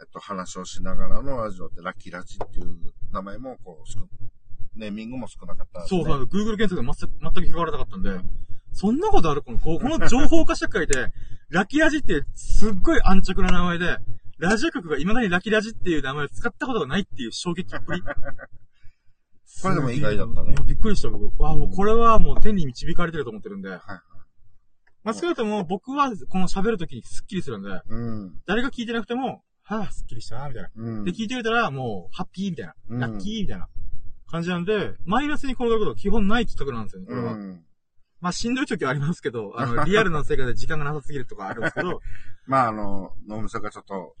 S2: えっと、話をしながらのラジオってラッキーラジっていう名前も、こう、少ネーミングも少なかったね。
S1: そうそう、Google 検索で全く、全く引っかからなかったんで、そんなことあるこの、この情報化社会で、ラキラジってすっごい安直な名前で、ラジオ局が未だにラキラジっていう名前を使ったことがないっていう衝撃っぷり。
S2: これでも意外だったね
S1: びっくりした僕。わあ、もうこれはもう天に導かれてると思ってるんで。
S2: はい。
S1: まあ、少なくとも僕はこの喋るときにスッキリするんで、
S2: うん。誰
S1: 誰が聞いてなくても、はぁ、スッキリしたみたいな。
S2: うん。
S1: で、聞いてくれたら、もう、ハッピーみたいな。
S2: うん
S1: ラッキーみたいな感じなんで、マイナスに転がることは基本ない企画なんですよね、これは。
S2: うん。
S1: まあ、しんどい時はありますけど、あの、リアルな世界で時間がなさすぎるとかあるんですけど、
S2: まあ、あの、脳みそがちょっと、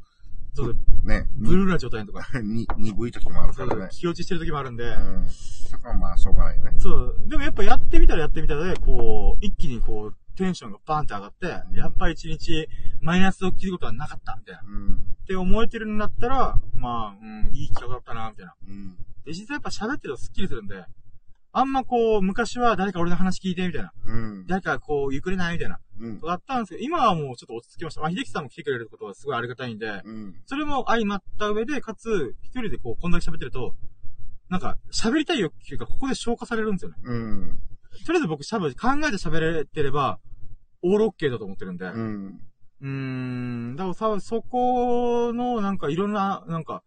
S1: そう、
S2: ね、
S1: ブルーな状態とか、
S2: に、鈍い時もある
S1: そう
S2: からね。
S1: 気落ちしてる時もあるんで、
S2: うん。そこはまあ、しょうがないね。
S1: そう、でもやっぱやってみたらやってみたらで、こう、一気にこう、テンションがバーンって上がって、やっぱり一日マイナスを切ることはなかった、みたいな。
S2: うん。
S1: って思えてるんだったら、まあ、うん、いい企画だったな、みたいな。
S2: うん。
S1: で、実際やっぱ喋ってるとスッキリするんで、あんまこう、昔は誰か俺の話聞いて、みたいな。
S2: うん。
S1: 誰かこう、ゆっくれないみたいな。
S2: うん。
S1: とかあったんですけど、今はもうちょっと落ち着きました。まあ、秀樹さんも来てくれることはすごいありがたいんで、
S2: うん。
S1: それも相まった上で、かつ、一人でこう、こんだけ喋ってると、なんか、喋りたい欲求がここで消化されるんですよね。
S2: うん。
S1: とりあえず僕喋る、考えて喋れてれば、オールオッケーだと思ってるんで。う
S2: うん。
S1: ーん、だからさ、そこの、なんかいろんな、なんか、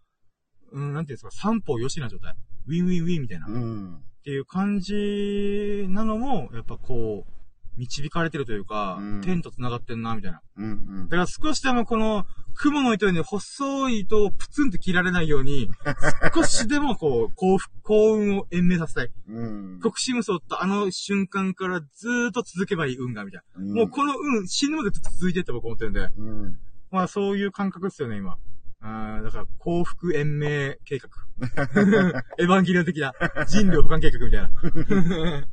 S1: うん、なんていうんですか、三方よしな状態。ウィンウィンウィンみたいな。っ
S2: うん。
S1: ていう感じなのも、やっぱこう、導かれてるというか、
S2: うん
S1: 天と繋がってんな、みたいな。
S2: うん。
S1: だから少しでもこの、蜘蛛の糸に細い糸をプツンと切られないように、少しでもこう、幸福、幸運を延命させたい。
S2: うん。
S1: 国士無双とあの瞬間からずーっと続けばいい運が、みたいな。
S2: うん
S1: もうこの運、死ぬまでずっと続いてって僕思ってるんで、
S2: うん。
S1: まあそういう感覚ですよね、今。あーだから幸福延命計画。エヴァンゲリオン的な人類保管計画みたいな。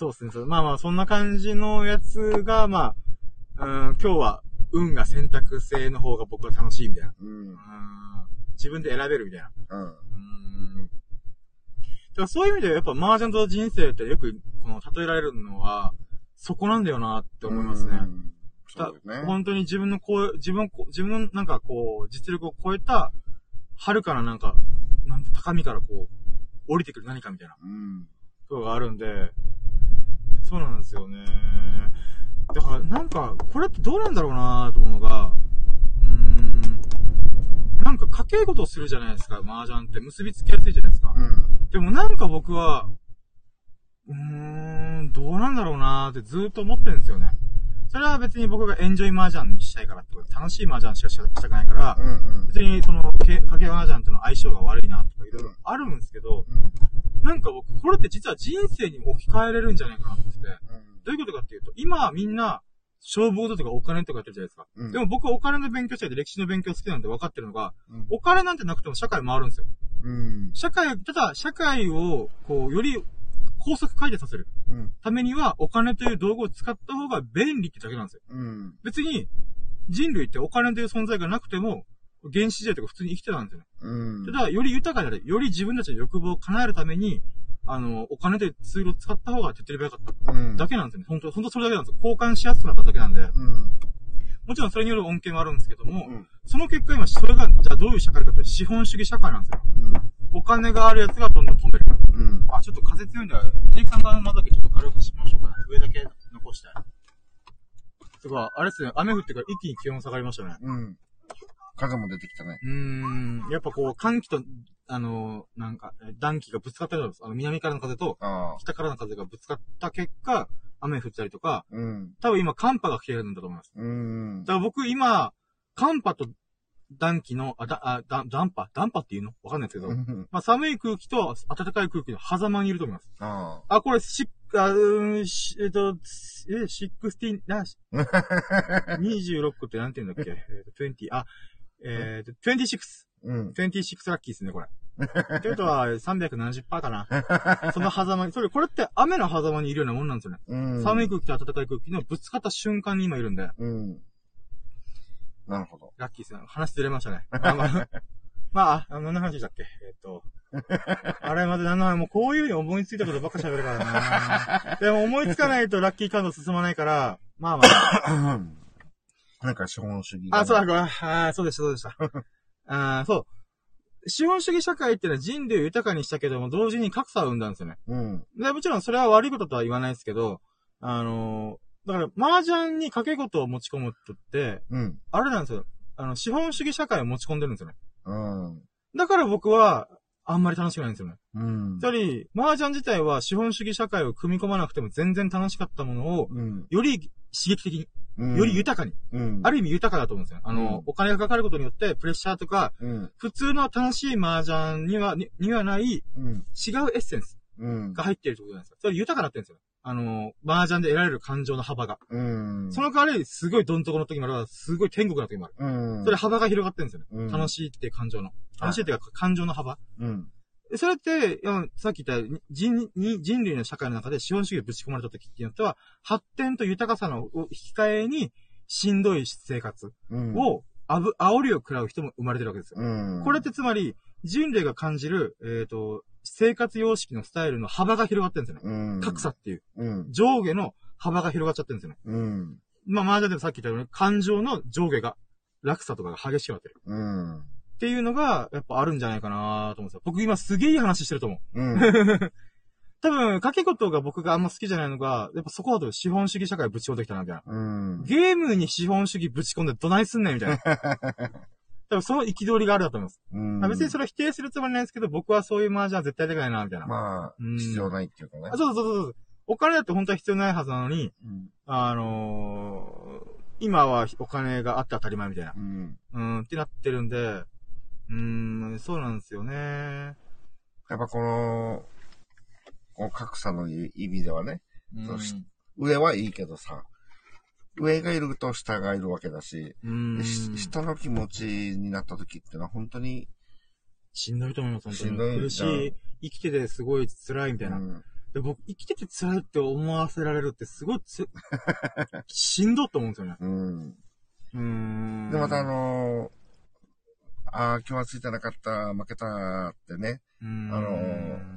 S1: そうですね。まあまあ、そんな感じのやつが、まあ、うん今日は運が選択制の方が僕は楽しいみたいな。
S2: うん。
S1: うん自分で選べるみたいな。
S2: うん。
S1: うんだからそういう意味ではやっぱ麻雀と人生ってよくこの例えられるのは、そこなんだよなって思いますね。
S2: うん。ね。
S1: 本当に自分のこう、自分こ、自分のなんかこう、実力を超えた、遥かななんか、なんて高みからこう、降りてくる何かみたいな
S2: うん。
S1: ことがあるんで、そうなんですよね。だからなんか、これってどうなんだろうなと思うのが、うーん、なんか家計事をするじゃないですか、麻雀って結びつきやすいじゃないですか。
S2: うん。
S1: でもなんか僕は、うーん、どうなんだろうなーってずーっと思ってるんですよね。それは別に僕がエンジョイ麻雀にしたいからってことで、楽しい麻雀しかしたくないから、
S2: うん。
S1: 別にその、けかけ麻雀との相性が悪いなとかいろいろあるんですけど、なんか僕、これって実は人生にも置き換えれるんじゃないかなって思ってて、どういうことかっていうと、今みんな、勝負事とかお金とかやってるじゃないですか。
S2: うん。
S1: でも僕はお金の勉強したいで歴史の勉強好きなんで分かってるのが、
S2: うん、
S1: お金なんてなくても社会回るんですよ。
S2: うん。
S1: 社会、ただ、社会を、こう、より高速回転させる
S2: うん。
S1: ためには、お金という道具を使った方が便利ってだけなんですよ。
S2: うん。
S1: 別に、人類ってお金という存在がなくても、原始時代とか普通に生きてたんですよね。
S2: うん。
S1: ただ、より豊かになる、より自分たちの欲望を叶えるために、あの、お金というツールを使った方が手っ取り早かった
S2: うん。
S1: だけなんですよね。本当本当それだけなんですよ。交換しやすくなっただけなんで。
S2: うん。
S1: もちろんそれによる恩恵もあるんですけども、
S2: うん。
S1: その結果今、それが、じゃあどういう社会かというと資本主義社会なんですよ。お金があるやつがどんどん止める。
S2: うん。
S1: あ、ちょっと風強いんで、秀樹さん側の窓だけちょっと軽くしましょうかね。上だけ残して。すごい、あれですね、雨降ってから一気に気温下がりましたね。
S2: うん。風も出てきたね。
S1: うーん、やっぱこう、寒気と、あのーなんか、え暖気がぶつかったようです。あの、南からの風と。北からの風がぶつかった結果、雨降ったりとか、
S2: うん。
S1: 多分今寒波が来てるんだと思います。
S2: うん。
S1: だから僕今、寒波と暖気の、あ、だ、あ、だ、暖波？暖波っていうの？わかんないですけど、
S2: うん
S1: まあ寒い空気と暖かい空気の狭間にいると思います。
S2: あ
S1: あ、これ、し、あ、うーん、しえっと、え、16、な、26ってなんて言うんだっけ？えっと、20、あ、えっと、26。
S2: うん。
S1: 26ラッキーですね、これ。ってことは、370%かな。その狭間に、それ、これって雨の狭間にいるようなもんなんですよね。
S2: うん。
S1: 寒い空気と暖かい空気のぶつかった瞬間に今いるんで、
S2: うん。なるほど。
S1: ラッキーですね。話ずれましたね。まあまあ、まあ、あ何の話でしたっけ？えっと、あれまで何の話、もうこういう風に思いついたことばっか喋るからな でも思いつかないとラッキーカード進まないから、まあまあ。
S2: なんか資本主義。
S1: あ、そうだ、これ、あーそうでした、そうでした。あーそう。資本主義社会っていうのは人類を豊かにしたけども、同時に格差を生んだんですよね。
S2: うん。
S1: で、もちろんそれは悪いこととは言わないですけど、あのーだから、麻雀に掛け事を持ち込む人って、
S2: うん。
S1: あれなんですよ。あの、資本主義社会を持ち込んでるんですよね。
S2: うん。
S1: だから僕は、あんまり楽しくないんですよね。
S2: うん
S1: つ。まり、麻雀自体は資本主義社会を組み込まなくても全然楽しかったものを、
S2: うん。
S1: より刺激的に、
S2: うん。
S1: より豊かに、
S2: うん。
S1: ある意味豊かだと思うんですよ。あの、
S2: うん
S1: お金がかかることによって、プレッシャーとか、
S2: うん。
S1: 普通の楽しい麻雀には、ににはない
S2: うん。
S1: 違うエッセンス
S2: うん。
S1: が入っているってことなんですよ。それ豊かになってるんですよ。あの、麻雀で得られる感情の幅が。
S2: うん。
S1: その代わり、すごいどん底の時もあれば、すごい天国の時もある。
S2: うん。
S1: それ幅が広がってるんですよね。
S2: うん
S1: 楽しいっていう感情の。楽しいっていうか、感情の幅。
S2: うん。
S1: でそれって、さっき言った人に人類の社会の中で資本主義がぶち込まれた時っていうのとは、発展と豊かさのを引き換えに、しんどい生活
S2: うん。
S1: を、あぶ、煽りを食らう人も生まれてるわけですよ。
S2: うん。
S1: これってつまり、人類が感じる、えっ、と、生活様式のスタイルの幅が広がってるんですよね。
S2: うん。
S1: 格差っていう。
S2: うん。
S1: 上下の幅が広がっちゃってるんですよね。
S2: うん。
S1: まあ、麻雀でもさっき言ったように、感情の上下が、落差とかが激しくなってる。
S2: うん。
S1: っていうのが、やっぱあるんじゃないかなと思うんですよ。僕今すげえいい話してると思う。
S2: うん。
S1: 多分、掛け事が僕があんま好きじゃないのが、やっぱそこだと資本主義社会ぶち込んできたな、みたいな。
S2: うん。
S1: ゲームに資本主義ぶち込んでどないすんねん、みたいな。多分その憤りがあるだと思います。
S2: うん
S1: まあ別にそれを否定するつもりないんですけど、僕はそういう麻雀は絶対できないな、みたいな。
S2: まあ、
S1: うん
S2: 必要ないっていうかね
S1: あ。そうそうそうそう。お金だって本当は必要ないはずなのに、
S2: うん。
S1: あのー今はお金があって当たり前みたいな
S2: う。ん。
S1: うん、ってなってるんで、うーん、そうなんですよね。
S2: やっぱこの、この格差の意味ではね、そうし上はいいけどさ、上がいると下がいるわけだし、下の気持ちになった時ってのは本当に、
S1: しんどいと思います、本当に。
S2: しんどい
S1: 苦しい、生きててすごい辛いみたいな。
S2: うん
S1: で僕、生きてて辛いって思わせられるってすごいつ、しんどいと思うんですよね。
S2: うん。
S1: うーん。
S2: で、またあのーああ、今日はついてなかった、負けたってね、あの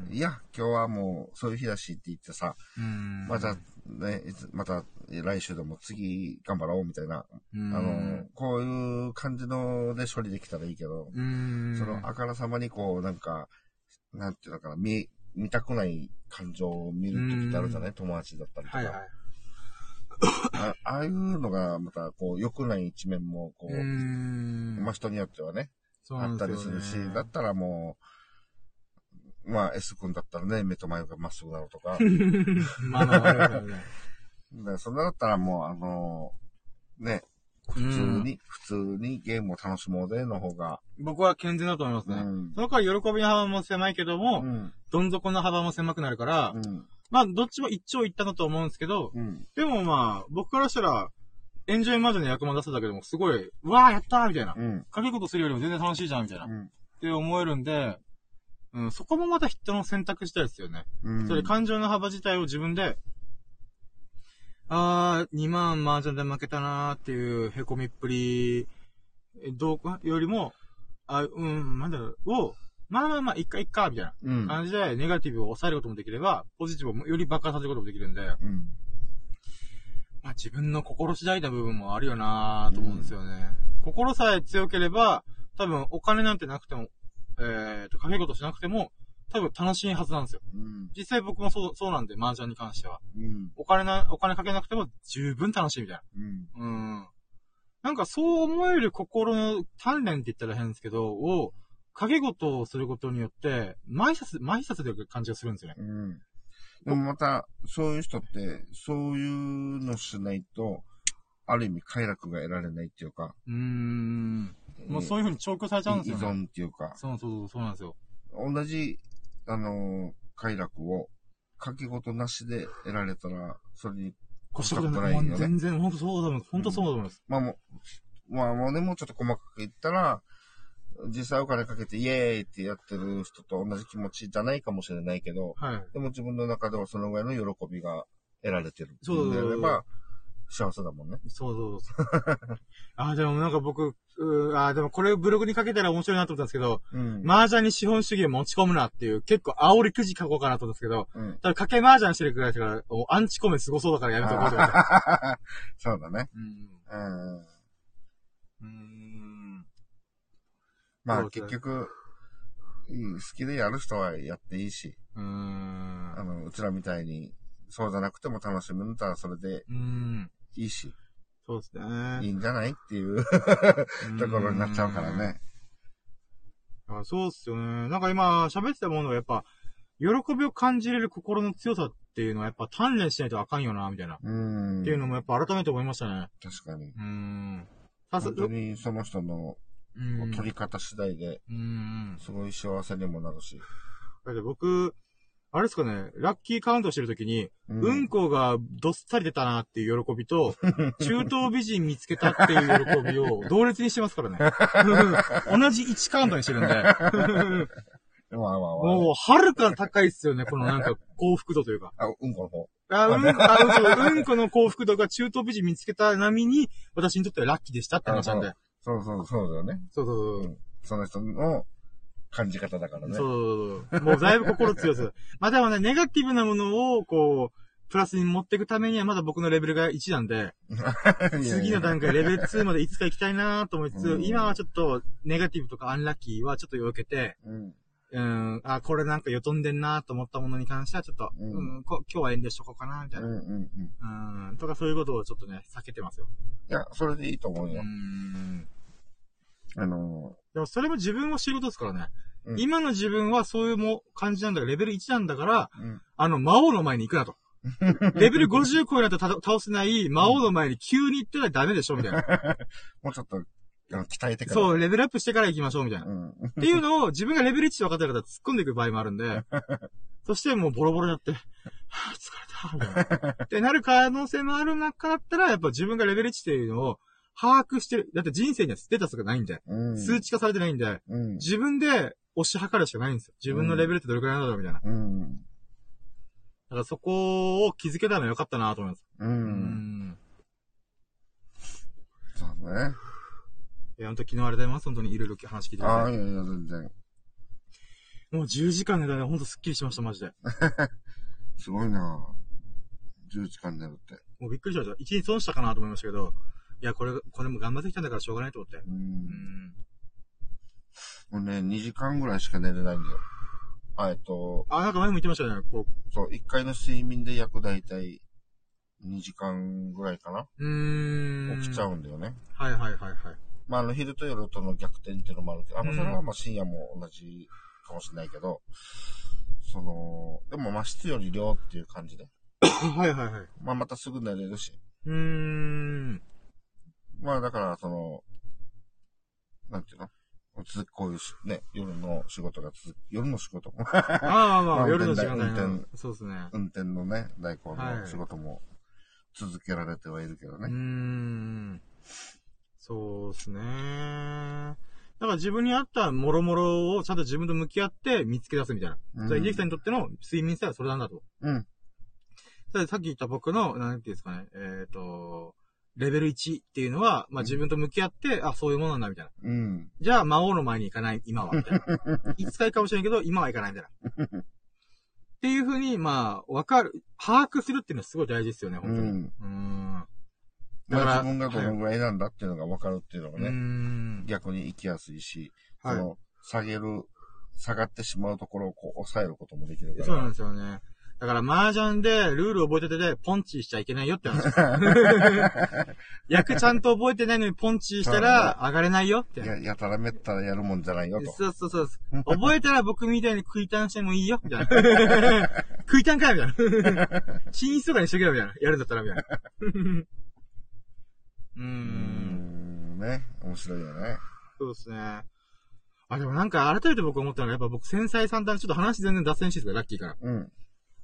S2: ーいや、今日はもうそういう日だしって言ってさ、
S1: うーん、
S2: また、ね、いつまた来週でも次頑張ろうみたいな、あのーこういう感じので処理できたらいいけど、そのあからさまにこう、なんか、なんていうのかな、見、見たくない感情を見る時ってあるじゃない？友達だったりとか。
S1: はいはい。
S2: あああいうのがまた、こう、良くない一面も、こう、
S1: う。
S2: まあ人によってはね、
S1: そう
S2: あったりするし、だったらもう、まあ S 君だったらね、目と眉がまっすぐだろうとか、
S1: まあまあまあまあまあ。
S2: でそんなだったらもう、あのね、普通に、普通にゲームを楽しもうでの方が、
S1: 僕は健全だと思いますね。
S2: うん。
S1: その代わり喜びの幅も狭いけども、
S2: うん、
S1: どん底の幅も狭くなるから、
S2: うん、
S1: まあ、どっちも一長一短だと思うんですけど、
S2: うん、
S1: でもまあ、僕からしたら、エンジョイマジョの役満出すだけでもすごい、うわーやったーみたいな。
S2: うん、
S1: 掛け事するよりも全然楽しいじゃんみたいな。っ
S2: うん、
S1: て思えるんで、うん、そこもまた人の選択したいですよね。
S2: うん。
S1: それ感情の幅自体を自分で、あー、2万麻雀で負けたなーっていう凹みっぷり、えどうかよりも、あ、うん、なんだろう、を、まあまあまあ、いっかいっか、みたいな
S2: うん、
S1: 感じで、ネガティブを抑えることもできれば、ポジティブをより爆発させることもできるんで、
S2: うん、
S1: まあ自分の心次第な部分もあるよなーと思うんですよね。心さえ強ければ、多分お金なんてなくても、えーと、かけ事しなくても、多分楽しいはずなんですよ。
S2: うん、
S1: 実際僕もそう、そうなんで、麻雀に関しては。
S2: うん、
S1: お金な、お金かけなくても十分楽しいみたい
S2: うん、
S1: な。うん。なんかそう思える心の鍛錬って言ったら変ですけど、を、掛け事をすることによって、埋殺、埋殺でる感じがするんですよね。
S2: うん。でもまた、そういう人って、そういうのしないと、ある意味快楽が得られないっていうか、
S1: うーん。もうそういう風に調教されちゃうんです
S2: 依
S1: よ、ね。
S2: 存っていうか、
S1: そうそうそう、そうなんですよ。
S2: 同じ、あのー快楽を、かけ事なしで得られたら、それに
S1: 越したことない。
S2: よね
S1: 全然、本当そうだと思います。本当そうだと思います。
S2: まあもう、まあもうね、もうちょっと細かく言ったら、実際お金かけてイエーイってやってる人と同じ気持ちじゃないかもしれないけど、
S1: はい。
S2: でも自分の中ではそのぐらいの喜びが得られてる
S1: そうそうそう
S2: いのであれば、幸せだもんね。
S1: そうそうそう。あ、でもなんか僕、うーあ、でもこれブログにかけたら面白いなと思ったんですけど、
S2: うん。
S1: 麻雀に資本主義を持ち込むなっていう、結構煽りくじ書こうかなと思ったんですけど、
S2: うん。
S1: ただ賭け麻雀してるくらいだから、おアンチコメすごそうだからやめとこうと思って。
S2: そうだね。
S1: うん
S2: うん。
S1: うーん。
S2: まあ結局、うん好きでやる人はやっていいし、
S1: うーん。
S2: あの、うちらみたいに、そうじゃなくても楽しむんだったらそれで
S1: うーん。
S2: いいし、
S1: そうですね。
S2: いいんじゃないっていう ところになっちゃうからね。
S1: あそうっすよね。なんか今喋ってたものがやっぱ、喜びを感じれる心の強さっていうのはやっぱ鍛錬しないとあかんよな、みたいな。
S2: うん。
S1: っていうのもやっぱ改めて思いましたね。
S2: 確かに。
S1: うーん。
S2: 本当にその人の
S1: うん。
S2: 取り方次第で、
S1: うん。
S2: すごい幸せにもなるし。
S1: だって僕、あれですかね、ラッキーカウントしてるときに、
S2: う
S1: うんこがどっさり出たなっていう喜びと、中東美人見つけたっていう喜びを同列にしてますからね。同じ1カウントにしてるんで。もう、はるか高いっすよね、このなんか幸福度というか。
S2: あ、うんこの方。
S1: あ、うん、あ、うん、うんこの幸福度が中東美人見つけた波に、私にとってはラッキーでしたって話なんで。
S2: そうそう、そうだよね。
S1: そうそうそう。
S2: うんその人の感じ方だからね。
S1: そうそうそう。もうだいぶ心強いです。まあでもね、ネガティブなものを、こう、プラスに持っていくためにはまだ僕のレベルが1なんで、次の段階レベル2までいつか行きたいなと思いつつ、
S2: うん
S1: 今はちょっとネガティブとかアンラッキーはちょっと避けて、
S2: うん。
S1: うん、あ、これなんかよとんでんなと思ったものに関してはちょっと、う、
S2: うんん
S1: こ今日は遠慮しとこうかな、みたい
S2: うん
S1: な。
S2: うんうん。
S1: うん、とかそういうことをちょっとね、避けてますよ。
S2: いや、それでいいと思う
S1: う
S2: よ。
S1: ん。
S2: あの
S1: でもそれも自分を知ることですからね。
S2: うん
S1: 今の自分はそういうも感じなんだから、レベル1なんだから、
S2: ー、うん。
S1: あの、魔王の前に行くなと。レベル50超えないとた倒せない魔王の前に急に行ってはダメでしょ、みたいな。
S2: もうちょっと、鍛えてから。
S1: そう、レベルアップしてから行きましょう、みたいな。
S2: うん。
S1: っていうのを自分がレベル1で分かってる方は突っ込んでいく場合もあるんで、そしてもうボロボロになって、はぁ、疲れた、みたいな。ってなる可能性もある中だったら、やっぱ自分がレベル1っていうのを把握してる。だって人生にはステータスがないんで、
S2: うん。
S1: 数値化されてないんで、
S2: うん。
S1: 自分で押し量るしかないんですよ。自分のレベルってどれくらいなんだろう、みたいな。だ
S2: うん。
S1: からそこを気づけたのは良かったなと思います。
S2: う。
S1: うんん。
S2: そうね。
S1: いや、本当昨日ありがとうございます。本当にいろいろ話聞いてく
S2: ああ、
S1: ださい。
S2: いやいや、全然。
S1: もう10時間寝たら本当スッキリしました、マジで。
S2: すごいな10時間寝るって。
S1: もうびっくりしました。一日損したかなと思いましたけど、いや、これ、これも頑張ってきたんだからしょうがないと思って。
S2: う。
S1: うんん。
S2: もうね、2時間ぐらいしか寝れないんだよ。あ、えっと、
S1: あ、なんか前も言ってましたね。こ
S2: そう、1回の睡眠で約大体2時間ぐらいかな
S1: う。うーん。
S2: 起きちゃうんだよね。
S1: はいはいはいはい。
S2: まあ、あの、昼と夜との逆転っていうのもあるけど、あ、まあ、
S1: うん
S2: それはまあ深夜も同じかもしれないけど、その、でもまあ質より量っていう感じで。
S1: はいはいはい。
S2: まあ、またすぐ寝れるし。
S1: うーん。
S2: まあ、だから、その、なんていうの？こういうし、ね、夜の仕事が続く、夜の仕事も、
S1: ああまあ夜の時間帯
S2: 運転
S1: の。そうですね。
S2: 運転のね、代行
S1: はい
S2: の仕事も続けられてはいるけど
S1: うー
S2: ね。
S1: ん。そうですね。だから自分に合った諸々をちゃんと自分と向き合って見つけ出すみたいな。
S2: うん
S1: 秀樹さんにとっての睡眠さはそれなんだと。
S2: うん。
S1: さっき言った僕の、なんていうんですかね、えっ、と、レベル1っていうのは、まあ自分と向き合って、あ、そういうものなんだみたいな。
S2: うん。
S1: じゃあ魔王の前に行かない、今は、みたいな。いつかいいかもしれないけど、今は行かないみたいな。っていうふうに、まあ、わかる、把握するっていうのはすごい大事ですよね、
S2: う
S1: 本当に。
S2: ん。
S1: うーん。
S2: だか
S1: らら
S2: 自分がどのぐらいなんだっていうのが分かるっていうのがね、
S1: ん。
S2: 逆に生きやすいし、
S1: はい
S2: その、下げる、下がってしまうところをこう抑えることもできるから。
S1: そうなんですよね。だから、麻雀でルール覚えててで、ポンチしちゃいけないよって話。役ちゃんと覚えてないのにポンチしたら、上がれないよって。
S2: や、やたらめったらやるもんじゃないよと。
S1: そうそうそう。覚えたら僕みたいに食いタンしてもいいよ、みたいな。食いタンかよ、みたいな。寝室とかにしとけよ、みたいな。やるんだったら、みたいな。
S2: 面白いよね。
S1: そうですね。あ、でもなんか改めて僕思ったのが、やっぱ僕繊細三段、ちょっと話全然脱線してるから、ラッキーから。
S2: うん。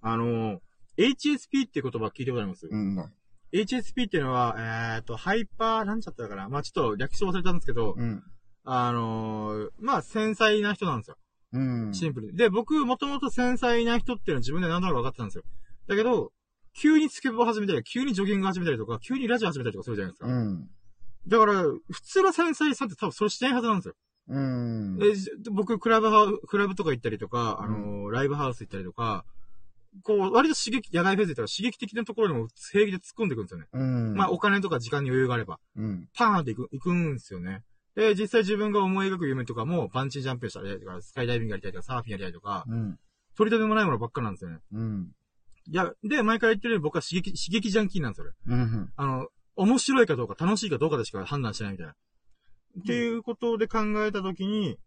S1: あの、HSP っていう言葉聞いたことあります、
S2: うん。な
S1: ?HSP っていうのは、えっ、と、ハイパー、なんちゃったかな？まあちょっと略称忘れたんですけど、
S2: うん。
S1: あのーまあ繊細な人なんですよ。
S2: うん。
S1: シンプルに。で、僕、もともと繊細な人っていうのは自分で何となく分かってたんですよ。だけど、急にスケボー始めたり、急にジョギング始めたりとか、急にラジオ始めたりとかするじゃないですか。
S2: うん。
S1: だから、普通の繊細さんって多分それしてないはずなんですよ。
S2: うん。
S1: えじ僕、クラブハウ、クラブとか行ったりとか、あのーライブハウス行ったりとか、こう、割と刺激、野外フェス行ったら刺激的なところにも平気で突っ込んでいくんですよね。
S2: うん。
S1: まあ、お金とか時間に余裕があれば、
S2: うん。
S1: パーンって行く、行くんですよね。で、実際自分が思い描く夢とかも、パンチジャンプしたりとか、スカイダイビングやりたいとか、サーフィンやりたいとか、
S2: うん。
S1: 取り留めもないものばっかなんですよね。
S2: うん。
S1: いや、で、前から言ってるように僕は刺激、刺激ジャンキーなんですよ、俺
S2: うん。
S1: あの、面白いかどうか、楽しいかどうかでしか判断してないみたいな。っていうことで考えたときに、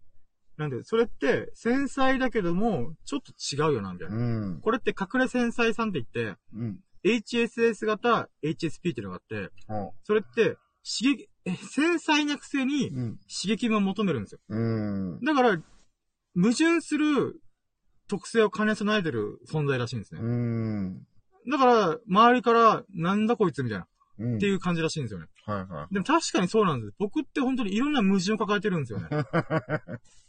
S1: なんで、それって、繊細だけども、ちょっと違うよな、みたいな。
S2: うん。
S1: これって隠れ繊細さんって言って、
S2: うん。
S1: HSS 型 HSP っていうのがあって、
S2: ほ
S1: それって、刺激、え、繊細なくせに
S2: う。うん。
S1: 刺激も求めるんですよ。
S2: うん。
S1: だから、矛盾する特性を兼ね備えてる存在らしいんですね。
S2: うん。
S1: だから、周りから、なんだこいつみたいな、
S2: うん。
S1: っていう感じらしいんですよね。
S2: はいは
S1: でも確かにそうなんです。僕って本当にいろんな矛盾を抱えてるんですよね。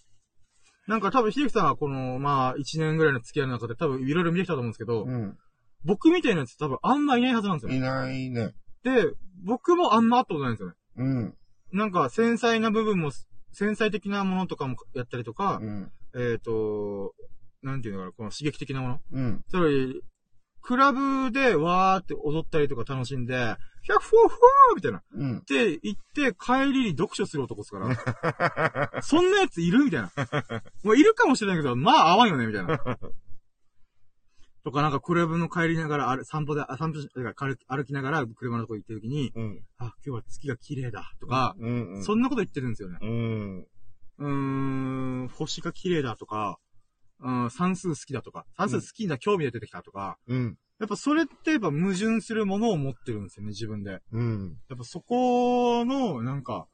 S1: なんか多分、秀樹さんはこの、まあ、1年ぐらいの付き合いの中で多分いろいろ見てきたと思うんですけど、
S2: い。うん。
S1: 僕みたいなやつ多分あんまいないはずなんですよ。
S2: いないね。
S1: で、僕もあんま会ったことないんですよね。
S2: うん。
S1: なんか繊細な部分も、繊細的なものとかもやったりとか
S2: う、ん。
S1: えっ、と、なんていうのかな、この刺激的なもの。
S2: うん。
S1: それ、クラブでわーって踊ったりとか楽しんで、ヒャッフォーフォーみたいな。っ
S2: うん。
S1: て言って帰りに読書する男ですから。そんなやついるみたいな。もういるかもしれないけど、まあ合わんよねみたいな。とかなんかクラブの帰りながら、あれ散歩で、あ散歩歩歩きながら車のとこ行ってる時に、
S2: うん。
S1: あ、今日は月が綺麗だ。とか、
S2: うん。
S1: そんなこと言ってるんですよね。
S2: うん。
S1: うーん、星が綺麗だとか、うん、算数好きだとか、算数好きな興味で出てきたとか、
S2: うん。
S1: やっぱそれってやっぱ矛盾するものを持ってるんですよね、自分で。
S2: うん。
S1: やっぱそこの、なんか、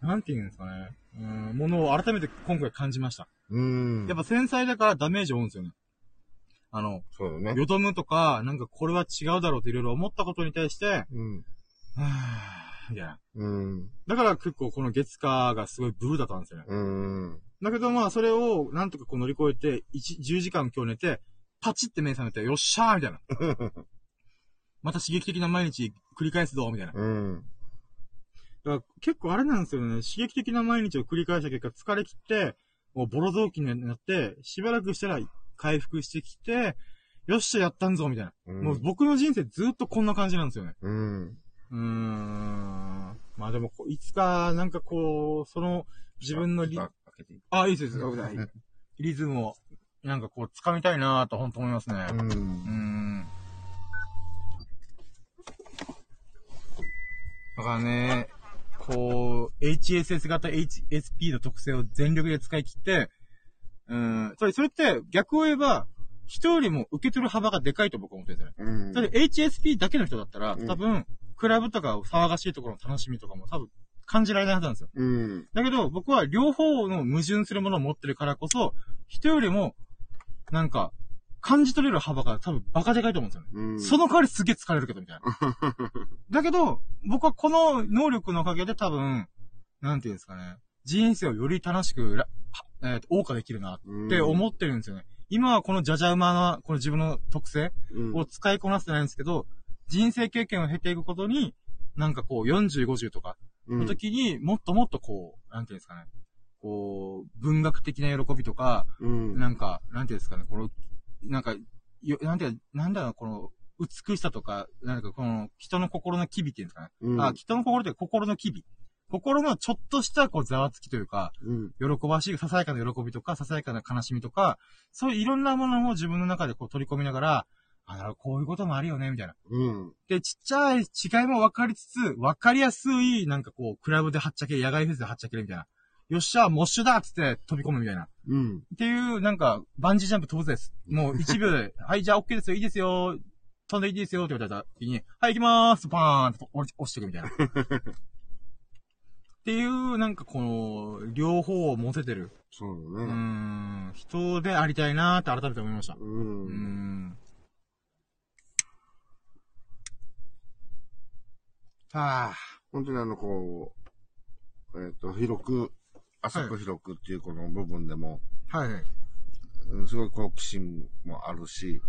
S1: なんて言うんですかね、うん、ものを改めて今回感じました。
S2: うん。
S1: やっぱ繊細だからダメージを負うんですよね。あの、
S2: そうだね。
S1: よどむとか、なんかこれは違うだろうっていろいろ思ったことに対して、
S2: うん。
S1: はぁ、みたいな。
S2: うん。
S1: だから結構この月火がすごいブルーだったんですよね。
S2: うん。
S1: だけどまあそれをなんとかこう乗り越えて、1、10時間今日寝て、パチって目覚めて、よっしゃーみたいな。また刺激的な毎日繰り返すぞみたいな。
S2: うん。
S1: だから結構あれなんですよね。刺激的な毎日を繰り返した結果、疲れ切って、もうボロ雑巾になって、しばらくしたら回復してきて、よっしゃやったんぞみたいな。
S2: うん
S1: もう僕の人生ずっとこんな感じなんですよね。
S2: うん。
S1: うーん。まあでもこう、いつか、なんかこう、その、自分のリ、
S2: あいい
S1: あ、いいです、いいです。リズムを、なんかこう、掴みたいなぁと本当思いますね。
S2: う。
S1: うんーん。だからね、こう、HSS 型 HSP の特性を全力で使い切って、うん、それ、それって逆を言えば、人よりも受け取る幅がでかいと僕は思ってるんですよね。
S2: うん。
S1: それ HSP だけの人だったら、
S2: うん
S1: 多分、クラブとか騒がしいところの楽しみとかも多分感じられないはずなんですよ。
S2: うん。
S1: だけど、僕は両方の矛盾するものを持ってるからこそ、人よりも、なんか、感じ取れる幅が多分バカでかいと思うんですよね。
S2: うん。
S1: その代わりすげえ疲れるけど、みたいな。だけど、僕はこの能力のおかげで多分、なんていうんですかね、人生をより楽しくえーと謳歌できるなって思ってるんですよね。今はこのじゃじゃ馬な、この自分の特性
S2: うん
S1: を使いこなせてないんですけど、人生経験を経ていくことに、なんかこう40、50とか
S2: うん
S1: の時にもっともっとこう、なんていうんですかね、こう、文学的な喜びとか、
S2: うん。
S1: なんか、なんていうんですかね、この、なんか、よなんていう、なんだろう、この、美しさとか、なんかこの、人の心の機微っていうんですかね。
S2: うん
S1: あ、人の心って心の機微。心のちょっとしたこう、ざわつきというか、
S2: うん。
S1: 喜ばしい、ささやかな喜びとか、ささやかな悲しみとか、そういういろんなものを自分の中でこう取り込みながら、あ、こういうこともあるよね、みたいな。
S2: うん。
S1: で、ちっちゃい違いも分かりつつ、分かりやすい、なんかこう、クラブではっちゃけ、野外フェスではっちゃけるみたいな。よっしゃ、モッシュだっつって飛び込むみたいな。
S2: うん。
S1: っていう、なんか、バンジージャンプ飛ぶです。もう1秒で、はい、じゃあ OK ですよ、いいですよ、飛んでいいですよ、って言われた時に、はい、行きまーす、パーンって落ち落ちてくみたいな。っ っていう、なんかこの、両方を持ててる。
S2: そうね。
S1: ん。人でありたいなーって改めて思いました。
S2: う。
S1: うんはあ。
S2: 本当にあの、こう、えっ、と、広く、浅く広くっていうこの部分でも、
S1: はい。
S2: うんすごい好奇心もあるし、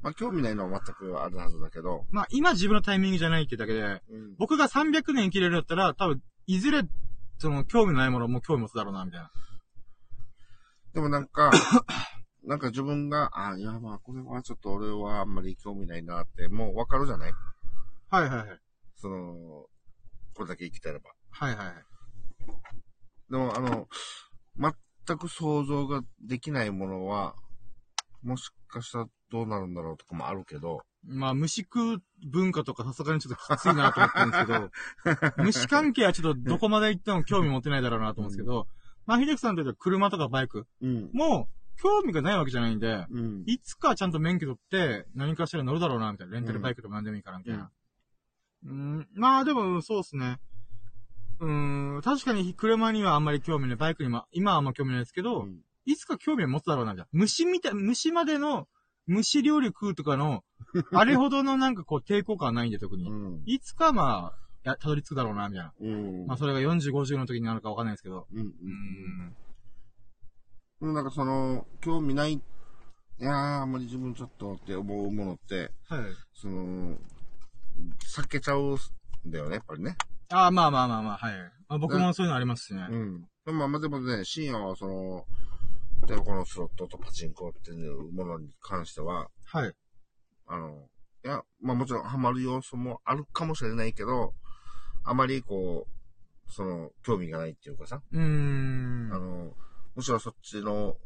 S2: まあ興味ないのは全くあるはずだけど、
S1: まあ、今自分のタイミングじゃないっていうだけで、
S2: うん、
S1: 僕が300年生きれるんだったら、多分、いずれ、その、興味のないものも興味持つだろうな、みたいな。
S2: でもなんか、なんか自分が、あ、いやまあこれはちょっと俺はあんまり興味ないなって、もうわかるじゃない？
S1: はいはいはい。
S2: その、これだけ生きてれば。
S1: はいはいはい。
S2: でもあの、全く想像ができないものは、もしかしたらどうなるんだろうとかもあるけど、
S1: まあ、虫食う文化とかさすがにちょっときついなと思ってるんですけど、虫関係はちょっとどこまで行っても興味持てないだろうなと思うんですけど、まあ、秀樹さんというと車とかバイク
S2: うん。
S1: も興味がないわけじゃないんで、
S2: うん。
S1: いつかちゃんと免許取って何かしら乗るだろうな、みたいな。レンタルバイクとか何でもいいから、みたいな。うん、まあでも、そうですね。うん、確かに車にはあんまり興味ない。バイクにも、今はあんま興味ないですけど、
S2: うん
S1: いつか興味を持つだろうな、みたいな。虫みたい、虫までの、虫料理食うとかの、あれほどのなんかこう抵抗感はないんで、特に。
S2: うん。
S1: いつかまあ、や、たどり着くだろうな、みたいな。
S2: うん。
S1: まあそれが40、50の時になるかわかんないですけど。
S2: うん。
S1: う
S2: うん。なんかその、興味ない、いやー、あんまり自分ちょっとって思うものって、
S1: はい。
S2: その、避けちゃうんだよね、やっぱりね。
S1: ああ、まあまあまあまあ、はい。まあ、僕もそういうのありますしね。
S2: うん。でもまあまあでもね、深夜はその、例えばこのスロットとパチンコっていうものに関しては、
S1: はい。
S2: あの、いや、まあもちろんハマる要素もあるかもしれないけど、あまりこう、その、興味がないっていうかさ、
S1: うーん。
S2: あの、むしろそっちの、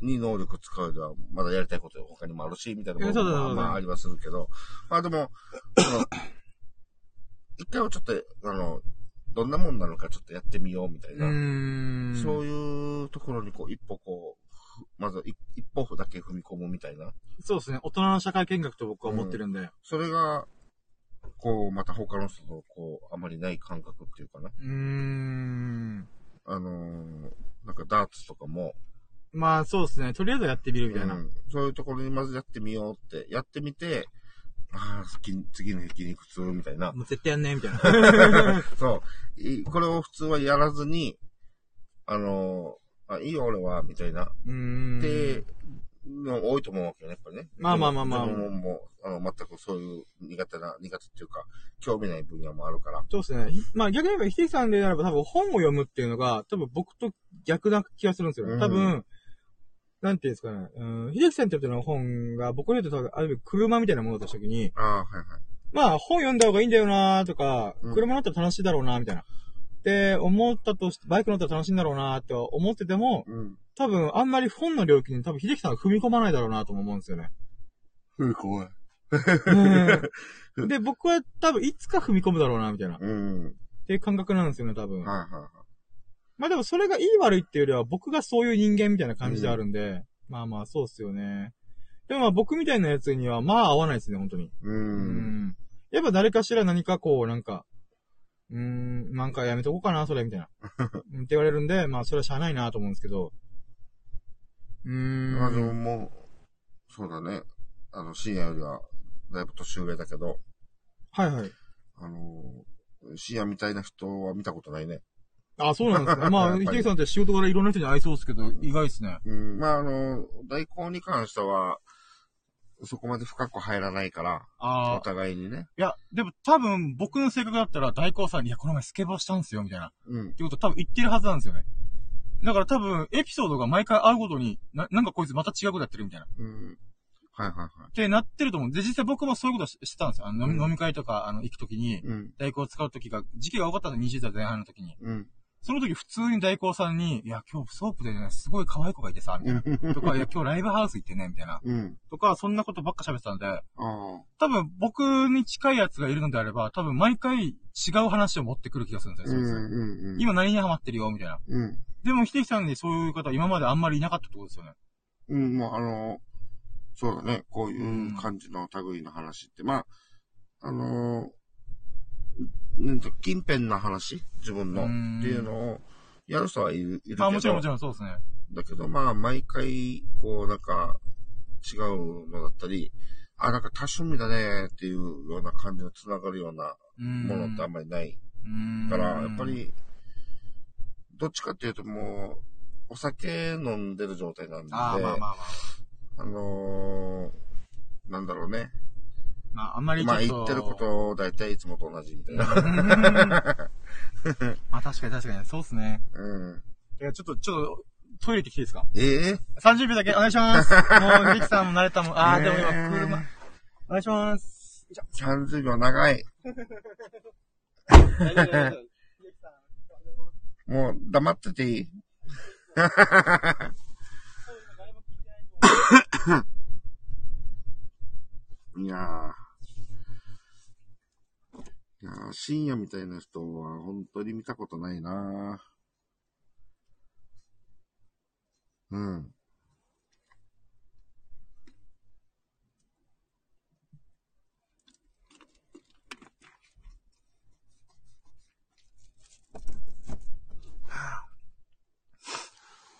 S2: に能力使うでは、まだやりたいこと他にもあるし、みたいなも
S1: えそうだ
S2: の
S1: そうだ
S2: もまあありはするけど、まあでも、その、一回はちょっと、あの、どんなもんなのかちょっとやってみようみたいうな。そういうところにこう一歩こう、ふまず一一歩だけ踏み込むみたいな、
S1: そうですね。大人の社会見学と僕は思ってるんで。
S2: それが、こう、また他の人とこう、あまりない感覚っていうかな。
S1: うーん。
S2: あのーなんかダーツとかも、
S1: まあそうですね。とりあえずやってみるみたいな。
S2: うんそういうところにまずやってみようって、やってみて、ああ、次次の日筋肉痛みたいな。
S1: もう絶対やんねえみたいな。
S2: そう。いこれを普通はやらずに、あのーあ、いいよ俺は、みたいな。
S1: うーん。
S2: で、の多いと思うわけよね、やっぱりね。
S1: まあまあまあまあ
S2: ももう、あの、全くそういう苦手な、苦手っていうか、興味ない分野もあるから。
S1: そうですね。ひまあ逆に言えば、ひてさんであれば多分本を読むっていうのが、多分僕と逆な気がするんですよ。
S2: うん
S1: 多分、なんていうんですかね。うん、秀樹さんにとっての本が、僕にとって多分、ある意味車みたいなものとしたときに、
S2: ああ、はいはい。
S1: まあ本読んだ方がいいんだよなとか、
S2: うん
S1: 車乗ったら楽しいだろうなみたいな。で、思ったとして、バイク乗ったら楽しいんだろうなと思ってても、
S2: うん。
S1: 多分あんまり本の領域に多分秀樹さんが踏み込まないだろうなとも思うんですよね。
S2: うん、怖い。
S1: うん で、僕は多分いつか踏み込むだろうなみたいな。っ
S2: うん。
S1: ていう感覚なんですよね、多分。
S2: はいはいはい。
S1: まあでもそれがいい悪いっていうよりは僕がそういう人間みたいな感じであるんで、まあまあそうっすよね。でもまあ僕みたいなやつにはまあ合わないですね、本当に。
S2: う。
S1: うんやっぱ誰かしら何かこうなんか、うーん、なんかやめとこうかな、それ、みたいな。うんって言われるんで、まあそれはしゃあないなと思うんですけど。うーん。
S2: まあでももう、そうだね。あの、深夜よりは、だいぶ年上だけど、
S1: はいはい。
S2: あの、深夜みたいな人は見たことないね。
S1: あ、そうなんですね。まあ、秀樹さんって仕事からいろんな人に会いそうですけど、意外ですね。
S2: うん。まああの、代行に関しては、そこまで深く入らないから、
S1: あ
S2: お互いにね。
S1: いや、でも多分僕の性格だったら大光さんに、いや、この前スケボーしたんすよ、みたいな。っ
S2: うん。
S1: てこと多分言ってるはずなんですよね。だから多分、エピソードが毎回会うごとに、な、なんかこいつまた違うことやってるみたいな。っ
S2: うん。はいはいはい。
S1: てなってると思う。で、実際僕もそういうことししてたんですよ。あの飲み
S2: うん
S1: 飲み会とか、あの、行くときに、
S2: うん。
S1: 代行を使うときが、時期が多かったんで、20代前半のときに。
S2: うん。
S1: その時普通に代行さんに、いや、今日ソープでね、すごい可愛い子がいてさ、みたいな。とか、いや、今日ライブハウス行ってね、みたいな。
S2: うん。
S1: とか、そんなことばっか喋ってたんで、
S2: ああ。
S1: 多分僕に近いやつがいるのであれば、多分毎回違う話を持ってくる気がするんですよ、そいつ
S2: うんうんうん。
S1: 今何にハマってるよ、みたいな。
S2: うん。
S1: でも、ひてきさんにそういう方今まであんまりいなかったってことですよね。
S2: うん、もうあの、そうだね。こういう感じの類の話って。まあ、あの、なんと近辺な話？自分の。
S1: う
S2: っ
S1: ん
S2: ていうのを、やる人はいる、いるけど。
S1: あ、もちろんもちろんそうですね。
S2: だけど、まあ、毎回、こう、なんか、違うのだったり、あ、なんか多趣味だねっていうような感じのつながるようなものってあんまりない
S1: うん
S2: から、やっぱ、り、どっちかっていうともう、お酒飲んでる状態なんで、
S1: ああ、まあまあまあ。
S2: あのー、なんだろうね。
S1: まあ、あんまりちょっと。
S2: まあ、言ってること、大体いつもと同じみたいな。
S1: まあ確かに確かに、そうっすね。
S2: うん。
S1: いや、ちょっと、ちょっと、トイレ行ってきていいですか？
S2: ええ
S1: ?30 秒だけお願いします。もう、リキさんも慣れたもん。ああ、でも今、
S2: ねえ
S1: 車。お願いします。
S2: 30秒長い。もう、黙ってていい？いやー。いや深夜みたいな人は本当に見たことないなうん。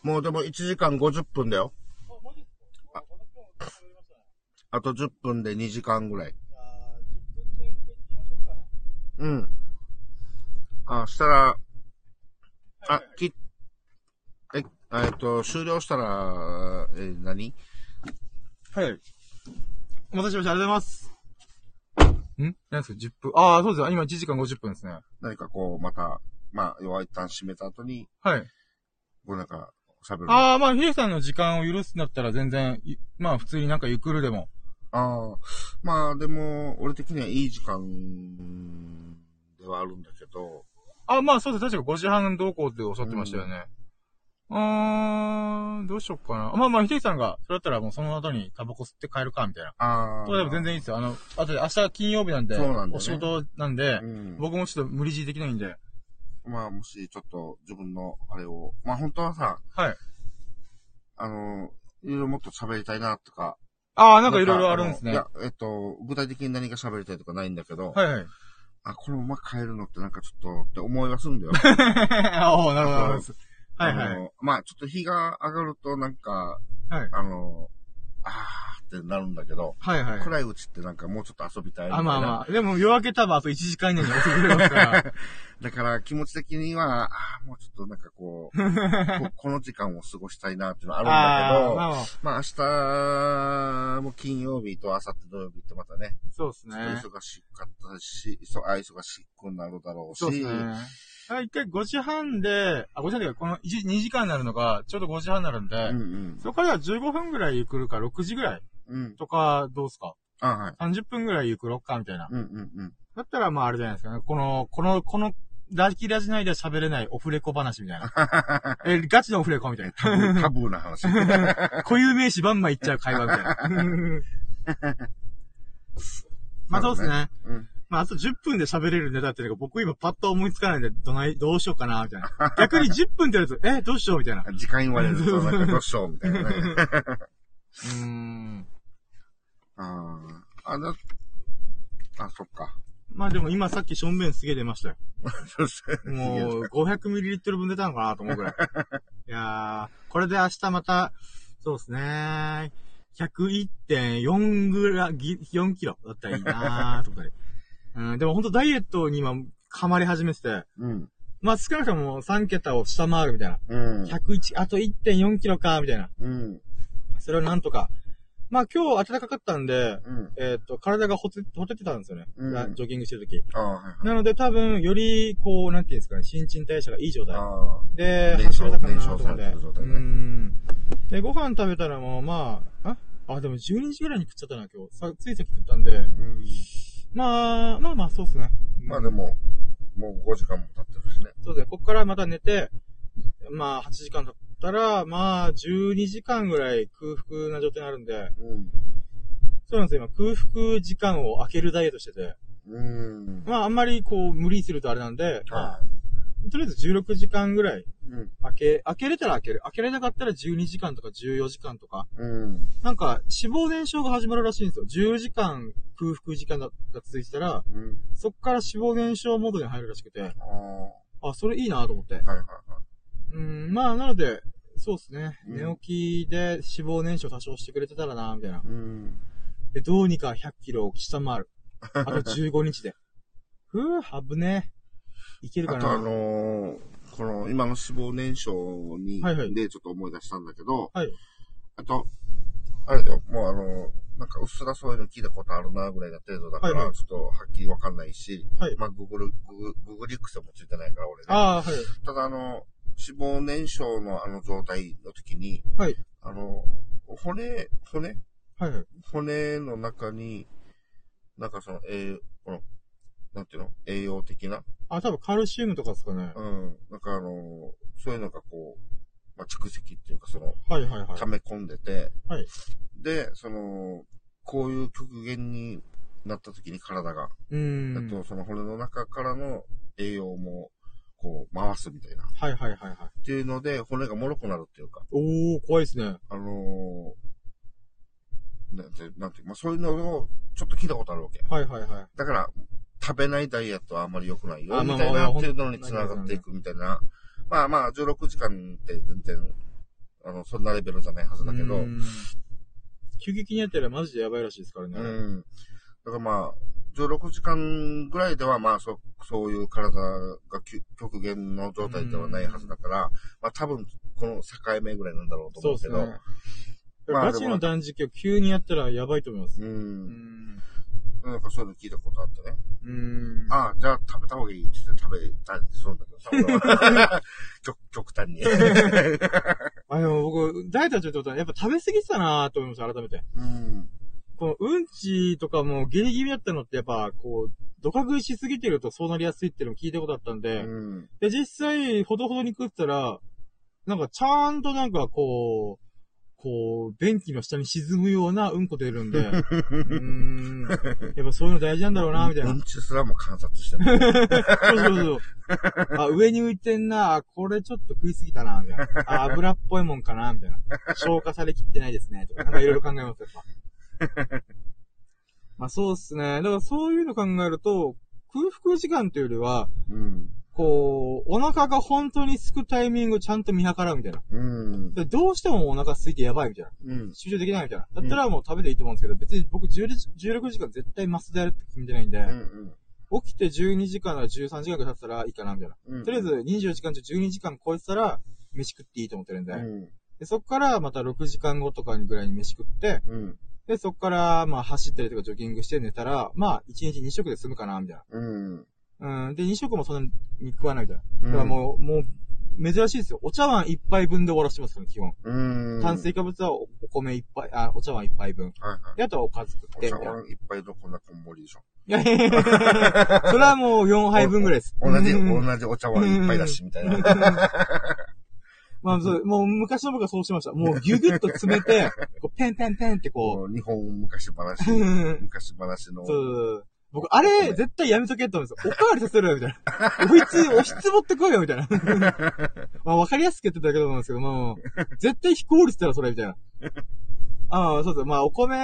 S2: もうでも1時間50分だよ。あと10分で2時間ぐらい。うん。あ、したら、あ、き、え、えっと、終了したら、え、何？
S1: はい。お待たせしました。ありがとうございます。ん？何ですか ?10 分？ああ、そうですよ。今1時間50分ですね。
S2: 何かこう、また、まあ、要は一旦閉めた後に、
S1: はい。
S2: こうなんか、喋る。
S1: ああ、まあ、ヒデさんの時間を許すんだったら全然、いまあ、普通になんかゆっくりでも。
S2: ああ、まあでも、俺的にはいい時間ではあるんだけど、
S1: あ、まあ、そうです。確か5時半どうこうっておっしゃってましたよね。うーん、どうしよっかな。まあまあ、ヒデさんが、それだったらもうその後にタバコ吸って帰るか、みたいな。
S2: ああ。
S1: それでも全然いいですよ。あの、あとで明日金曜日なんで、
S2: そうなんだよね
S1: お仕事なんで、
S2: うん。
S1: 僕もちょっと無理強いできないんで。
S2: まあ、もしちょっと自分のあれを、まあ本当はさ、
S1: はい。
S2: あの、いろいろもっと喋りたいなとか。
S1: ああ、なんかいろいろあるんですね。
S2: いや、えっと、具体的に何が喋りたいとかないんだけど、
S1: はいはい。
S2: あ、このまま変えるのってなんかちょっとって思いはするんだよ。
S1: ああ、なるほどなるほど。はいはい。
S2: あのまあちょっと日が上がるとなんか、
S1: はい。
S2: あの、あーってなるんだけど、
S1: はいはい。
S2: 暗いうちってなんかもうちょっと遊びたいみたい
S1: あ、
S2: な。
S1: まあまあ。でも夜明け多分あと1時間以内に起きてくれますから。
S2: だから気持ち的には、あーもうちょっとなんかこう、ここの時間を過ごしたいなっていうのはあるんだけど、
S1: まあまあ、
S2: まあ明日も金曜日と明後日土曜日ってまたね、
S1: そうですね。
S2: と忙しかったし、そあ忙しくなるだろうし、
S1: そうですね。あ一回5時半で、あ、5時半でこの1、2時間になるのが、ちょうど5時半になるんで、
S2: うんうん。
S1: そこから15分ぐらいゆくるか、6時ぐらい
S2: うん。
S1: とか、どうすか？
S2: あ、はい。
S1: ?30 分ぐらいゆくろっか、みたいな。
S2: うんうんうん。
S1: だったら、まああれじゃないですかね。この、この、この、ラキラジ内では喋れないオフレコ話みたいな。え、ガチのオフレコみたい
S2: タブー、タブーな話。
S1: な。固有名詞バンバン言っちゃう会話みたいな。まあそうですね。
S2: うん。
S1: まああと10分で喋れるネタっていうのが僕今パッと思いつかないんで、どない、どうしようかな、みたいな。逆に10分ってやると、え、どうしようみたいな。う
S2: 時間言われると、なんかどうしようみたいなね。
S1: ーん。
S2: ああ。あ、だ、あ、そっか。
S1: まあでも今さっきしょんべんすげえ出ましたよ。
S2: そして、
S1: もう、500ml 分出たのかなと思うぐらい。いやー、これで明日また、そうですね。101.4グラ、ぎ4キロだったらいいなーと思ったり。うん、でもほんとダイエットに今、ハマり始めてて、
S2: うん。
S1: まあ少なくとも3桁を下回るみたいな。
S2: うん。
S1: 101、あと1.4キロか、みたいな。
S2: うん。
S1: それをなんとか。まあ今日暖かかったんで、
S2: うん。
S1: えーっと、体がほて、ほてってたんですよね。
S2: うん
S1: ジョギングしてるとき。
S2: ああ、はいはい。
S1: なので多分、より、こう、なんていうんですかね、新陳代謝がいい状態。
S2: ああ。
S1: で、
S2: 燃焼
S1: 走れたかなと思って。
S2: 燃焼されてる状態ね
S1: うん。で、ご飯食べたらもう、まあ、あ、あ、でも12時ぐらいに食っちゃったな、今日。さついさっき食ったんで。
S2: うん。
S1: まあ、まあまあ、そうっすね。
S2: まあでも、もう5時間も経ってるしね。
S1: そうですね。こっからまた寝て、まあ、8時間経ったら、まあ、12時間ぐらい空腹な状態になるんで、
S2: うん。
S1: そうなんですよ。今、空腹時間を空けるダイエットしてて。
S2: うん。
S1: まあ、あんまりこう、無理するとあれなんで、ま
S2: は
S1: あ、とりあえず16時間ぐらい
S2: うん。
S1: 開け、開けれたら開ける。開けれなかったら12時間とか14時間とか。
S2: うん。
S1: なんか、脂肪燃焼が始まるらしいんですよ。10時間空腹時間がが続いてたら、
S2: うん。
S1: そっから脂肪燃焼モードに入るらしくて、
S2: ああ。
S1: あ、それいいなと思って。
S2: はいはいはい。
S1: うん、まあ、なので、そうですね。
S2: うん
S1: 寝起きで脂肪燃焼多少してくれてたらな、みたいな。
S2: うん。
S1: で、どうにか100キロを下回る。あと15日で。ふぅ、危ねえ。いけるかな。
S2: あとあのーこの今の脂肪燃焼に、
S1: はいはい
S2: でちょっと思い出したんだけど、
S1: はい。
S2: あと、あれだよ、もうあのーなんかうっすらそういうの聞いたことあるなぐらいな程度だから、
S1: はいはい
S2: ちょっとはっきりわかんないし、
S1: はい
S2: まあ、グーグル、ググググリックスもついてないから俺ね。
S1: ああ、はい。
S2: ただあの、脂肪燃焼のあの状態の時に、
S1: はい。
S2: あの、骨、骨？
S1: はいはい。
S2: 骨の中に、なんかその、栄養、この、なんていうの？栄養的な？
S1: あ、多分カルシウムとかですかね。
S2: うん。なんかあの、そういうのがこう、まあ、蓄積っていうかその、
S1: はいはいはい。
S2: 溜め込んでて、
S1: はい。
S2: で、その、こういう極限になった時に体が、
S1: うーん。
S2: あとその骨の中からの栄養も、こう、回すみたいな。っ
S1: はいはいはいはい。
S2: ていうので、骨が脆くなるっていうか、
S1: おー、怖いですね。
S2: あのーなんて、なんていう、まあ、そういうのをちょっと聞いたことあるわけ。
S1: はいはいはい。
S2: だから、食べないダイエットはあんまり良くないよ、
S1: あ
S2: みたいな、っていうのに繋がっていくみたいな。まあまあ、16時間って全然、あの、そんなレベルじゃないはずだけど、
S1: 急激にやったらマジでやばいらしいですからね。
S2: うん。だからまあ、16時間ぐらいではまあ、そ、そういう体がき極限の状態ではないはずだから、まあ多分、この境目ぐらいなんだろうと思うけど、
S1: ですね。
S2: まあ
S1: ガチの断食を急にやったらやばいと思います。
S2: う。
S1: うんん。
S2: なんかそういうの聞いたことあってね。
S1: うん。
S2: ああ、じゃあ食べた方がいいって言って食べたりするんだけどさ、極 極端に。
S1: あ、でも僕、ダイエットやってるってことは、やっぱ食べ過ぎてたなと思いました、改めて。
S2: うん。
S1: このうんちとかもギリギリだったのってやっぱ、こう、ドカ食いしすぎてるとそうなりやすいっていうのを聞いたことあったんで、
S2: うん。
S1: で、実際、ほどほどに食ってたら、なんかちゃんとなんかこう、こう、便器の下に沈むようなうんこ出るんで、うーん、やっぱそういうの大事なんだろうな、みたいな。
S2: う。んちすらも観察してる。
S1: そうそうそう。あ、上に浮いてん。な、あこれちょっと食いすぎたな、みたいな。あ、油っぽいもん。かな、みたいな。消化されきってないですね、とか、なん。かいろいろ考えます、やっぱ。まあそうっすね。だからそういうの考えると、空腹時間というよりは、
S2: うん。
S1: こう、お腹が本当に空くタイミングをちゃんと見計らうみたいな。
S2: うん。
S1: でどうしてもお腹空いてやばいみたいな。
S2: うん。
S1: 集中できないみたいな。だったらもう食べていいと思うんですけど、別に僕10 16時間絶対マスでやるって決めてないんで、
S2: うん。
S1: 起きて12時間なら13時間ぐらい経ってたらいいかなみたいな。
S2: うん。
S1: とりあえず24時間中12時間超えてたら、飯食っていいと思ってるんで。
S2: うん。
S1: でそっからまた6時間後とかぐらいに飯食って、
S2: うん。
S1: で、そっからまあ走ったりとかジョギングして寝たら、まあ1日2食で済むかなみたいな。
S2: うん。
S1: うん。で、2食もそんなに食わないみたいな。
S2: うん
S1: だからもう、もう、珍しいですよ。お茶碗1杯分で終わらせてますから、基本。
S2: うん。
S1: 炭水化物はおお米1杯、あ、お茶碗1杯分。
S2: はいはい。
S1: で、あとはおかず食って、
S2: お茶。碗一杯のこんなこんもりでしょ。
S1: いやいやいやそれはもう4杯分ぐらいです。
S2: 同じ、
S1: うん
S2: 同じお茶碗一杯だし、みたいな。
S1: まあ、そう、もう昔の僕はそうしてました。もうギュギュッと詰めて、こうペンペンペンってこ
S2: こう日本昔話、
S1: う、
S2: 昔話の。
S1: そう。僕、あれ、絶対やめとけって思うんですよ。おかわりさせろよ、みたいな。おひつ、おひつ持ってこいよ、みたいな。まあ、わかりやすく言ってただけだと思うんですけども、絶対非効率だろ、それ、みたいな。ああ、そうそう。まあ、お米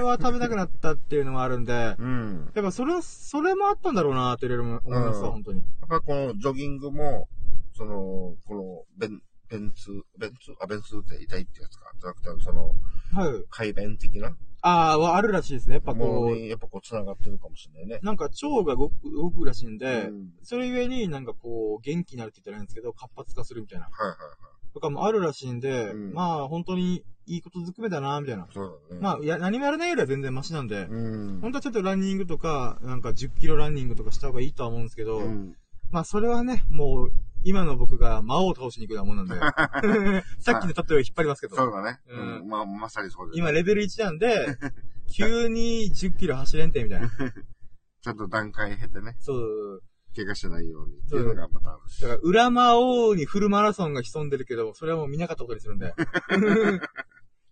S1: は食べなくなったっていうのもあるんで、や
S2: うん。
S1: っぱそれ、それもあったんだろうな、っていろいろ思いますわ、
S2: うん
S1: 本当に。
S2: やっぱこのジョギングも、その、この、便、便通、便通、あ、便通って痛いってやつか。じゃなくて、その、
S1: はい。
S2: 排便的な？
S1: ああ、はあるらしいですね。やっぱ
S2: も
S1: こう、
S2: やっぱこう、繋がってるかもしれないね。
S1: なんか腸が動く動くらしいんで、
S2: うん
S1: それゆえになんかこう、元気になるって言ったらいいんですけど、活発化するみたいな。
S2: はいはいはい。
S1: とかもあるらしいんで、
S2: うん
S1: まあ本当にいいことずくめだな、みたいな。
S2: そうだね。
S1: まあ、や、何もやらないよりは全然マシなんで、
S2: うん。
S1: 本当はちょっとランニングとか、なんか10キロランニングとかした方がいいとは思うんですけど、
S2: うん。
S1: まあそれはね、もう、今の僕が魔王を倒しに行くようなもんなんで、さっきの例えを引っ張りますけど、
S2: そうだね。
S1: う
S2: うんん。まあ、まさにそうです。
S1: 今レベル1なんで、急に10キロ走れんて、みたいな。
S2: ちゃんと段階経てね、
S1: そう。
S2: 怪我しないようにっていうのがまたあるし
S1: だ。から、裏魔王にフルマラソンが潜んでるけど、それはもう見なかったことにするんで。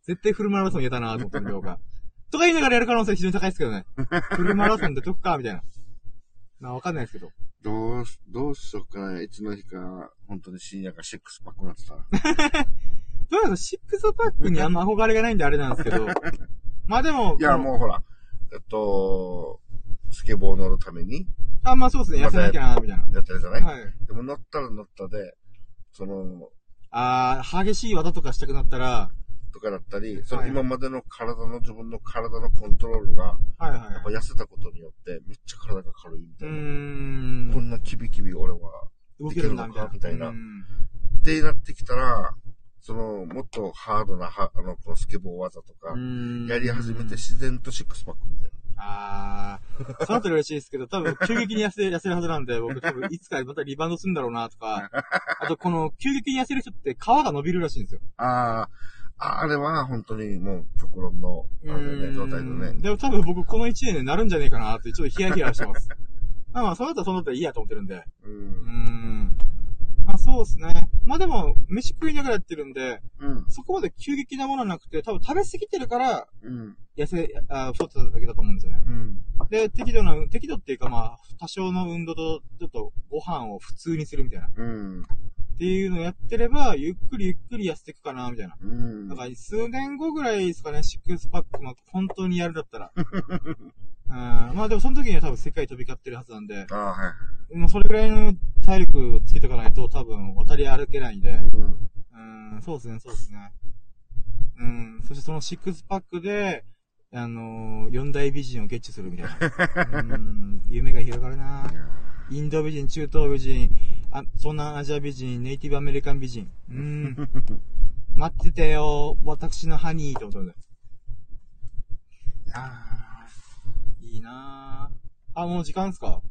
S1: 絶対フルマラソン嫌だなと思ってるんで、僕は。とか言いながらやる可能性非常に高いですけどね。フルマラソンで解くかみたいな。な、わかんないですけど。
S2: どうし、どうしようかな。いつの日か、本当に深夜がシックスパックになってたら。
S1: どうなのシックスパックにあんま憧れがないんであれなんですけど。まあでも、
S2: いや、もうほら、えっと、スケボー乗るために
S1: あ、まあそうですね、痩せなきゃな、みたいな。
S2: やってるじゃない、
S1: はい。
S2: でも乗ったら乗ったで、その、
S1: あー、激しい技とかしたくなったら、
S2: とかだったり、その
S1: はい
S2: 今までの体の、自分の体のコントロールが、
S1: はいはい。
S2: やっぱ痩せたことによって、めっちゃ体が軽いみた
S1: う
S2: いな。こんなキビキビ俺は。できるのか？みたいな
S1: うん
S2: ってなってきたら、その、もっとハードな、はあの、このスケボー技とか
S1: う、ん
S2: やり始めて自然とシックスパックみたい
S1: あー、そうだったら嬉しいですけど、多分急激に痩せ、痩せるはずなんで、僕多分いつかまたリバウンドするんだろうなとか、あとこの急激に痩せる人って皮が伸びるらしいんですよ。
S2: な。ああ、あれは本当にもう極論の、あれね、状態でね。
S1: でも多分僕この1年でなるんじゃねえかなって、ちょっとヒヤヒヤしてます。まあまあ、そうだったらそうだったらいいやと思ってるんで。
S2: う。
S1: うんん。まあそうですね。まあでも、飯食いながらやってるんで、
S2: うん。
S1: そこまで急激なものはなくて、多分食べ過ぎてるから、
S2: うん。
S1: 痩せ、あ太ってただけだと思うんですよね。
S2: うん。
S1: で、適度な、適度っていうかまあ、多少の運動と、ちょっとご飯を普通にするみたいな。っ
S2: うん。
S1: ていうのをやってれば、ゆっくりゆっくり痩せていくかな、みたいな。
S2: うん。
S1: だから、数年後ぐらいですかね、シックスパック、まあ、本当にやるだったら。うん、まあでもその時には多分世界飛び交ってるはずなんで、
S2: ああ、はい。
S1: もうそれぐらいの体力をつけとかないと多分渡り歩けないんで、
S2: うん。
S1: うん、そうですね、そうですね。うん、そしてそのシックスパックで、あのー、四大美人をゲッチュするみたいな。うん、夢が広がるなインド美人、中東美人、あ東南アジア美人、ネイティブアメリカン美人。うん。待っててよ、私のハニーってことで。あー、いいなー。あ、もう時間っすか？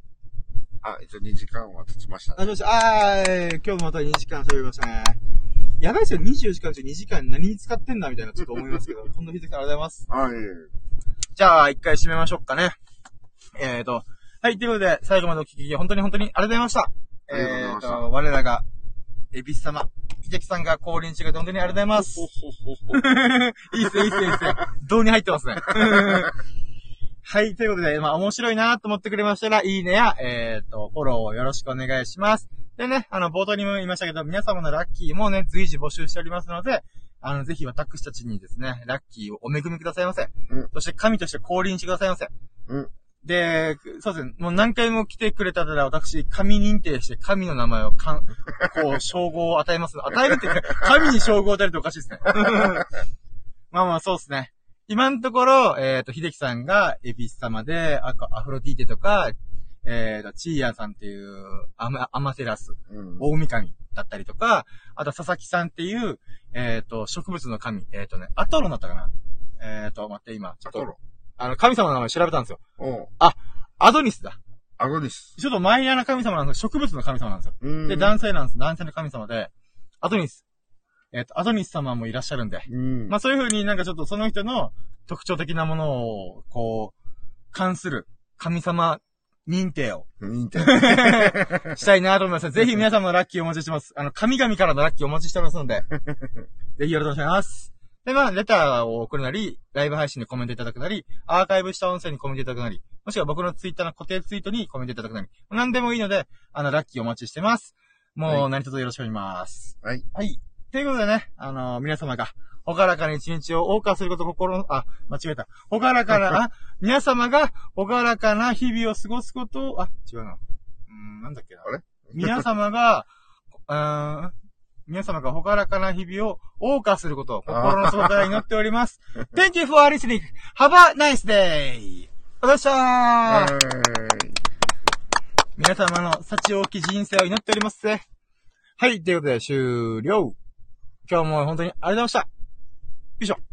S2: あ、一応2時間は経ちました
S1: あ、
S2: ね。
S1: どうした？あー、今日もまた2時間喋りましたね。やばいですよ、24時間中2時間何に使ってんだみたいなちょっと思いますけど、こんな日でからありがとうございます。
S2: はい。
S1: じゃあ、一回締めましょうかね。えーと、はい、ということで、最後までお聞き、本当に本当にありがとうございました。えーと、我らが、エビス様、秀樹さんが降臨してくれて本当にありがとうございます。いいっすよ、いいっすよ、いいっすよ。胴に入ってますね。はい、ということで、まあ、面白いなと思ってくれましたら、いいねや、えーと、フォローをよろしくお願いします。でね、あの、冒頭にも言いましたけど、皆様のラッキーもね、随時募集しておりますので、あの、ぜひ私たちにですね、ラッキーをお恵みくださいませ。
S2: うん
S1: そして神として降臨してくださいませ。
S2: うん。
S1: で、そうですね、もう何回も来てくれたら、私、神認定して神の名前をかん、こう、称号を与えます。与えるって神に称号を与えるっておかしいですね。まあまあ、そうですね。今のところ、えっ、と、秀樹さんがエビス様で、あアフロディーテとか、えっ、と、チーヤンさんっていう、アマアマテラス、
S2: うん。
S1: 大神だったりとか、あと、佐々木さんっていう、えっ、と、植物の神、えっ、とね、アトロンだったかなえっ、と、待って、今、ちょっと
S2: アトロ、
S1: あの、神様の名前調べたんですよ。
S2: おう
S1: アドニスだ。
S2: アゴニス。
S1: ちょっとマイナーな神様なんです植物の神様なんですよ。
S2: うん。
S1: で、男性なんです。男性の神様で、アドニス。えっ、と、アドニス様もいらっしゃるんで。
S2: うん。
S1: まあそういう風になんかちょっとその人の特徴的なものを、こう、関する神様認定を
S2: 認定。
S1: したいなと思います。ぜひ皆様のラッキーをお待ちしてます。あの、神々からのラッキーをお待ちしてますので、ぜひよろしくお願いします。で、まあ、レターを送るなり、ライブ配信でコメントいただくなり、アーカイブした音声にコメントいただくなり、もしくは僕のツイッターの固定ツイートにコメントいただくなり、何でもいいので、あの、ラッキーお待ちしてます。もう、
S2: はい
S1: 何卒よろしくお願いします。
S2: はい。
S1: はい。ということでね、あの皆様が、ほがらかな一日を謳歌すること心の、あ、間違えた。ほがらかな、あ、皆様が、ほがらかな日々を過ごすことを、あ、違うな。うーん、なんだっけな。
S2: あれ？
S1: 皆様が、うーん、皆様がほがらかな日々を謳歌することを心の底から祈っております。Thank you for listening. Have a nice day! お疲れ様でした
S2: は
S1: 皆様の幸多き人生を祈っておりますぜ。はい、ということで終了。今日も本当にありがとうございました。よいしょ。